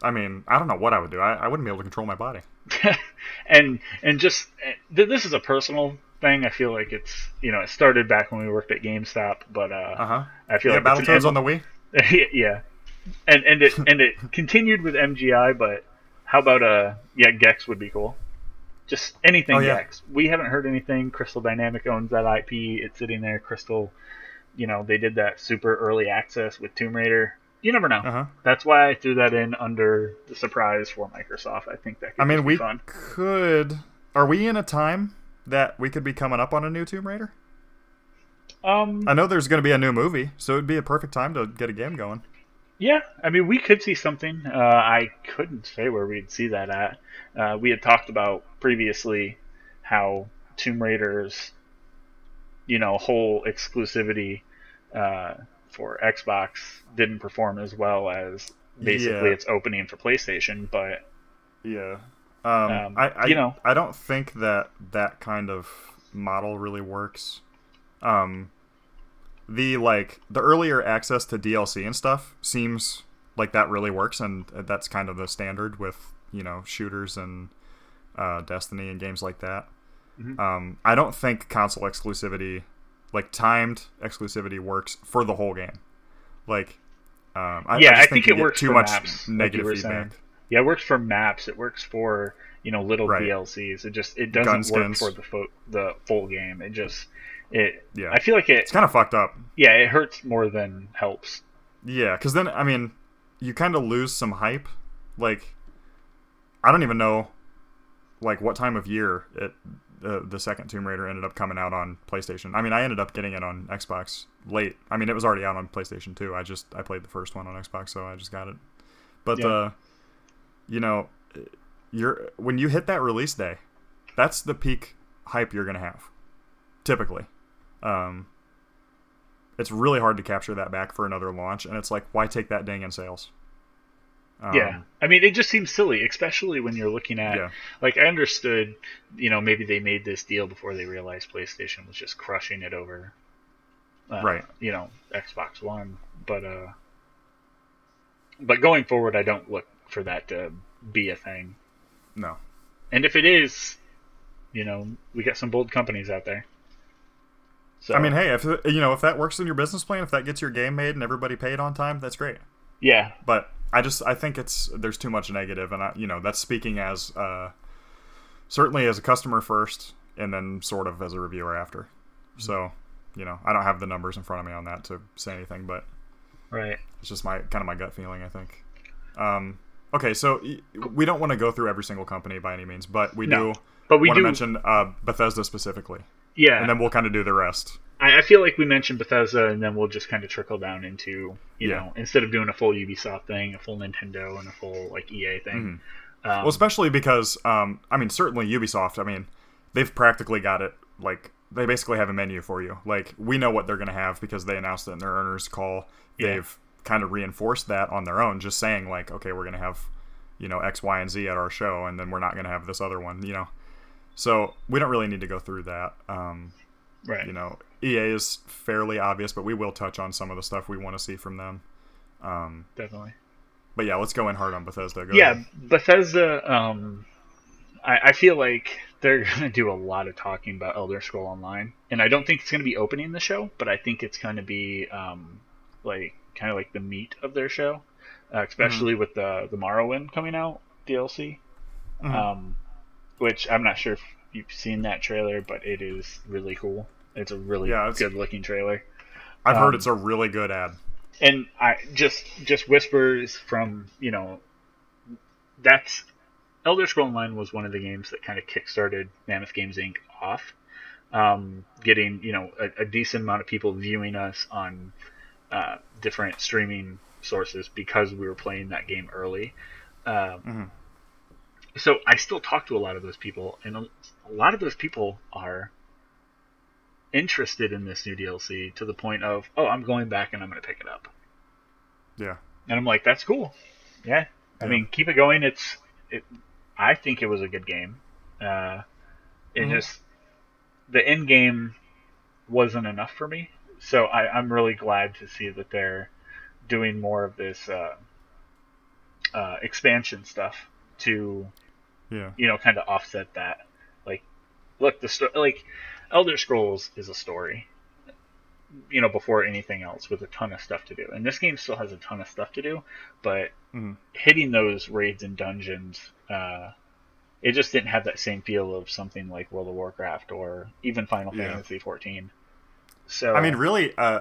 I mean, I don't know what I would do. I, I wouldn't be able to control my body. and, and just, this is a personal thing. I feel like it's, you know, it started back when we worked at GameStop, but, uh, Uh huh. I feel Yeah, like Battletoads on the Wii. yeah, and and it and it continued with MGI, but how about uh yeah Gex would be cool. Just anything Oh, yeah. Gex. We haven't heard anything. Crystal Dynamic owns that IP. It's sitting there. Crystal, you know, they did that super early access with Tomb Raider. You never know. Uh huh. That's why I threw that in under the surprise for Microsoft. I think that could I mean, we fun. could. Are we in a time that we could be coming up on a new Tomb Raider? Um, I know there's going to be a new movie, so it'd be a perfect time to get a game going. Yeah, I mean, we could see something. Uh, I couldn't say where we'd see that at. Uh, we had talked about previously how Tomb Raider's, you know, whole exclusivity uh, for Xbox didn't perform as well as basically Yeah. its opening for PlayStation. But Yeah. Um, Um, I, I you know. I don't think that that kind of model really works. Um, the like the earlier access to DLC and stuff seems like that really works, and that's kind of the standard with you know shooters and uh, Destiny and games like that. Mhm. Um, I don't think console exclusivity like timed exclusivity works for the whole game. Like, um, I, yeah, I, I think, you it works too much maps, negative feedback. saying. Yeah, it works for maps. It works for you know little Right. DLCs. It just it doesn't Gun work skins. for the fo- the full game. It just it. Yeah. I feel like it. It's kind of fucked up. Yeah, it hurts more than helps. Yeah, because then I mean, you kind of lose some hype. Like, I don't even know, like what time of year it uh, the second Tomb Raider ended up coming out on PlayStation. I mean, I ended up getting it on Xbox late. I mean, it was already out on PlayStation too. I just I played the first one on Xbox, so I just got it. But Yeah. uh, you know, you're when you hit that release day, that's the peak hype you're gonna have, typically. Um, it's really hard to capture that back for another launch, and it's like, why take that ding in sales? Um, yeah, I mean, it just seems silly, especially when you're looking at Yeah. like I understood, you know, maybe they made this deal before they realized PlayStation was just crushing it over, uh, Right. You know, Xbox One, but uh, but going forward, I don't look for that to be a thing. no, And if it is, you know, we got some bold companies out there. So I mean, hey, if you know if that works in your business plan, if that gets your game made and everybody paid on time, that's great. yeah, But I just I think it's there's too much negative, and I you know that's speaking as uh, certainly as a customer first, and then sort of as a reviewer after. So you know I don't have the numbers in front of me on that to say anything, but right. It's just my kind of my gut feeling, I think. Um, okay, so we don't want to go through every single company by any means, but we No, do but we want do- to mention uh, Bethesda specifically, Yeah, and then we'll kind of do the rest. I, I feel like we mentioned Bethesda, and then we'll just kind of trickle down into you Yeah. know instead of doing a full Ubisoft thing, a full Nintendo, and a full like EA thing. Um, Mm-hmm. Well, especially because um, I mean, certainly Ubisoft. I mean, they've practically got it. Like they basically have a menu for you. Like we know what they're going to have because they announced it in their earners call. Yeah. They've kind of reinforced that on their own, just saying like, okay, we're going to have you know X, Y, and Z at our show, and then we're not going to have this other one. You know, so we don't really need to go through that. Um, right. you know, EA is fairly obvious, but we will touch on some of the stuff we want to see from them. definitely. But yeah, let's go in hard on Bethesda. Go Yeah, ahead. Bethesda. Um, I, I feel like they're gonna do a lot of talking about Elder Scroll Online, and I don't think it's gonna be opening the show, but I think it's gonna be um, like kind of like the meat of their show, uh, especially with the the Morrowind coming out DLC. Mhm. Um, which I'm not sure if you've seen that trailer, but it is really cool. It's a really Yeah, it's- good looking trailer. I've heard um, it's a really good ad. and I just just whispers from you know that's Elder Scroll Online was one of the games that kind of kickstarted Mammoth Games Inc. off, um, getting you know a, a decent amount of people viewing us on uh, different streaming sources because we were playing that game early. Um, So I still talk to a lot of those people, and a, lot of those people are interested in this new DLC to the point of, oh, I'm going back and I'm going to pick it up. Yeah. And I'm like, that's cool. Yeah. I Yeah. mean, keep it going. It's, it, I think it was a good game. Uh, it Mhm. just, the end game wasn't enough for me. So I, I'm really glad to see that they're doing more of this, uh, uh, expansion stuff to, Yeah. you know, kind of offset that. Like, look, the sto- like, Elder Scrolls is a story, you know, before anything else, with a ton of stuff to do. And this game still has a ton of stuff to do, but Mhm. hitting those raids and dungeons, uh, it just didn't have that same feel of something like World of Warcraft or even Final Yeah. Fantasy 14. So I mean, really, uh,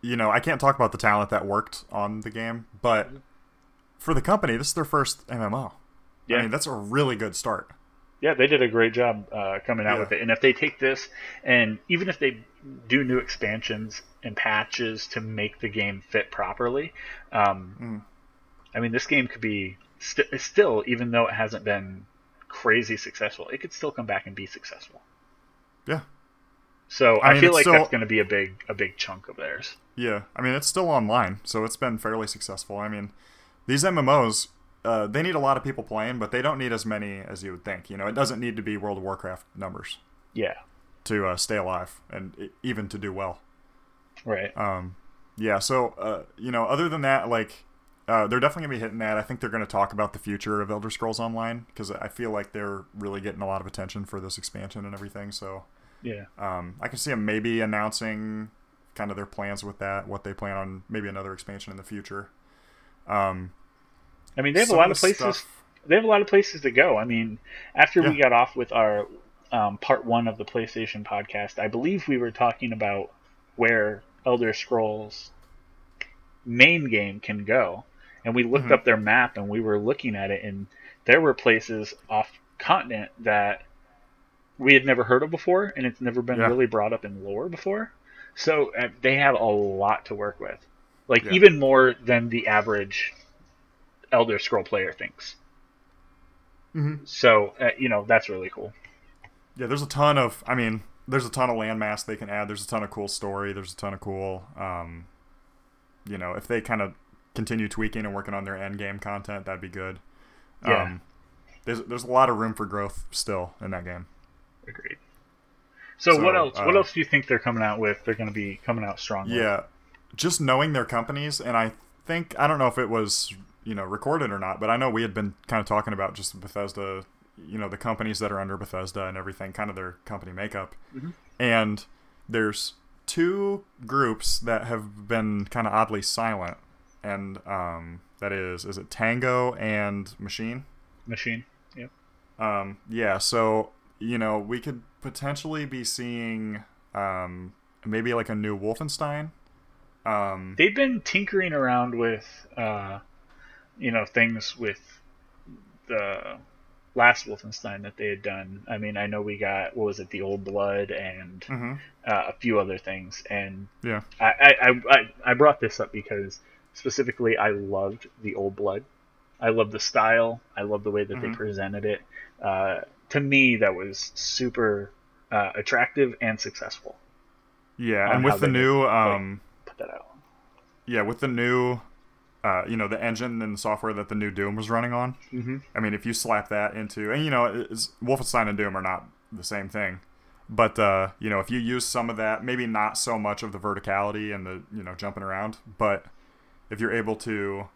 you know, I can't talk about the talent that worked on the game, but for the company, this is their first MMO. Yeah. I mean, that's a really good start. Yeah, they did a great job uh, coming out Yeah. with it. And if they take this, and even if they do new expansions and patches to make the game fit properly, um, Mm. I mean, this game could be st- still, even though it hasn't been crazy successful, it could still come back and be successful. Yeah. So I I, mean, feel like still- that's going to be a big a big chunk of theirs. Yeah, I mean, it's still online, so it's been fairly successful. I mean, these MMOs, uh, they need a lot of people playing, but they don't need as many as you would think. You know, it doesn't need to be World of Warcraft numbers Yeah. to uh, stay alive and even to do well. Right. Um, yeah, so uh, you know, other than that, like uh, they're definitely gonna be hitting that. I think they're gonna talk about the future of Elder Scrolls Online because I feel like they're really getting a lot of attention for this expansion and everything. So Yeah. Um, I can see them maybe announcing kind of their plans with that, what they plan on, maybe another expansion in the future. Um, I mean, they have a lot of places. stuff- They have a lot of places to go. I mean, after we got off with our um, part one of the PlayStation podcast, I believe we were talking about where Elder Scrolls main game can go, and we looked Mhm. up their map and we were looking at it, and there were places off continent that we had never heard of before, and it's never been Yeah. really brought up in lore before. So uh, they have a lot to work with, like Yeah. even more than the average Elder Scroll player thinks. Mhm. So uh, you know that's really cool. yeah, there's a ton of. I mean, there's a ton of landmass they can add. There's a ton of cool story. There's a ton of cool. Um, you know, if they kind of continue tweaking and working on their end game content, that'd be good. Yeah. Um, there's there's a lot of room for growth still in that game. Agreed. So, So, what else? what uh, else do you think they're coming out with? They're going to be coming out strong. Yeah, just knowing their companies, and I think I don't know if it was you know recorded or not, but I know we had been kind of talking about just Bethesda, you know, the companies that are under Bethesda and everything, kind of their company makeup, Mhm. and there's two groups that have been kind of oddly silent, and um, that is is it Tango and Machine? Machine. Yep. Um, yeah, so you know we could potentially be seeing um, maybe like a new Wolfenstein. Um, They've been tinkering around with, uh, you know, things with the last Wolfenstein that they had done. I mean, I know we got what was it, the Old Blood, and mhm, uh, a few other things. And yeah, I, I, I, I- brought this up because specifically I loved the Old Blood. I love the style. I love the way that they Mhm. presented it. Uh, to me, that was super uh, attractive and successful. yeah, and with the new, did, um, Put that out. yeah, with the new, uh, you know, the engine and the software that the new Doom was running on. Mm-hmm. I mean, if you slap that into, and you know, Wolfenstein and Doom are not the same thing, but uh, you know, if you use some of that, maybe not so much of the verticality and the you know jumping around, but if you're able to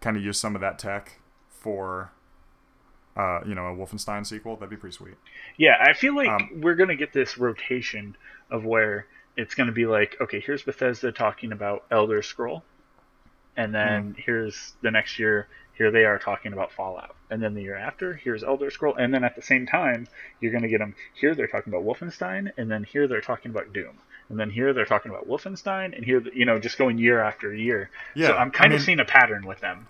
kind of use some of that tech for, uh, you know, a Wolfenstein sequel, that'd be pretty sweet. Yeah, I feel like Um, we're gonna get this rotation of where it's gonna be like, okay, here's Bethesda talking about Elder Scroll, and then here's the next year, here they are talking about Fallout, and then the year after, here's Elder Scroll, and then at the same time, you're gonna get them here they're talking about Wolfenstein, and then here they're talking about Doom, and then here they're talking about Wolfenstein, and here you know just going year after year. Yeah, so I'm kind I of seeing a pattern with them.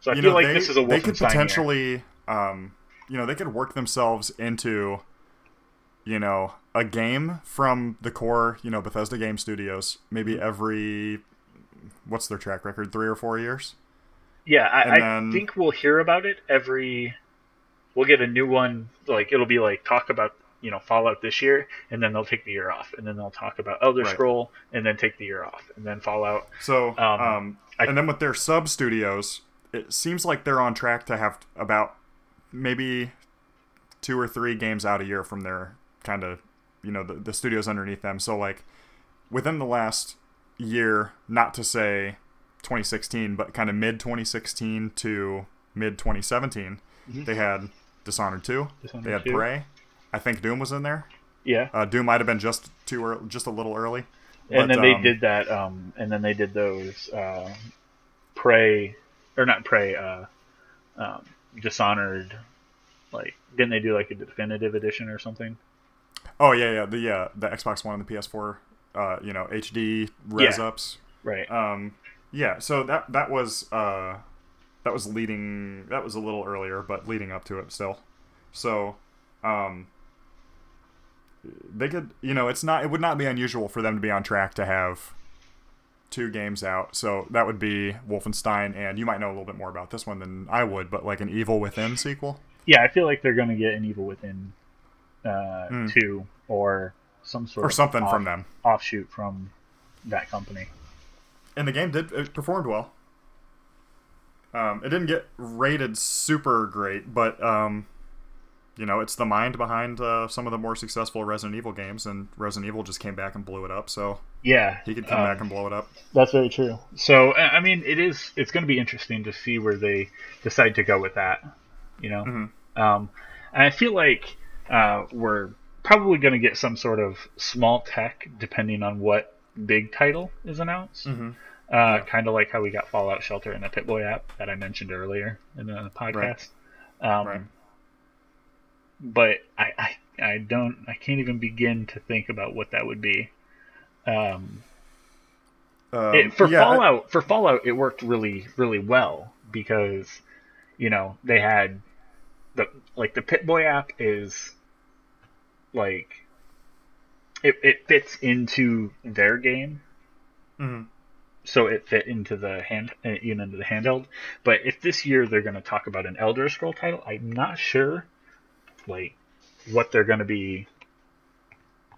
So I feel know, like they, this is a Wolfenstein they could year. Um, you know, they could work themselves into, you know, a game from the core, you know, Bethesda Game Studios. Maybe Mm-hmm. every, what's their track record? Three or four years. Yeah, I then- think we'll hear about it every. We'll get a new one. Like it'll be like talk about you know Fallout this year, and then they'll take the year off, and then they'll talk about Elder Right. Scroll, and then take the year off, and then Fallout. So, Um, um, I- and then with their sub studios, it seems like they're on track to have about maybe two or three games out a year from their kind of, you know, the, the studios underneath them. So, like, within the last year, not to say 2016, but kind of mid 2016 to mid 2017, Mhm. they had Dishonored 2, Dishonored they had 2. Prey. I think Doom was in there. Yeah, Uh, Doom might have been just too early, just a little early. and But, then they um, did that. Um, and then they did those uh, Prey or not Prey, uh, um, Dishonored. Like, didn't they do like a definitive edition or something? Oh yeah, yeah, the uh, the Xbox One and the PS4, uh, you know, HD res Yeah. ups. Right. Um, yeah, so that that was uh, that was leading. That was a little earlier, but leading up to it still. So, um, they could, you know, it's not. It would not be unusual for them to be on track to have two games out. So that would be Wolfenstein, and you might know a little bit more about this one than I would, but like an Evil Within sequel. Yeah, I feel like they're going to get an Evil Within uh, Hmm. two or some sort Or of something off- from them. offshoot from that company. and the game did it performed well. Um, it didn't get rated super great, but um, you know, it's the mind behind uh, some of the more successful Resident Evil games, and Resident Evil just came back and blew it up. So Yeah, he could come um, back and blow it up. That's very true. So I mean, it is. It's going to be interesting to see where they decide to go with that. You know, Mhm. um, and I feel like uh, we're probably going to get some sort of small tech depending on what big title is announced. Mm-hmm. Uh, yeah. Kind of like how we got Fallout Shelter in the Pip-Boy app that I mentioned earlier in the podcast. Right. Um, right. But I, I, I don't, I can't even begin to think about what that would be. Um, um, it, for yeah, Fallout, I, for Fallout, it worked really, really well because, you know, they had the like the Pip-Boy app is like it, it fits into their game. Mm-hmm. So it fit into the hand, uh, even into the handheld. But if this year they're going to talk about an Elder Scroll title, I'm not sure, like, what they're going to be,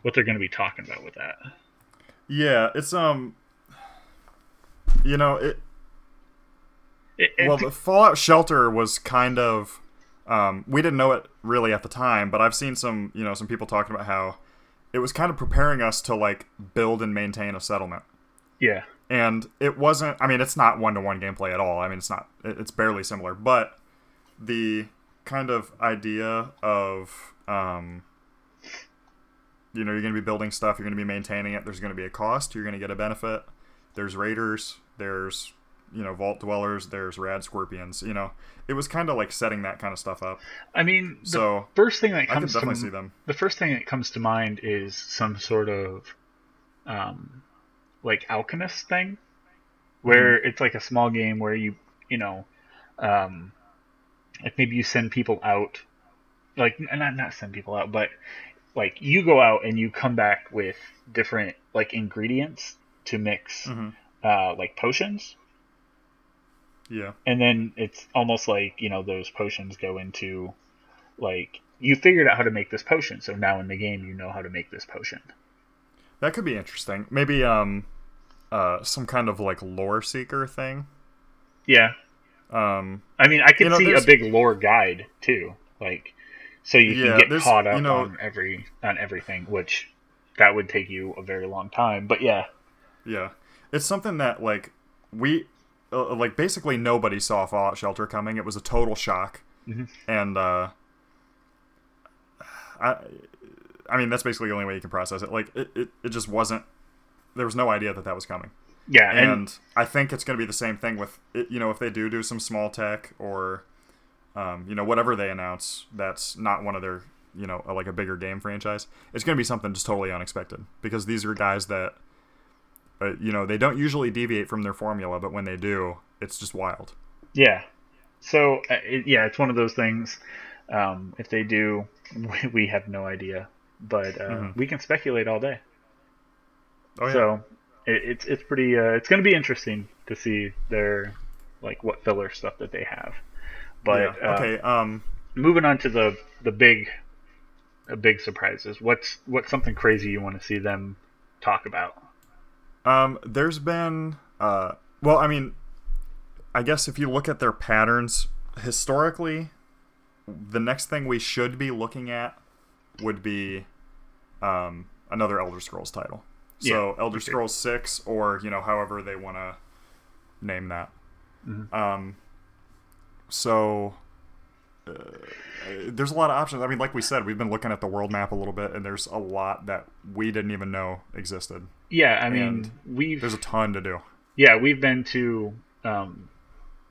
what they're going to be talking about with that. Yeah, it's um, you know it. it, it well, the Fallout Shelter was kind of, um, we didn't know it really at the time, but I've seen some, you know, some people talking about how it was kind of preparing us to like build and maintain a settlement. Yeah. And it wasn't. I mean, it's not one to one gameplay at all. I mean, it's not. It's barely similar. But the kind of idea of, um, you know, you're going to be building stuff. You're going to be maintaining it. There's going to be a cost. You're going to get a benefit. There's raiders. There's you know vault dwellers there's rad scorpions you know it was kind of like setting that kind of stuff up i mean so first thing that comes to see them. the first thing that comes to mind is some sort of um like alchemist thing where mm-hmm. it's like a small game where you you know um like maybe you send people out like not not send people out but like you go out and you come back with different like ingredients to mix mm-hmm. uh, like potions yeah. And then it's almost like, you know, those potions go into like you figured out how to make this potion, so now in the game you know how to make this potion. That could be interesting. Maybe um uh some kind of like lore seeker thing. Yeah. Um I mean, I could you know, see a big lore guide too. Like so you yeah, can get caught up you know, on every on everything, which that would take you a very long time, but yeah. Yeah. It's something that like we uh, like basically nobody saw Fallout Shelter coming. It was a total shock, mm-hmm. and uh, I, I mean that's basically the only way you can process it. Like it, it, it just wasn't. There was no idea that that was coming. Yeah, and, and I think it's going to be the same thing with it, you know if they do do some small tech or, um, you know whatever they announce that's not one of their you know like a bigger game franchise. It's going to be something just totally unexpected because these are guys that but you know, they don't usually deviate from their formula, but when they do, it's just wild. Yeah. So uh, it, yeah, it's one of those things. Um, if they do, we have no idea, but uh, mm-hmm. we can speculate all day. Oh, yeah. So it, it's it's pretty. Uh, it's going to be interesting to see their like what filler stuff that they have. But yeah. okay. Um, moving on to the the big, the big surprises. What's what's something crazy you want to see them talk about? Um, there's been, uh, well, I mean, I guess if you look at their patterns historically, the next thing we should be looking at would be um, another Elder Scrolls title. So yeah, Elder Scrolls Six, or you know, however they want to name that. Mm-hmm. Um, so uh, there's a lot of options. I mean, like we said, we've been looking at the world map a little bit, and there's a lot that we didn't even know existed. Yeah, I mean, we've there's a ton to do. Yeah, we've been to um,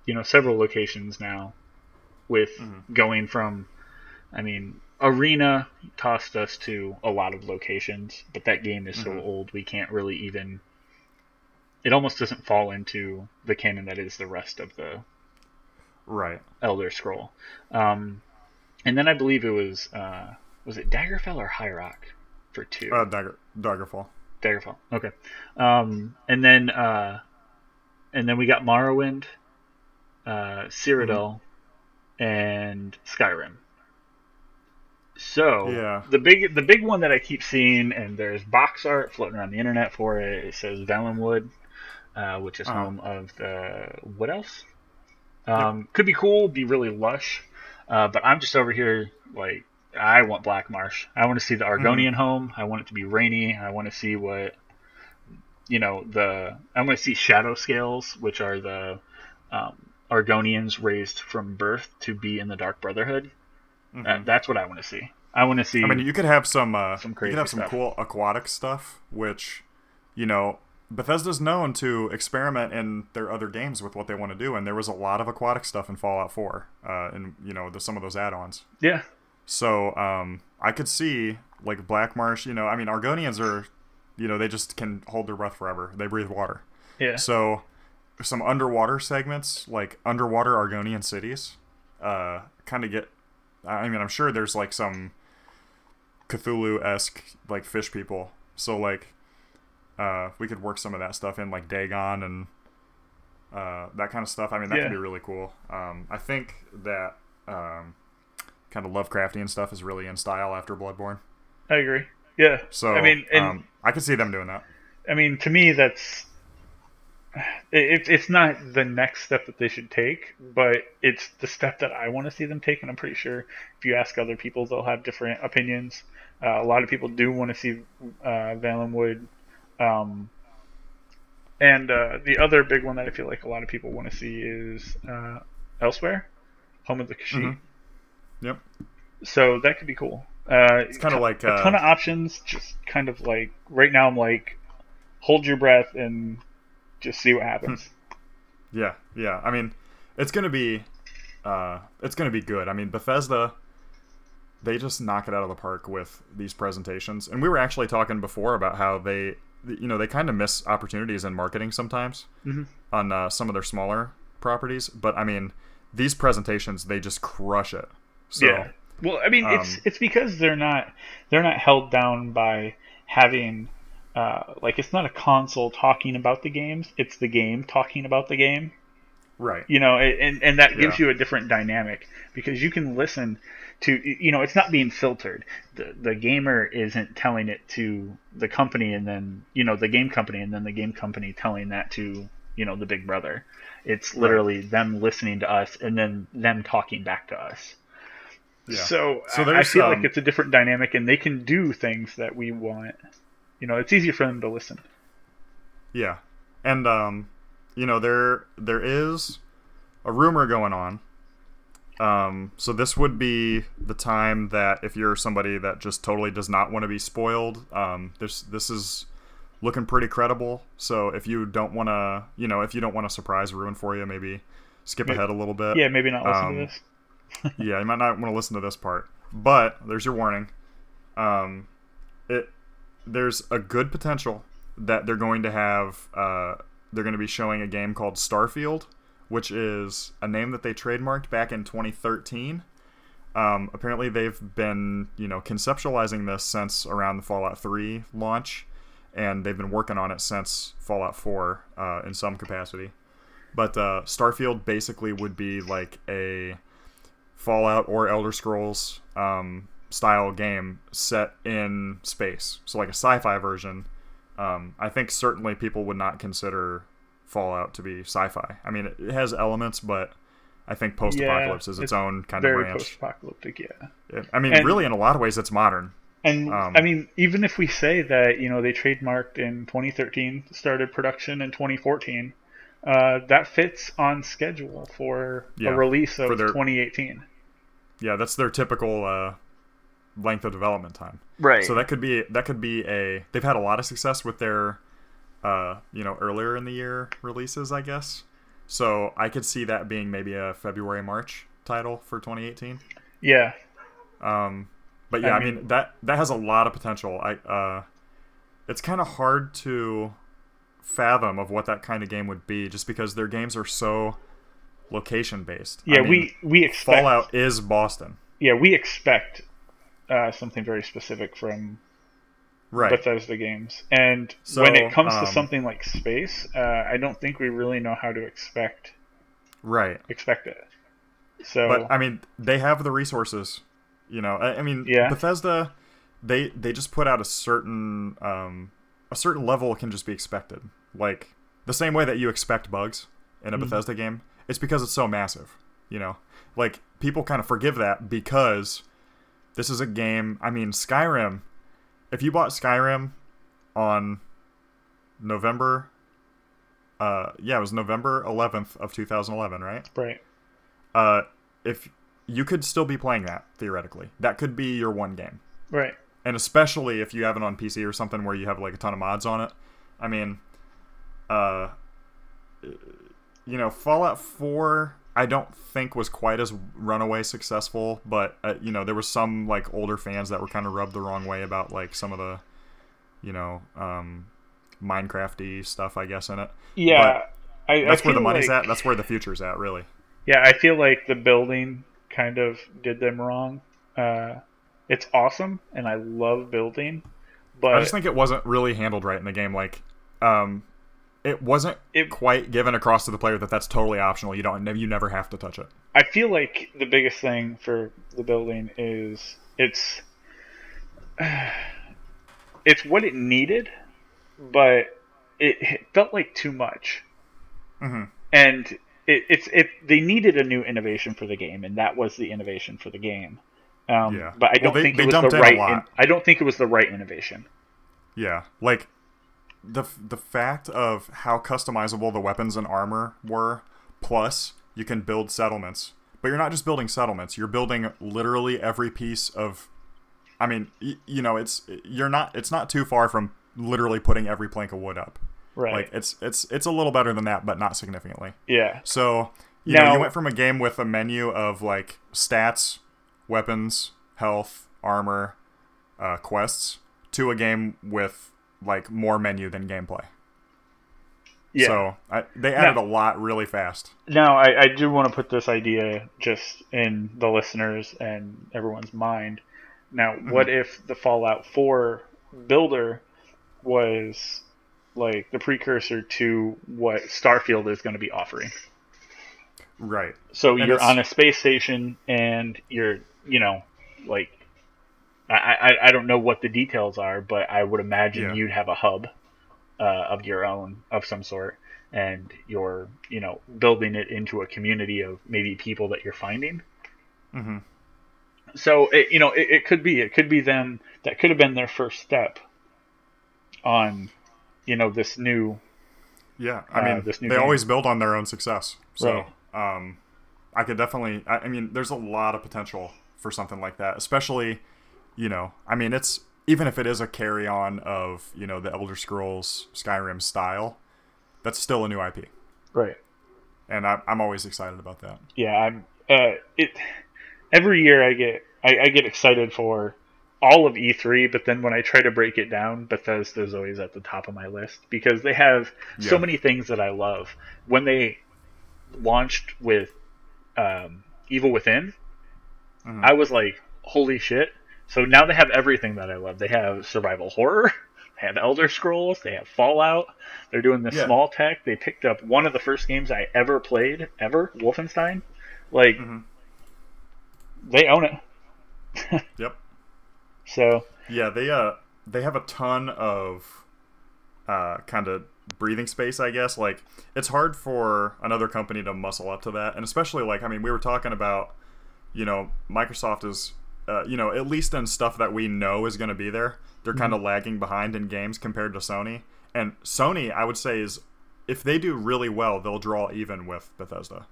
you know several locations now, with mm-hmm. going from, I mean, Arena tossed us to a lot of locations, but that game is mm-hmm. so old we can't really even. It almost doesn't fall into the canon that is the rest of the right Elder Scroll. Um, and then I believe it was uh, was it Daggerfall or High Rock for two? Uh, Dagger Daggerfall. Daggerfall. Okay. Um, and then uh, and then we got Morrowind, uh, Cyrodiil, mm-hmm. and Skyrim. So yeah. the big the big one that I keep seeing, and there's box art floating around the internet for it. It says Valenwood, uh, which is uh-huh. home of the what else? Um, yep. Could be cool, be really lush. Uh, but I'm just over here like I want Black Marsh. I want to see the Argonian mm-hmm. home. I want it to be rainy. I want to see what you know the. I want to see shadow scales, which are the um, Argonians raised from birth to be in the Dark Brotherhood. Mm-hmm. Uh, that's what I want to see. I want to see. I mean, you could have some, uh, Some you could have some stuff. cool aquatic stuff, which, you know, Bethesda's known to experiment in their other games with what they want to do, and there was a lot of aquatic stuff in Fallout 4, uh, and you know, the, some of those add-ons. yeah, So um, I could see like Black Marsh. You know, I mean, Argonians are, you know, they just can hold their breath forever. They breathe water. yeah, So some underwater segments, like underwater Argonian cities, uh, kind of get. I mean, I'm sure there's like some Cthulhu esque like fish people. So like, uh, we could work some of that stuff in, like Dagon and uh, that kind of stuff. I mean, that Yeah. could be really cool. Um, I think that um, kind of Lovecraftian stuff is really in style after Bloodborne. I agree. Yeah, So I mean, and um, I could see them doing that. I mean, to me, that's it, it's not the next step that they should take, but it's the step that I want to see them take. And I'm pretty sure if you ask other people, they'll have different opinions. Uh, a lot of people do want to see uh, Valenwood. Um, and uh, the other big one that I feel like a lot of people want to see is uh, Elsweyr, Home of the Khajiit. Mhm. Yep. So that could be cool. Uh, It's kind of like a uh, ton of options. Just kind of like right now, I'm like, hold your breath and just see what happens. Yeah, yeah. I mean, it's gonna be, uh, it's gonna be good. I mean, Bethesda, they just knock it out of the park with these presentations. And we were actually talking before about how they, you know, they kind of miss opportunities in marketing sometimes Mhm. on uh, some of their smaller properties. But I mean, these presentations, they just crush it. So, yeah. Well, I mean, it's um, it's because they're not they're not held down by having uh, like it's not a console talking about the games. It's the game talking about the game. right. you know and and that gives Yeah. you a different dynamic because you can listen to you know it's not being filtered. The the gamer isn't telling it to the company and then you know the game company and then the game company telling that to you know the big brother. It's literally them listening to us and then them talking back to us. Yeah. so, So I- feel um, like it's a different dynamic and they can do things that we want. You know it's easier for them to listen. Yeah, and um, you know there there is a rumor going on. Um, so this would be the time that if you're somebody that just totally does not want to be spoiled, um, this this is looking pretty credible. So if you don't want to, you know, if you don't want a surprise ruin for you, maybe skip May- ahead a little bit. yeah maybe not listen Um, to this yeah, you might not want to listen to this part, but there's your warning. Um, it there's a good potential that they're going to have. Uh, they're going to be showing a game called Starfield, which is a name that they trademarked back in 2013. Um, apparently, they've been you know conceptualizing this since around the Fallout 3 launch, and they've been working on it since Fallout 4 uh, in some capacity. But uh, Starfield basically would be like a Fallout or Elder Scrolls um, style game set in space. So like a sci-fi version. Um, I think certainly people would not consider Fallout to be sci-fi. I mean, it, it has elements, but I think post-apocalypse is its, it's own kind of very branch. post-apocalyptic yeah It- I mean, And- really, in a lot of ways, it's modern. And Um, I mean, even if we say that you know they trademarked in 2013, started production in 2014, uh, that fits on schedule for Yeah, a release of for their- 2018. Yeah, that's their typical uh, length of development time. Right. So that could be that could be a. They've had a lot of success with their, uh, you know, earlier in the year releases, I guess. So I could see that being maybe a February March title for 2018. yeah. Um, but yeah, I I mean, mean- that that has a lot of potential. I uh, it's kind of hard to fathom of what that kind of game would be, just because their games are so location based. Yeah, we we expect Fallout is Boston, yeah we expect uh, something very specific from right? Bethesda games, and So, when it comes um, to something like space, uh, I don't think we really know how to expect right. expect it. So but I mean, they have the resources. You know, I, I mean, Yeah. Bethesda, they they just put out a certain um, a certain level can just be expected. Like the same way that you expect bugs in a Mm-hmm. Bethesda game, it's because it's so massive. You know, like people kind of forgive that because this is a game. I mean, Skyrim. If you bought Skyrim on November, uh, yeah, it was November 11th of 2011, right? right. uh, if you could still be playing that theoretically. That could be your one game. Right. And especially if you have it on PC or something where you have like a ton of mods on it. I mean, uh, you know, Fallout 4 I don't think was quite as runaway successful, but uh, you know, there was some like older fans that were kind of rubbed the wrong way about like some of the you know, um Minecrafty stuff, I guess in it. Yeah. I, That's I where the money's like- at. That's where the future's at, really. Yeah, I feel like the building kind of did them wrong. Uh, it's awesome, and I love building, but I just think it wasn't really handled right in the game. Like, um, it wasn't It- quite given across to the player that that's totally optional. You don't, you never have to touch it. I feel like the biggest thing for the building is it's it's what it needed, but it, it felt like too much. Mhm. And it, it's it they needed a new innovation for the game, and that was the innovation for the game. Um, Yeah. But I don't they- think they it was the right. in- I don't think it was the right innovation. Yeah, like the the fact of how customizable the weapons and armor were, plus you can build settlements. But you're not just building settlements; you're building literally every piece of. I mean, y- you know, it's you're not. It's not too far from literally putting every plank of wood up. Right. Like it's it's it's a little better than that, but not significantly. yeah. So you know, Now- you went from a game with a menu of like stats, weapons, health, armor, uh, quests, to a game with like more menu than gameplay. Yeah. So I, they added Now- a lot really fast. Now, I, I do want to put this idea just in the listeners and everyone's mind. Now, mm-hmm. what if the Fallout 4 builder was like the precursor to what Starfield is going to be offering? Right. So And you're it's- on a space station and you're, you know, like, I, I, I don't know what the details are, but I would imagine Yeah. you'd have a hub uh, of your own of some sort, and you're, you know, building it into a community of maybe people that you're finding. Mm-hmm. So it, you know, it, it could be, it could be them that could have been their first step on, you know, this new Yeah. I Uh, mean, this new they always build on their own success. So, Right. um, I could definitely. I, I mean, there's a lot of potential for something like that, especially, you know, I mean, it's even if it is a carry on of you know the Elder Scrolls Skyrim style, that's still a new IP, right. and I, I'm always excited about that. yeah, I'm. Uh, it every year I get I, I get excited for all of E3, but then when I try to break it down, Bethesda's always at the top of my list because they have so many things that I love. When they launched with um, Evil Within, Mhm. I was like, "Holy shit!" So now they have everything that I love. They have survival horror, they have Elder Scrolls, they have Fallout. They're doing the Yeah. small tech. They picked up one of the first games I ever played ever, Wolfenstein. Like Mhm. they own it. Yep. So Yeah, they uh they have a ton of uh kind of breathing space, I guess. Like it's hard for another company to muscle up to that, and especially like I mean, we were talking about you know Microsoft is uh, you know at least in stuff that we know is going to be there, they're kind of lagging behind in games compared to Sony. And Sony, I would say, is if they do really well, they'll draw even with Bethesda.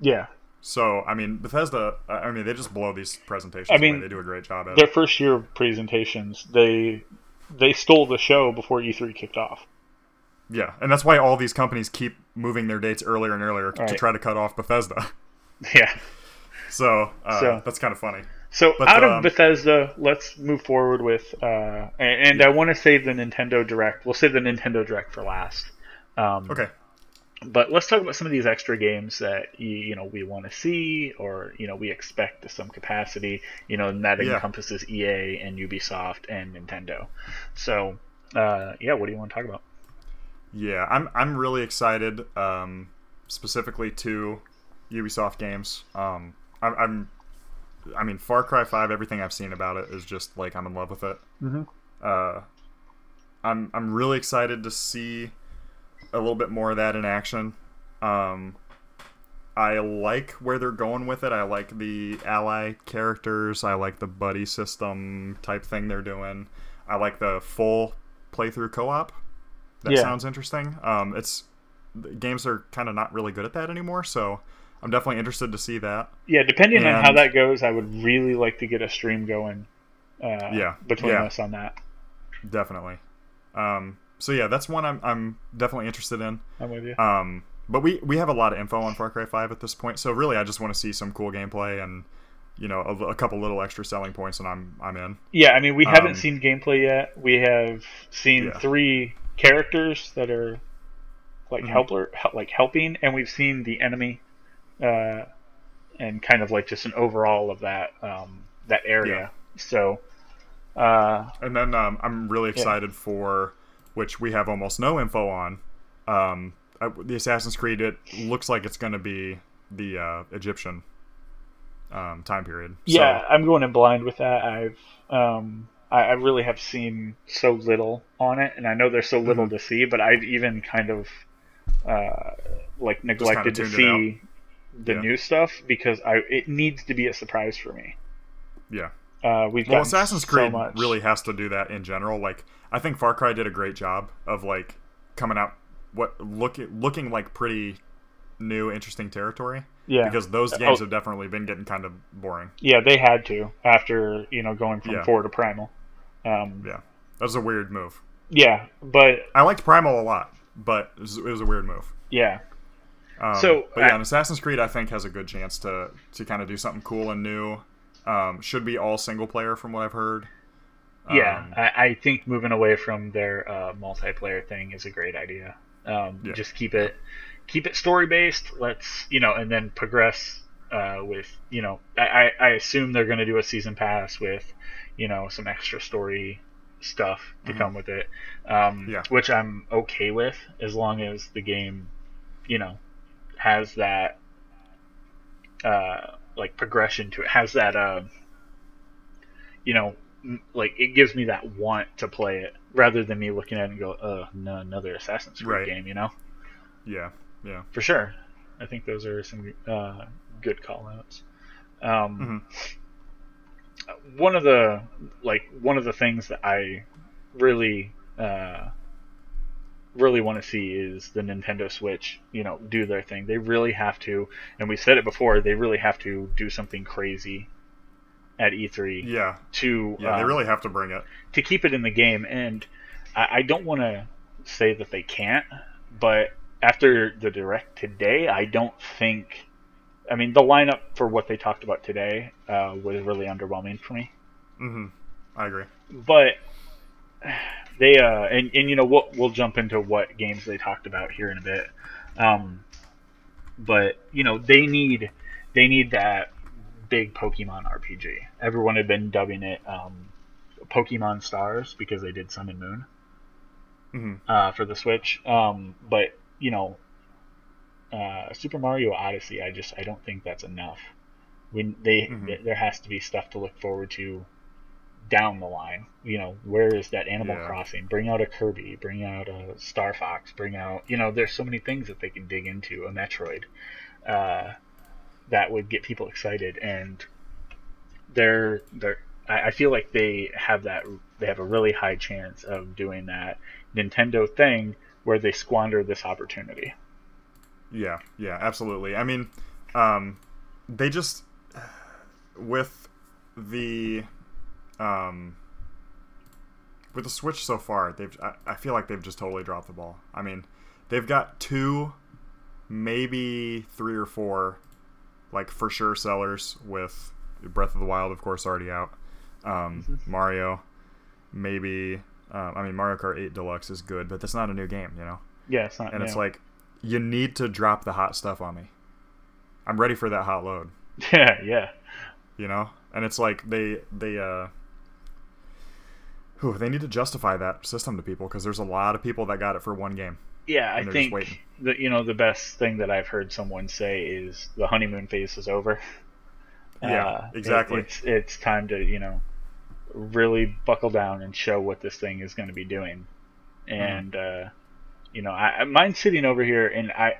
yeah, So I mean, Bethesda, I mean, they just blow these presentations. I mean, away. they do a great job at their it. first year of presentations, they they stole the show before E3 kicked off. Yeah, and that's why all these companies keep moving their dates earlier and earlier to Right. try to cut off Bethesda. Yeah. So, uh, So- that's kind of funny. So But, out um, of Bethesda, let's move forward with, uh, and, and I want to save the Nintendo Direct. We'll save the Nintendo Direct for last. Um, Okay. But let's talk about some of these extra games that you, you know we want to see, or you know we expect to some capacity. You know, and that Yeah. encompasses EA and Ubisoft and Nintendo. So, uh, yeah, what do you want to talk about? Yeah, I'm I'm really excited, um, specifically to Ubisoft games. Um, I'm, I'm, I mean, Far Cry Five. Everything I've seen about it is just like I'm in love with it. Mhm. Uh, I'm I'm really excited to see a little bit more of that in action. Um, I like where they're going with it. I like the ally characters. I like the buddy system type thing they're doing. I like the full playthrough co-op. That Yeah. sounds interesting. Um, it's games are kind of not really good at that anymore, so I'm definitely interested to see that. Yeah, depending on how that goes, I would really like to get a stream going. Uh, Yeah, between yeah. us on that, Definitely. Um, so yeah, that's one I'm I'm definitely interested in. I'm with you. Um, but we we have a lot of info on Far Cry 5 at this point, so really I just want to see some cool gameplay and you know a, a couple little extra selling points, and I'm I'm in. Yeah, I mean, we haven't Um, seen gameplay yet. We have seen Yeah. three characters that are like Mhm. helper, like helping, and we've seen the enemy, uh, and kind of like just an overall of that um, that area. So, uh, And then um, I'm really excited for which we have almost no info on. Um, uh, the Assassin's Creed. It looks like it's going to be the uh, Egyptian um, time period. So- yeah, I'm going in blind with that. I've um, I, I really have seen so little on it, and I know there's so little Mm-hmm. to see, but I've even kind of uh, like neglected to tuned it see the Yeah. new stuff because I it needs to be a surprise for me. yeah. Uh, we've Well, Assassin's so Creed much. really has to do that in general. Like, I think Far Cry did a great job of like coming out what look looking like pretty new, interesting territory. yeah Because those games Oh. have definitely been getting kind of boring. yeah they had to after you know going from Yeah. four to primal. Um, Yeah, that was a weird move. yeah, but I liked Primal a lot, but it was, it was a weird move. yeah, Um, So, but yeah, I- Assassin's Creed I think has a good chance to to kind of do something cool and new. Um, should be all single player from what I've heard. yeah. Um, I, I think moving away from their uh, multiplayer thing is a great idea. Um, Yeah. Just keep it keep it story based. Let's you know, and then progress uh, with you know. I, I I assume they're going to do a season pass with you know some extra story stuff to Mhm. come with it. Um, Yeah. Which I'm okay with as long as the game, you know, has that uh, like progression to it. Has that uh, you know, like it gives me that want to play it rather than me looking at it and go, oh no, another Assassin's Creed Right. game," you know. yeah, yeah. For sure, I think those are some uh, good call outs. Um, One of the like one of the things that I really uh, really want to see is the Nintendo Switch. You know, do their thing. They really have to, and we said it before. They really have to do something crazy at E3 Yeah, to yeah. They um, really have to bring it. to keep it in the game. And I, I don't want to say that they can't, but after the direct today, I don't think. I mean, the lineup for what they talked about today uh, was really underwhelming for me. Mm-hmm. I agree. But they uh, and and you know we'll we'll jump into what games they talked about here in a bit. Um, but you know they need they need that big Pokemon RPG. Everyone had been dubbing it um, Pokemon Stars because they did Sun and Moon hmm uh, for the Switch. Um, but you know, uh, Super Mario Odyssey, I just I don't think that's enough. When they Mhm. th- there has to be stuff to look forward to down the line. You know, where is that Animal Yeah. Crossing? Bring out a Kirby, bring out a Star Fox, bring out you know, there's so many things that they can dig into. A Metroid. Uh, that would get people excited and they're they're I I feel like they have that they have a really high chance of doing that Nintendo thing where they squander this opportunity. Yeah, yeah, absolutely. I mean, um, they just with the um, with the Switch so far, they've I, I feel like they've just totally dropped the ball. I mean, they've got two, maybe three or four, like for sure sellers with Breath of the Wild, of course, already out. Um, Mario, maybe. Um, I mean, Mario Kart 8 Deluxe is good, but that's not a new game, you know. Yeah, it's not. And it's like, you need to drop the hot stuff on me. I'm ready for that hot load, yeah, yeah, you know. And it's like they they uh, whew, they need to justify that system to people because there's a lot of people that got it for one game. yeah. I And they're just think that you know the best thing that I've heard someone say is the honeymoon phase is over. Yeah, Uh, it- exactly. it's it's time to you know really buckle down and show what this thing is going to be doing, Mm-hmm. and uh, you know I I- mine's sitting over here and I.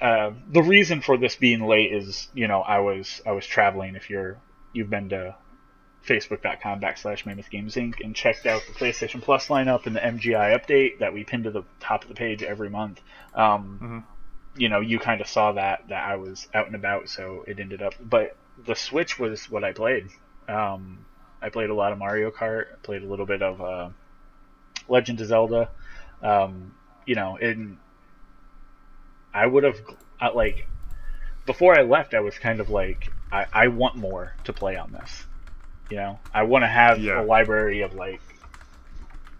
Uh, the reason for this being late is, you know, I was I was traveling. If you're you've been to facebook.com backslash Mammoth Games Inc. and checked out the PlayStation Plus lineup and the MGI update that we pin to the top of the page every month. Um, you know, you kind of saw that that I was out and about, so it ended up. But the Switch was what I played. Um, I played a lot of Mario Kart. I played a little bit of uh, Legend of Zelda. Um, you know, and I would have like before I left, I was kind of like, I, I want more to play on this. You know, I want to have Yeah. a library of like,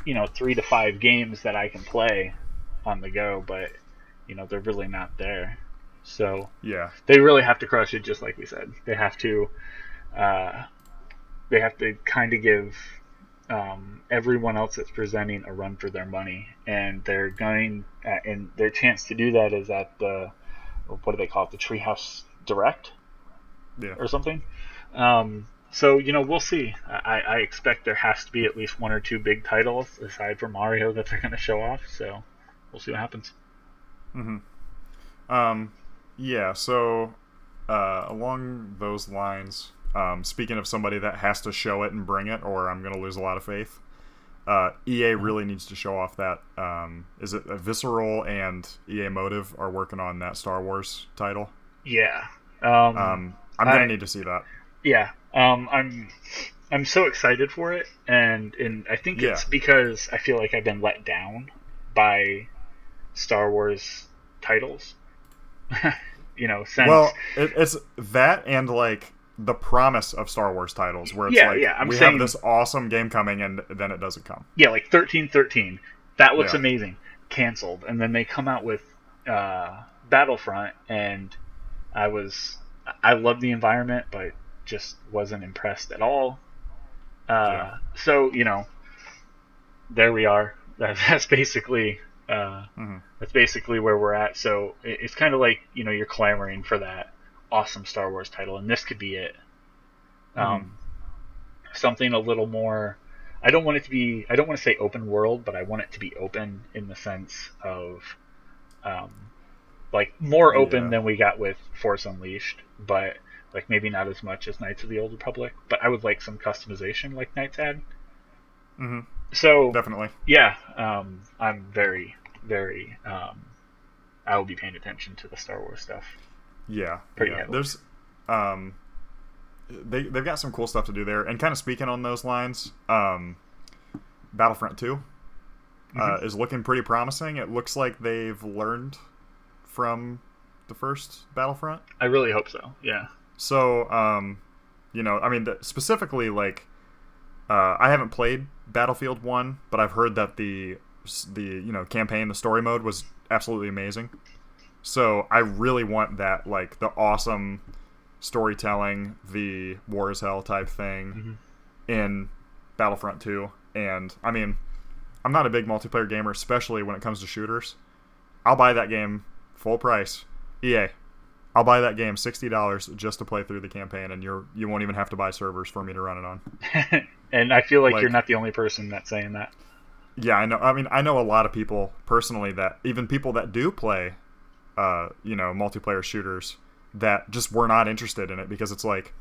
you know, three to five games that I can play on the go, but you know, they're really not there. So Yeah. they really have to crush it, just like we said. They have to, uh, they have to kind of give um, everyone else that's presenting a run for their money, and they're going, uh, and their chance to do that is at the, what do they call it, the Treehouse Direct Yeah. or something. Um, so you know, we'll see. I, I expect there has to be at least one or two big titles aside from Mario that they're going to show off. So we'll see what happens. Hmm. Um, yeah. So, uh, along those lines, um, speaking of somebody that has to show it and bring it, or I'm going to lose a lot of faith. Uh, EA really needs to show off that. Um, is it uh, Visceral and EA Motive are working on that Star Wars title? Yeah. Um, Um, I'm gonna I- need to see that. Yeah, um, I'm I'm so excited for it, and and I think it's because I feel like I've been let down by Star Wars titles. you know, since Well, it, it's that and like the promise of Star Wars titles, where it's Yeah, like yeah, I'm we saying- have this awesome game coming, and then it doesn't come. yeah, like thirteen thirteen, that looks Yeah. amazing, canceled, and then they come out with uh, Battlefront, and I was I love the environment, but just wasn't impressed at all. Uh, Yeah. So you know, there we are. That, that's basically uh, Mhm. that's basically where we're at. So it, it's kind of like you know you're clamoring for that awesome Star Wars title, and this could be it. Um, something a little more. I don't want it to be. I don't want to say open world, but I want it to be open in the sense of, um, like more open Yeah. than we got with Force Unleashed, but like maybe not as much as Knights of the Old Republic. But I would like some customization like Knights had. hmm So Definitely. yeah, um, I'm very, very. Um, I will be paying attention to the Star Wars stuff. Yeah, Pretty yeah. heavily. There's, um, they they've got some cool stuff to do there, and kind of speaking on those lines, um, Battlefront 2 uh, Mm-hmm. is looking pretty promising. It looks like they've learned from the first Battlefront. I really hope so. Yeah. So, um, you know, I mean, the, specifically, like, uh, I haven't played Battlefield One, but I've heard that the the you know campaign, the story mode was absolutely amazing. So I really want that, like, the awesome storytelling, the war as hell type thing in Battlefront Two. And I mean, I'm not a big multiplayer gamer, especially when it comes to shooters. I'll buy that game full price. EA, I'll buy that game sixty dollars just to play through the campaign, and you're you won't even have to buy servers for me to run it on. and I feel like, Like- you're not the only person that's saying that. Yeah, I know. I mean, I know a lot of people personally that even people that do play, uh, you know, multiplayer shooters that just were not interested in it because it's like,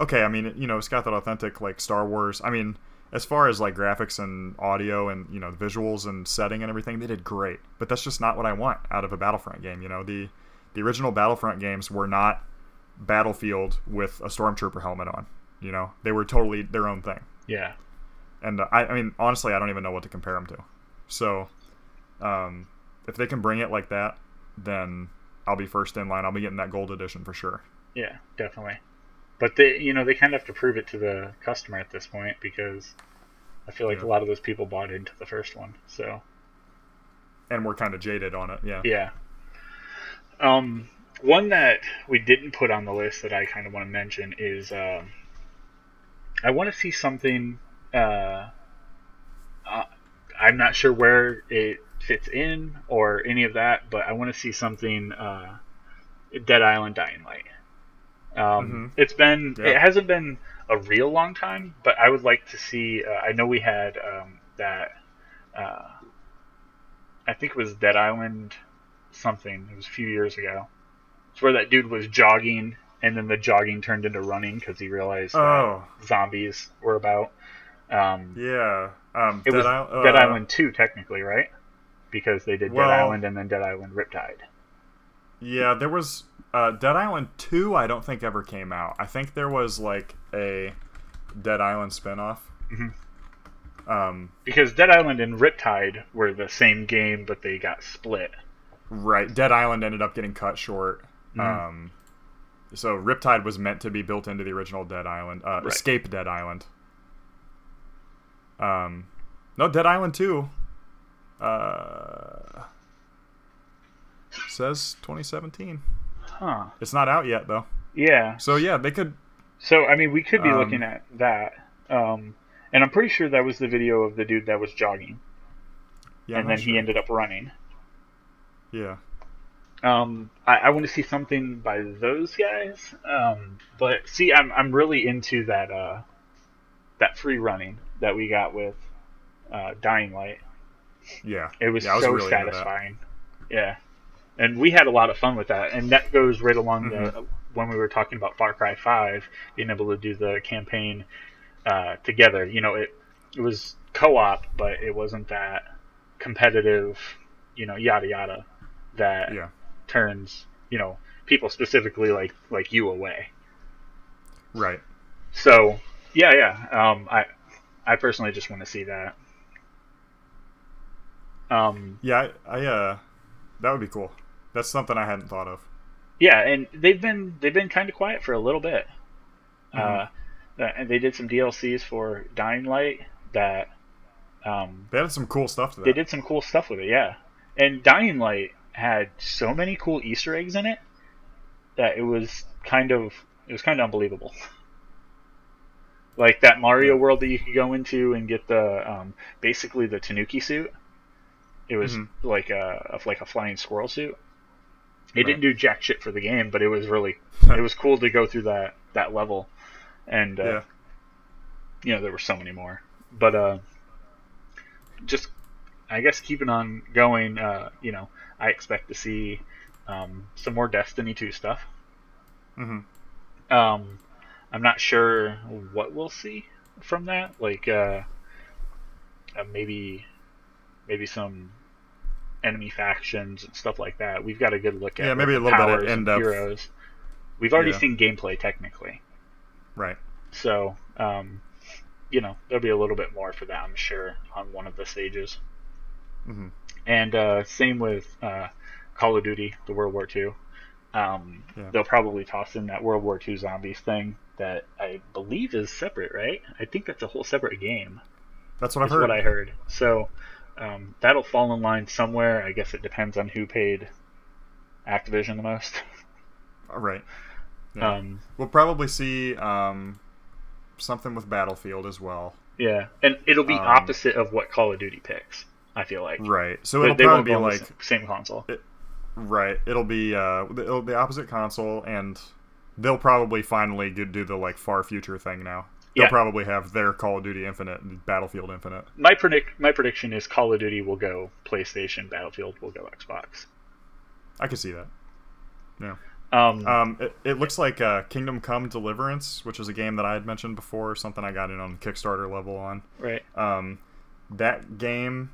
okay, I mean, you know, it's got that authentic like Star Wars. I mean, as far as like graphics and audio and you know visuals and setting and everything, they did great. But that's just not what I want out of a Battlefront game. You know, the the original Battlefront games were not Battlefield with a stormtrooper helmet on. You know, they were totally their own thing Yeah. and uh, I, I mean honestly i don't even know what to compare them to so um, if they can bring it like that then i'll be first in line i'll be getting that gold edition for sure Yeah, definitely. But they, you know, they kind of have to prove it to the customer at this point because I feel like Yeah. a lot of those people bought into the first one. So and we're kind of jaded on it yeah yeah. Um, one that we didn't put on the list that I kind of want to mention is um, I want to see something. Uh, uh, I'm not sure where it fits in or any of that, but I want to see something. Uh, Dead Island Dying Light. Um, Mhm. It's been Yeah. it hasn't been a real long time, but I would like to see. Uh, I know we had um, that. Uh, I think it was Dead Island something. It was a few years ago. It's where that dude was jogging, and then the jogging turned into running because he realized oh that zombies were about. Um, yeah um, it Dead was Isle- uh, Dead Island Two, technically, right? Because they did well- Dead Island and then Dead Island Riptide. Yeah, there was uh, Dead Island Two. I don't think ever came out. I think there was like a Dead Island spinoff. Mm-hmm. Um, because Dead Island and Riptide were the same game, but they got split. Right. Dead Island ended up getting cut short. Mhm. Um, so Riptide was meant to be built into the original Dead Island. Uh, Right. Escape Dead Island. Um, no, Dead Island Two. Uh, says 2017. Huh. It's not out yet though. Yeah. So yeah, they could. So I mean, we could be Um, looking at that. Um, and I'm pretty sure that was the video of the dude that was jogging, Yeah, and I'm then not he ended up running. Yeah. Um, I, I want to see something by those guys. Um, but see, I'm I'm really into that uh, that free running that we got with uh, Dying Light. Yeah. It was Yeah, was so really satisfying. Yeah, and we had a lot of fun with that, and that goes right along Mm-hmm. the when we were talking about Far Cry Five, being able to do the campaign uh, together. You know, it it was co-op, but it wasn't that competitive. You know, yada yada. That Yeah. turns you know people specifically like like you away. Right. So yeah, yeah. Um, I I personally just want to see that. Um, Yeah. I, I uh, that would be cool. That's something I hadn't thought of. yeah, and they've been they've been kind of quiet for a little bit. Mhm. Uh, and they did some DLCs for Dying Light that um, They had some cool stuff to that. they did some cool stuff with it. Yeah, and Dying Light had so many cool Easter eggs in it that it was kind of it was kind of unbelievable. Like that Mario world that you could go into and get the um, basically the Tanuki suit. It was Mhm. like a like a flying squirrel suit. It Right. didn't do jack shit for the game, but it was really it was cool to go through that that level, and uh, Yeah. you know there were so many more. But uh, just I guess keeping on going. Uh, you know, I expect to see um, some more Destiny two stuff. hmm Um, I'm not sure what we'll see from that. Like uh, uh, maybe maybe some enemy factions and stuff like that. We've got a good look at Yeah, maybe like, a little bit of powers and heroes. We've already Yeah. seen gameplay technically, Right. so um, you know there'll be a little bit more for that. I'm sure on one of the stages. Hmm And uh, same with uh, Call of Duty, the World War II. Um, Yeah. They'll probably toss in that World War II zombies thing that I believe is separate, right? I think that's a whole separate game. That's what I've Is heard. what I heard. So um, that'll fall in line somewhere. I guess it depends on who paid Activision the most. All right. Yeah. Um, We'll probably see um, something with Battlefield as well. yeah, and it'll be Um, opposite of what Call of Duty picks. I feel like Right. So it'll they probably won't be like s- same console. right. It'll be uh, the, it'll, the opposite console, and they'll probably finally do, do the like far future thing now. They'll Yeah. probably have their Call of Duty Infinite and Battlefield Infinite. My predict my prediction is Call of Duty will go PlayStation, Battlefield will go Xbox. I can see that. Yeah. Um, Um, it, it looks like uh, Kingdom Come Deliverance, which is a game that I had mentioned before, something I got in on Kickstarter level on. right. Um, that game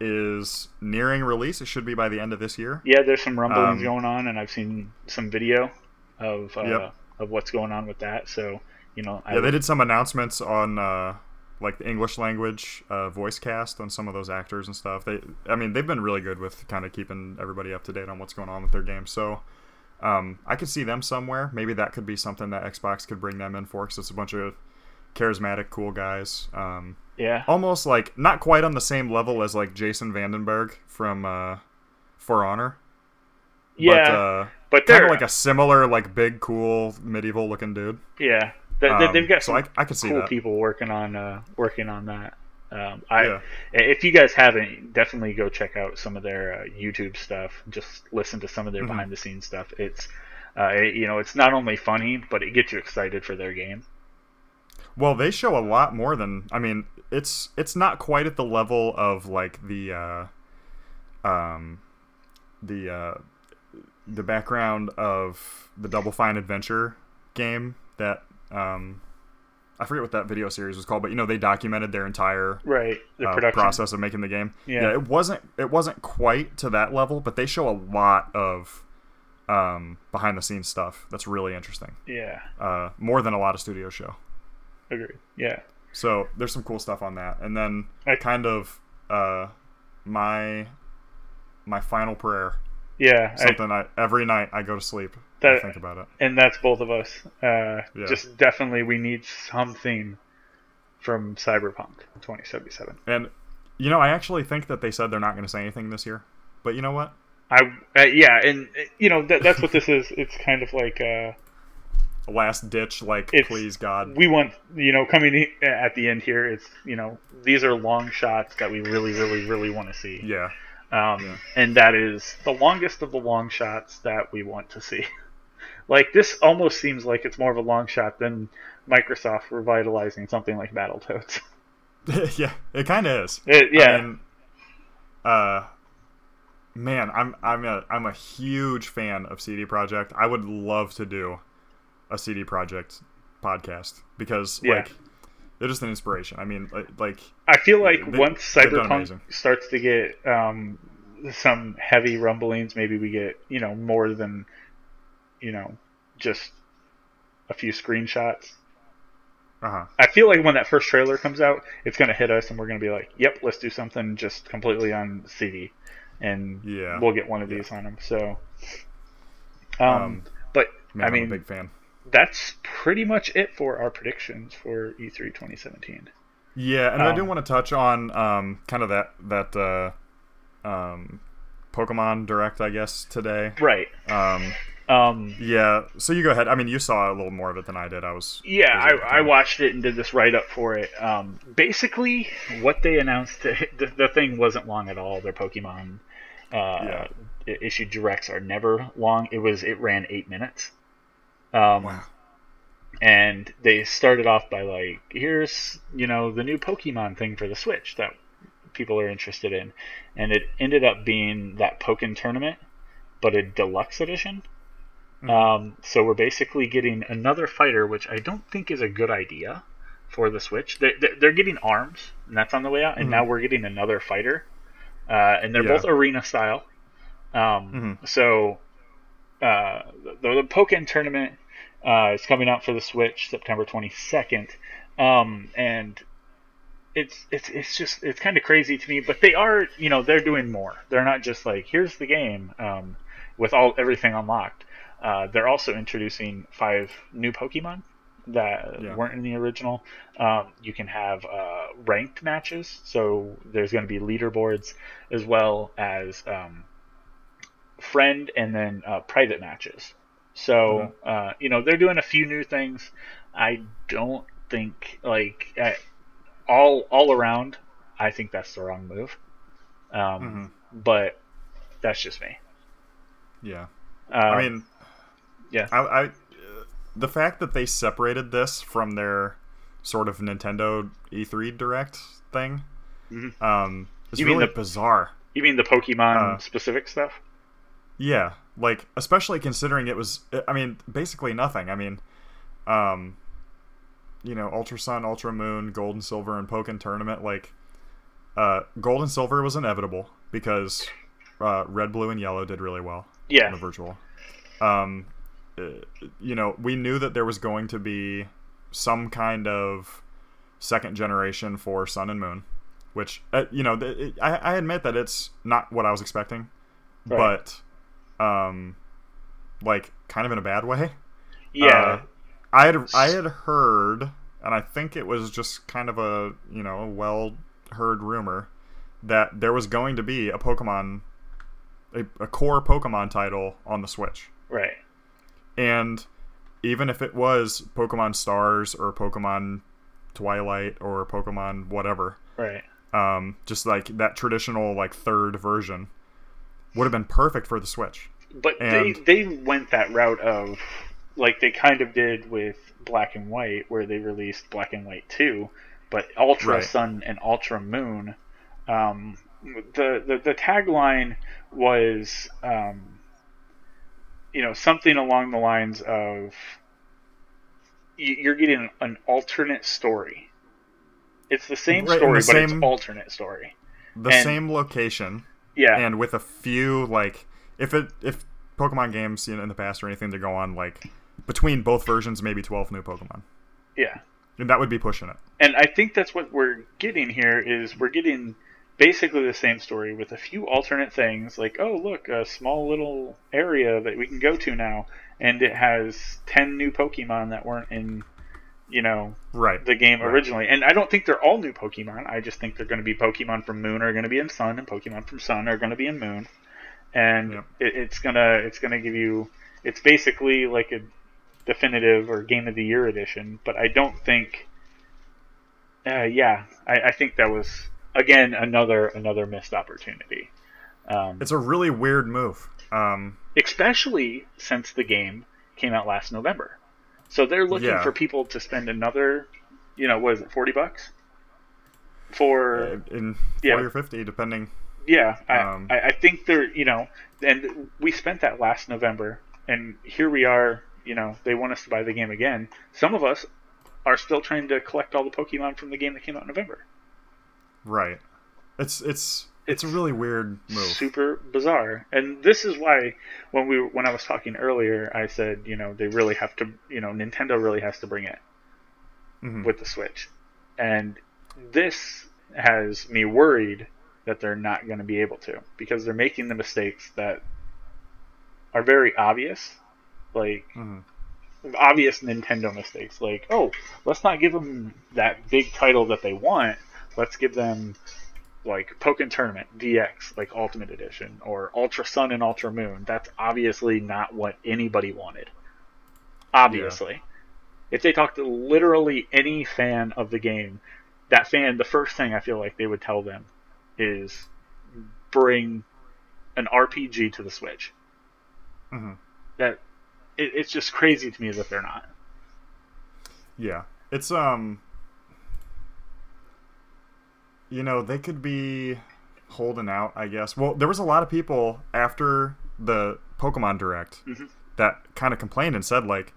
is nearing release. It should be by the end of this year. Yeah, there's some rumblings Um, going on, and I've seen some video of uh, Yep. of what's going on with that. So you know, I Yeah, they did some announcements on uh, like the English language uh, voice cast on some of those actors and stuff. They, I mean, they've been really good with kind of keeping everybody up to date on what's going on with their game. So um, I could see them somewhere. Maybe that could be something that Xbox could bring them in for because it's a bunch of charismatic, cool guys. Um, yeah, almost like not quite on the same level as like Jason VandenBerghe from uh, For Honor. yeah, but, uh, but kind they're of like a similar, like big, cool medieval looking dude. yeah, they, they- Um, they've got so some I, I could see cool that. people working on uh, working on that. Um, I Yeah. if you guys haven't, definitely go check out some of their uh, YouTube stuff. Just listen to some of their Mhm. behind the scenes stuff. It's uh, it- you know, it's not only funny, but it gets you excited for their game. Well, they show a lot more than I mean, it's it's not quite at the level of like the uh um the uh the background of the Double Fine Adventure game that um I forget what that video series was called, but you know they documented their entire Right, the uh, production process of making the game. Yeah. it wasn't it wasn't quite to that level, but they show a lot of um, behind the scenes stuff that's really interesting. Yeah. Uh, more than a lot of studios show. Agreed. Yeah. So there's some cool stuff on that, and then I- kind of uh, my my final prayer. Yeah. Something I, every night I go to sleep. That- and think about it. and that's both of us. Uh, Yeah. Just definitely, we need something from Cyberpunk 2077. And you know, I actually think that they said they're not going to say anything this year. But you know what? I uh, yeah, and uh, you know that, that's what this is. It's kind of like uh, last ditch, like It's- please God. we want you know coming at the end here. It's you know these are long shots that we really, really, really want to see. yeah, Um, Yeah. and that is the longest of the long shots that we want to see. like this almost seems like it's more of a long shot than Microsoft revitalizing something like Battletoads. yeah, it kind of is. It- yeah. And, uh, man, I'm I'm a I'm a huge fan of CD Projekt. I would love to do a CD Projekt podcast because Yeah. like they're just an inspiration. I mean, like, I feel like They- once Cyberpunk starts to get um, some heavy rumblings, maybe we get you know more than you know just a few screenshots. uh huh. I feel like when that first trailer comes out, it's going to hit us, and we're going to be like, "Yep, let's do something just completely on CD," and Yeah. we'll get one of these on them. So, um, Um, but Man, I I'm mean, a big fan. That's pretty much it for our predictions for E E3 2017. Yeah, and I do Um, want to touch on um, kind of that that uh, um, Pokemon Direct, I guess today. Right. Um, Um, yeah, so you go ahead. I mean, you saw a little more of it than I did. I was Yeah, busy at the I, I watched it and did this write up for it. Um, basically, what they announced, the, the thing wasn't long at all. Their Pokemon uh, Yeah. issued directs are never long. It was it ran eight minutes. Um, Wow. And they started off by like, here's you know the new Pokemon thing for the Switch that people are interested in, and it ended up being that Pokken tournament, but a deluxe edition. Um, so we're basically getting another fighter, which I don't think is a good idea for the Switch. They, they- they're getting arms, and that's on the way out. And now we're getting another fighter, uh, and they're Yeah. both arena style. Um, So uh, the, the Pokken tournament uh, is coming out for the Switch September 22nd, um, and it's it's it's just it's kind of crazy to me. But they are you know they're doing more. They're not just like here's the game um, with all everything unlocked. Uh, they're also introducing five new Pokemon that Yeah. weren't in the original. Um, you can have uh, ranked matches, so there's going to be leaderboards as well as um, friend and then uh, private matches. So uh, you know they're doing a few new things. I don't think like uh, all all around. I think that's the wrong move. Um, But that's just me. Yeah. Uh, I mean, yeah. I, I the fact that they separated this from their sort of Nintendo E3 Direct thing, um, is You mean really the- bizarre. you mean the Pokemon uh, specific stuff? Yeah, like especially considering it was, I mean, basically nothing. I mean, um, you know, Ultra Sun, Ultra Moon, Gold and Silver, and Pokken Tournament. Like, uh, Gold and Silver was inevitable because uh, Red, Blue, and Yellow did really well in Yeah. the virtual. Um, uh, you know, we knew that there was going to be some kind of second generation for Sun and Moon, which uh, you know, it, I, I admit that it's not what I was expecting, Right. but um, like kind of in a bad way. Yeah. Uh, I had I had heard, and I think it was just kind of a you know a well heard rumor that there was going to be a Pokemon, a, a core Pokemon title on the Switch, right. and even if it was Pokemon Stars or Pokemon Twilight or Pokemon whatever, Right. um, just like that traditional like third version, would have been perfect for the Switch. But And- they they went that route of like they kind of did with Black and White, where they released Black and White Two, but Ultra Right. Sun and Ultra Moon. Um, the, the the tagline was um, you know something along the lines of you're getting an alternate story. It's the same Right, story, the but same- it's alternate story. The And- same location, Yeah, and with a few like if it if Pokemon games you know, in the past or anything to go on like between both versions, maybe twelve new Pokemon. Yeah, and that would be pushing it. And I think that's what we're getting here is we're getting basically the same story with a few alternate things like oh look a small little area that we can go to now and it has 10 new pokemon that weren't in you know right the game right. originally and i don't think they're all new pokemon i just think they're going to be pokemon from moon are going to be in sun and pokemon from sun are going to be in moon and Yep. it, it's gonna it's gonna give you it's basically like a definitive or game of the year edition but i don't think uh, yeah I, I think that was again another another missed opportunity um, It's a really weird move. Um, especially since the game came out last November. So they're looking Yeah. for people to spend another, you know, what is it, forty bucks? For in Yeah. forty or fifty, depending. yeah, I, um, I, I think they're, you know, and we spent that last November, and here we are. You know, they want us to buy the game again. Some of us are still trying to collect all the Pokemon from the game that came out in November. Right. It's it's it's a really weird move. super bizarre. And this is why when we when I was talking earlier, I said you know they really have to you know Nintendo really has to bring it Mhm. with the Switch, and this has me worried that they're not going to be able to because they're making the mistakes that are very obvious, like Mhm. obvious Nintendo mistakes. Like, oh, let's not give them that big title that they want. Let's give them like Pokken Tournament DX, like Ultimate Edition, or Ultra Sun and Ultra Moon. That's obviously not what anybody wanted. Obviously. If they talked to literally any fan of the game, that fan, the first thing I feel like they would tell them is bring an RPG to the Switch. Mhm. That it, it's just crazy to me that they're not. Yeah. It's um you know, they could be holding out, I guess. Well, there was a lot of people after the Pokemon Direct Mhm. that kind of complained and said like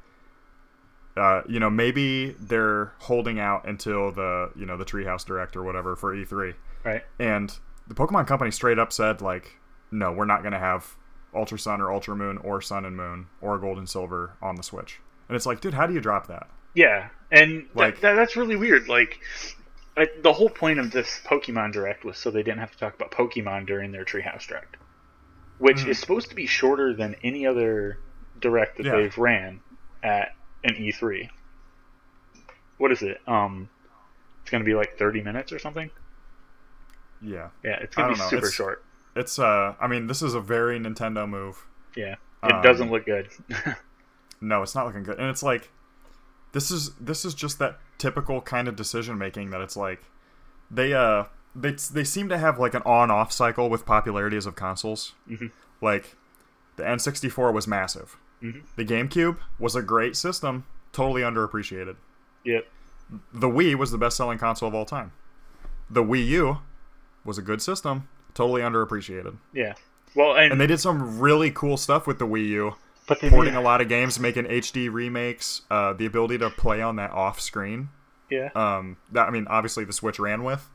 uh, you know, maybe they're holding out until the, you know, the Treehouse Direct or whatever for E3. Right? And the Pokemon Company straight up said like, no, we're not going to have Ultra Sun or Ultra Moon or Sun and Moon or Gold and Silver on the Switch. And it's like, dude, how do you drop that? Yeah, and Like- that, that, that's really weird. Like, I, the whole point of this Pokemon Direct was so they didn't have to talk about Pokemon during their Treehouse Direct, which Mhm. is supposed to be shorter than any other Direct that Yeah. they've ran at an E3. What is it? Um, it's going to be like 30 minutes or something. Yeah. Yeah, it's going to be know. super It's- short. It's uh I mean, this is a very Nintendo move. Yeah, it um, doesn't look good. No, it's not looking good. And it's like this is this is just that typical kind of decision making that it's like they uh they they seem to have like an on off cycle with popularities of consoles. Mhm. Like the N64 was massive. Mhm. The GameCube was a great system, totally underappreciated. yep. The Wii was the best selling console of all time. The Wii U was a good system, totally underappreciated. Yeah. Well, and, And they did some really cool stuff with the Wii U. but porting a lot of games, making HD remakes, uh, the ability to play on that off screen. yeah. Um, that I mean, obviously the Switch ran with.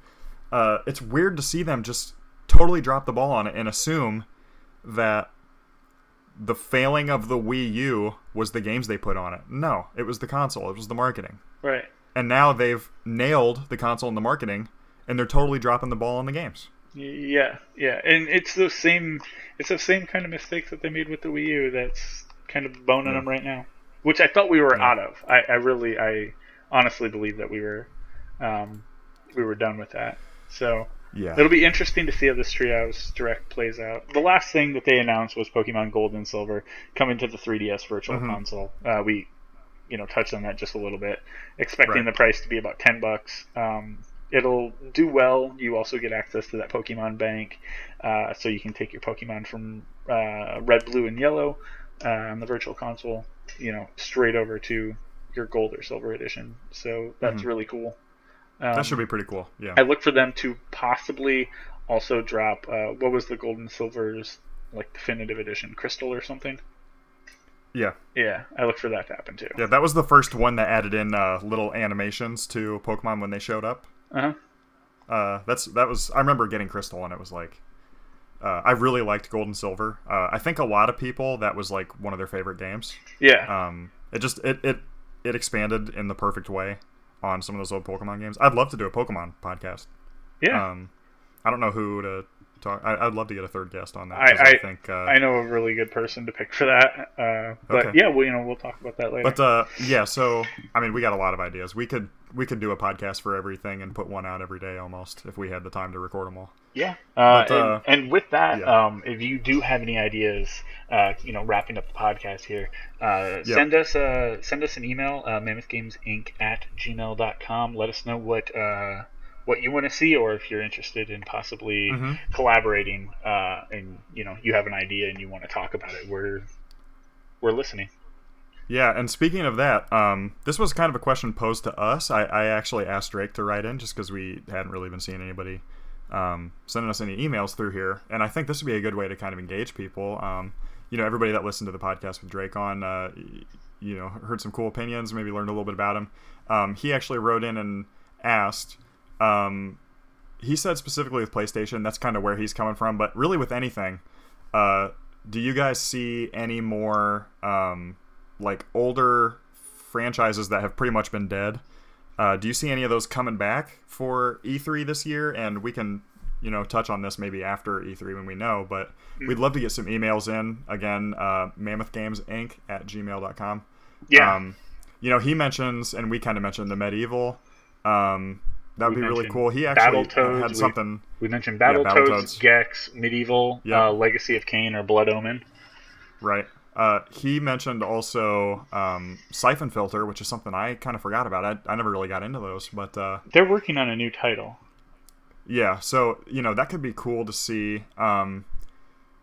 Uh, it's weird to see them just totally drop the ball on it and assume that the failing of the Wii U was the games they put on it. No, it was the console. It was the marketing. right. And now they've nailed the console and the marketing, and they're totally dropping the ball on the games. Yeah, yeah, and it's the same. It's the same kind of mistakes that they made with the Wii U. That's kind of boning Yeah. them right now, which I thought we were Yeah. out of. I, I really, I honestly believe that we were, um, we were done with that. So Yeah. it'll be interesting to see how this Treehouse Direct plays out. The last thing that they announced was Pokemon Gold and Silver coming to the 3DS Virtual Mhm. Console. Uh, we, you know, touched on that just a little bit, expecting Right. the price to be about ten bucks. Um, it'll do well. You also get access to that Pokemon Bank, uh, so you can take your Pokemon from uh, Red, Blue, and Yellow on the Virtual Console, you know, straight over to your Gold or Silver edition. So that's Mhm. really cool. Um, that should be pretty cool. Yeah. I look for them to possibly also drop uh, what was the Gold and Silver's like definitive edition, Crystal or something. yeah. Yeah, I look for that to happen too. Yeah, that was the first one that added in uh, little animations to Pokemon when they showed up. Uh-huh. Uh, that's that was I remember getting Crystal and it was like, uh, I really liked Gold and Silver. Uh, I think a lot of people that was like one of their favorite games. Yeah. Um, it just it it it expanded in the perfect way on some of those old Pokemon games. I'd love to do a Pokemon podcast. yeah. Um, I don't know who to talk. I, would love to get a third guest on that. I, 'cause I, think. Uh, I know a really good person to pick for that. Uh, but Okay. yeah, well, you know, we'll talk about that later. But uh, yeah, so I mean, we got a lot of ideas. We could we could do a podcast for everything and put one out every day almost if we had the time to record them all. Yeah, uh, But, uh, and, and with that, yeah. um, if you do have any ideas, uh, you know, wrapping up the podcast here, uh, Yeah. send us uh, send us an email, uh, mammothgamesinc at gmail.com. Let us know what uh, what you want to see, or if you're interested in possibly Mhm. collaborating, uh, and you know, you have an idea and you want to talk about it. We're we're listening. Yeah, and speaking of that, um, this was kind of a question posed to us. I, I actually asked Drake to write in just because we hadn't really been seeing anybody um, sending us any emails through here, and I think this would be a good way to kind of engage people. Um, you know, everybody that listened to the podcast with Drake on, uh, you know, heard some cool opinions, maybe learned a little bit about him. Um, he actually wrote in and asked. Um, he said specifically with PlayStation, that's kind of where he's coming from, but really with anything, uh, do you guys see any more um, like older franchises that have pretty much been dead? Uh, do you see any of those coming back for E3 this year? And we can, you know, touch on this maybe after E3 when we know. But we'd love to get some emails in. Again, uh, mammothgamesinc at gmail.com. Yeah. Um, you know, he mentions, and we kind of mentioned the MediEvil. Um, that would be really cool. He actually Battletoads, had something. We mentioned Battletoads, Battletoads. Gex, MediEvil, Yeah. uh, Legacy of Kain, or Blood Omen. Right. Uh, he mentioned also um, Siphon Filter, which is something I kind of forgot about. I, I never really got into those, but uh, They're working on a new title. yeah. So you know that could be cool to see. Um,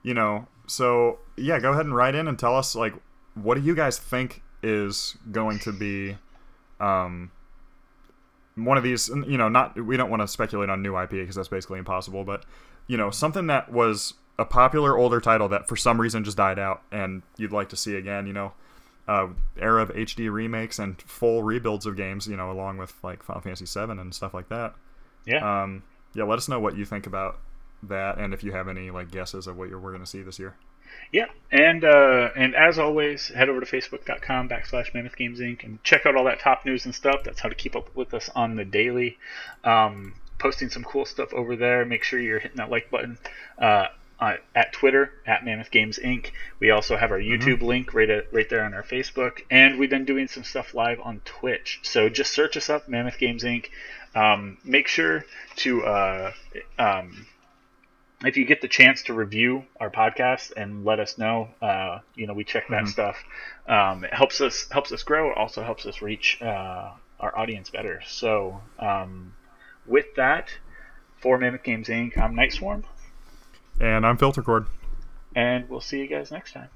you know, so yeah, go ahead and write in and tell us like what do you guys think is going to be um, one of these. You know, not we don't want to speculate on new IP because that's basically impossible, but you know something that was a popular older title that for some reason just died out and you'd like to see again you know uh, era of hd remakes and full rebuilds of games you know along with like final fantasy 7 and stuff like that Yeah. um, yeah let us know what you think about that and if you have any like guesses of what you're, we're going to see this year Yeah, and uh, and as always, head over to facebook.com backslash Mammoth Games Inc. and check out all that top news and stuff. That's how to keep up with us on the daily. Um, posting some cool stuff over there. Make sure you're hitting that like button. Uh, uh, at Twitter at Mammoth Games Inc. We also have our YouTube link right at, right there on our Facebook, and we've been doing some stuff live on Twitch. So just search us up, Mammoth Games Inc. Um, make sure to uh, um, if you get the chance to review our podcast and let us know, uh, you know, we check that stuff. Um, it helps us helps us grow. It also helps us reach uh, our audience better. So, um, with that, for Mammoth Games Inc., I'm Night Swarm, and i'm filter cord and we'll see you guys next time.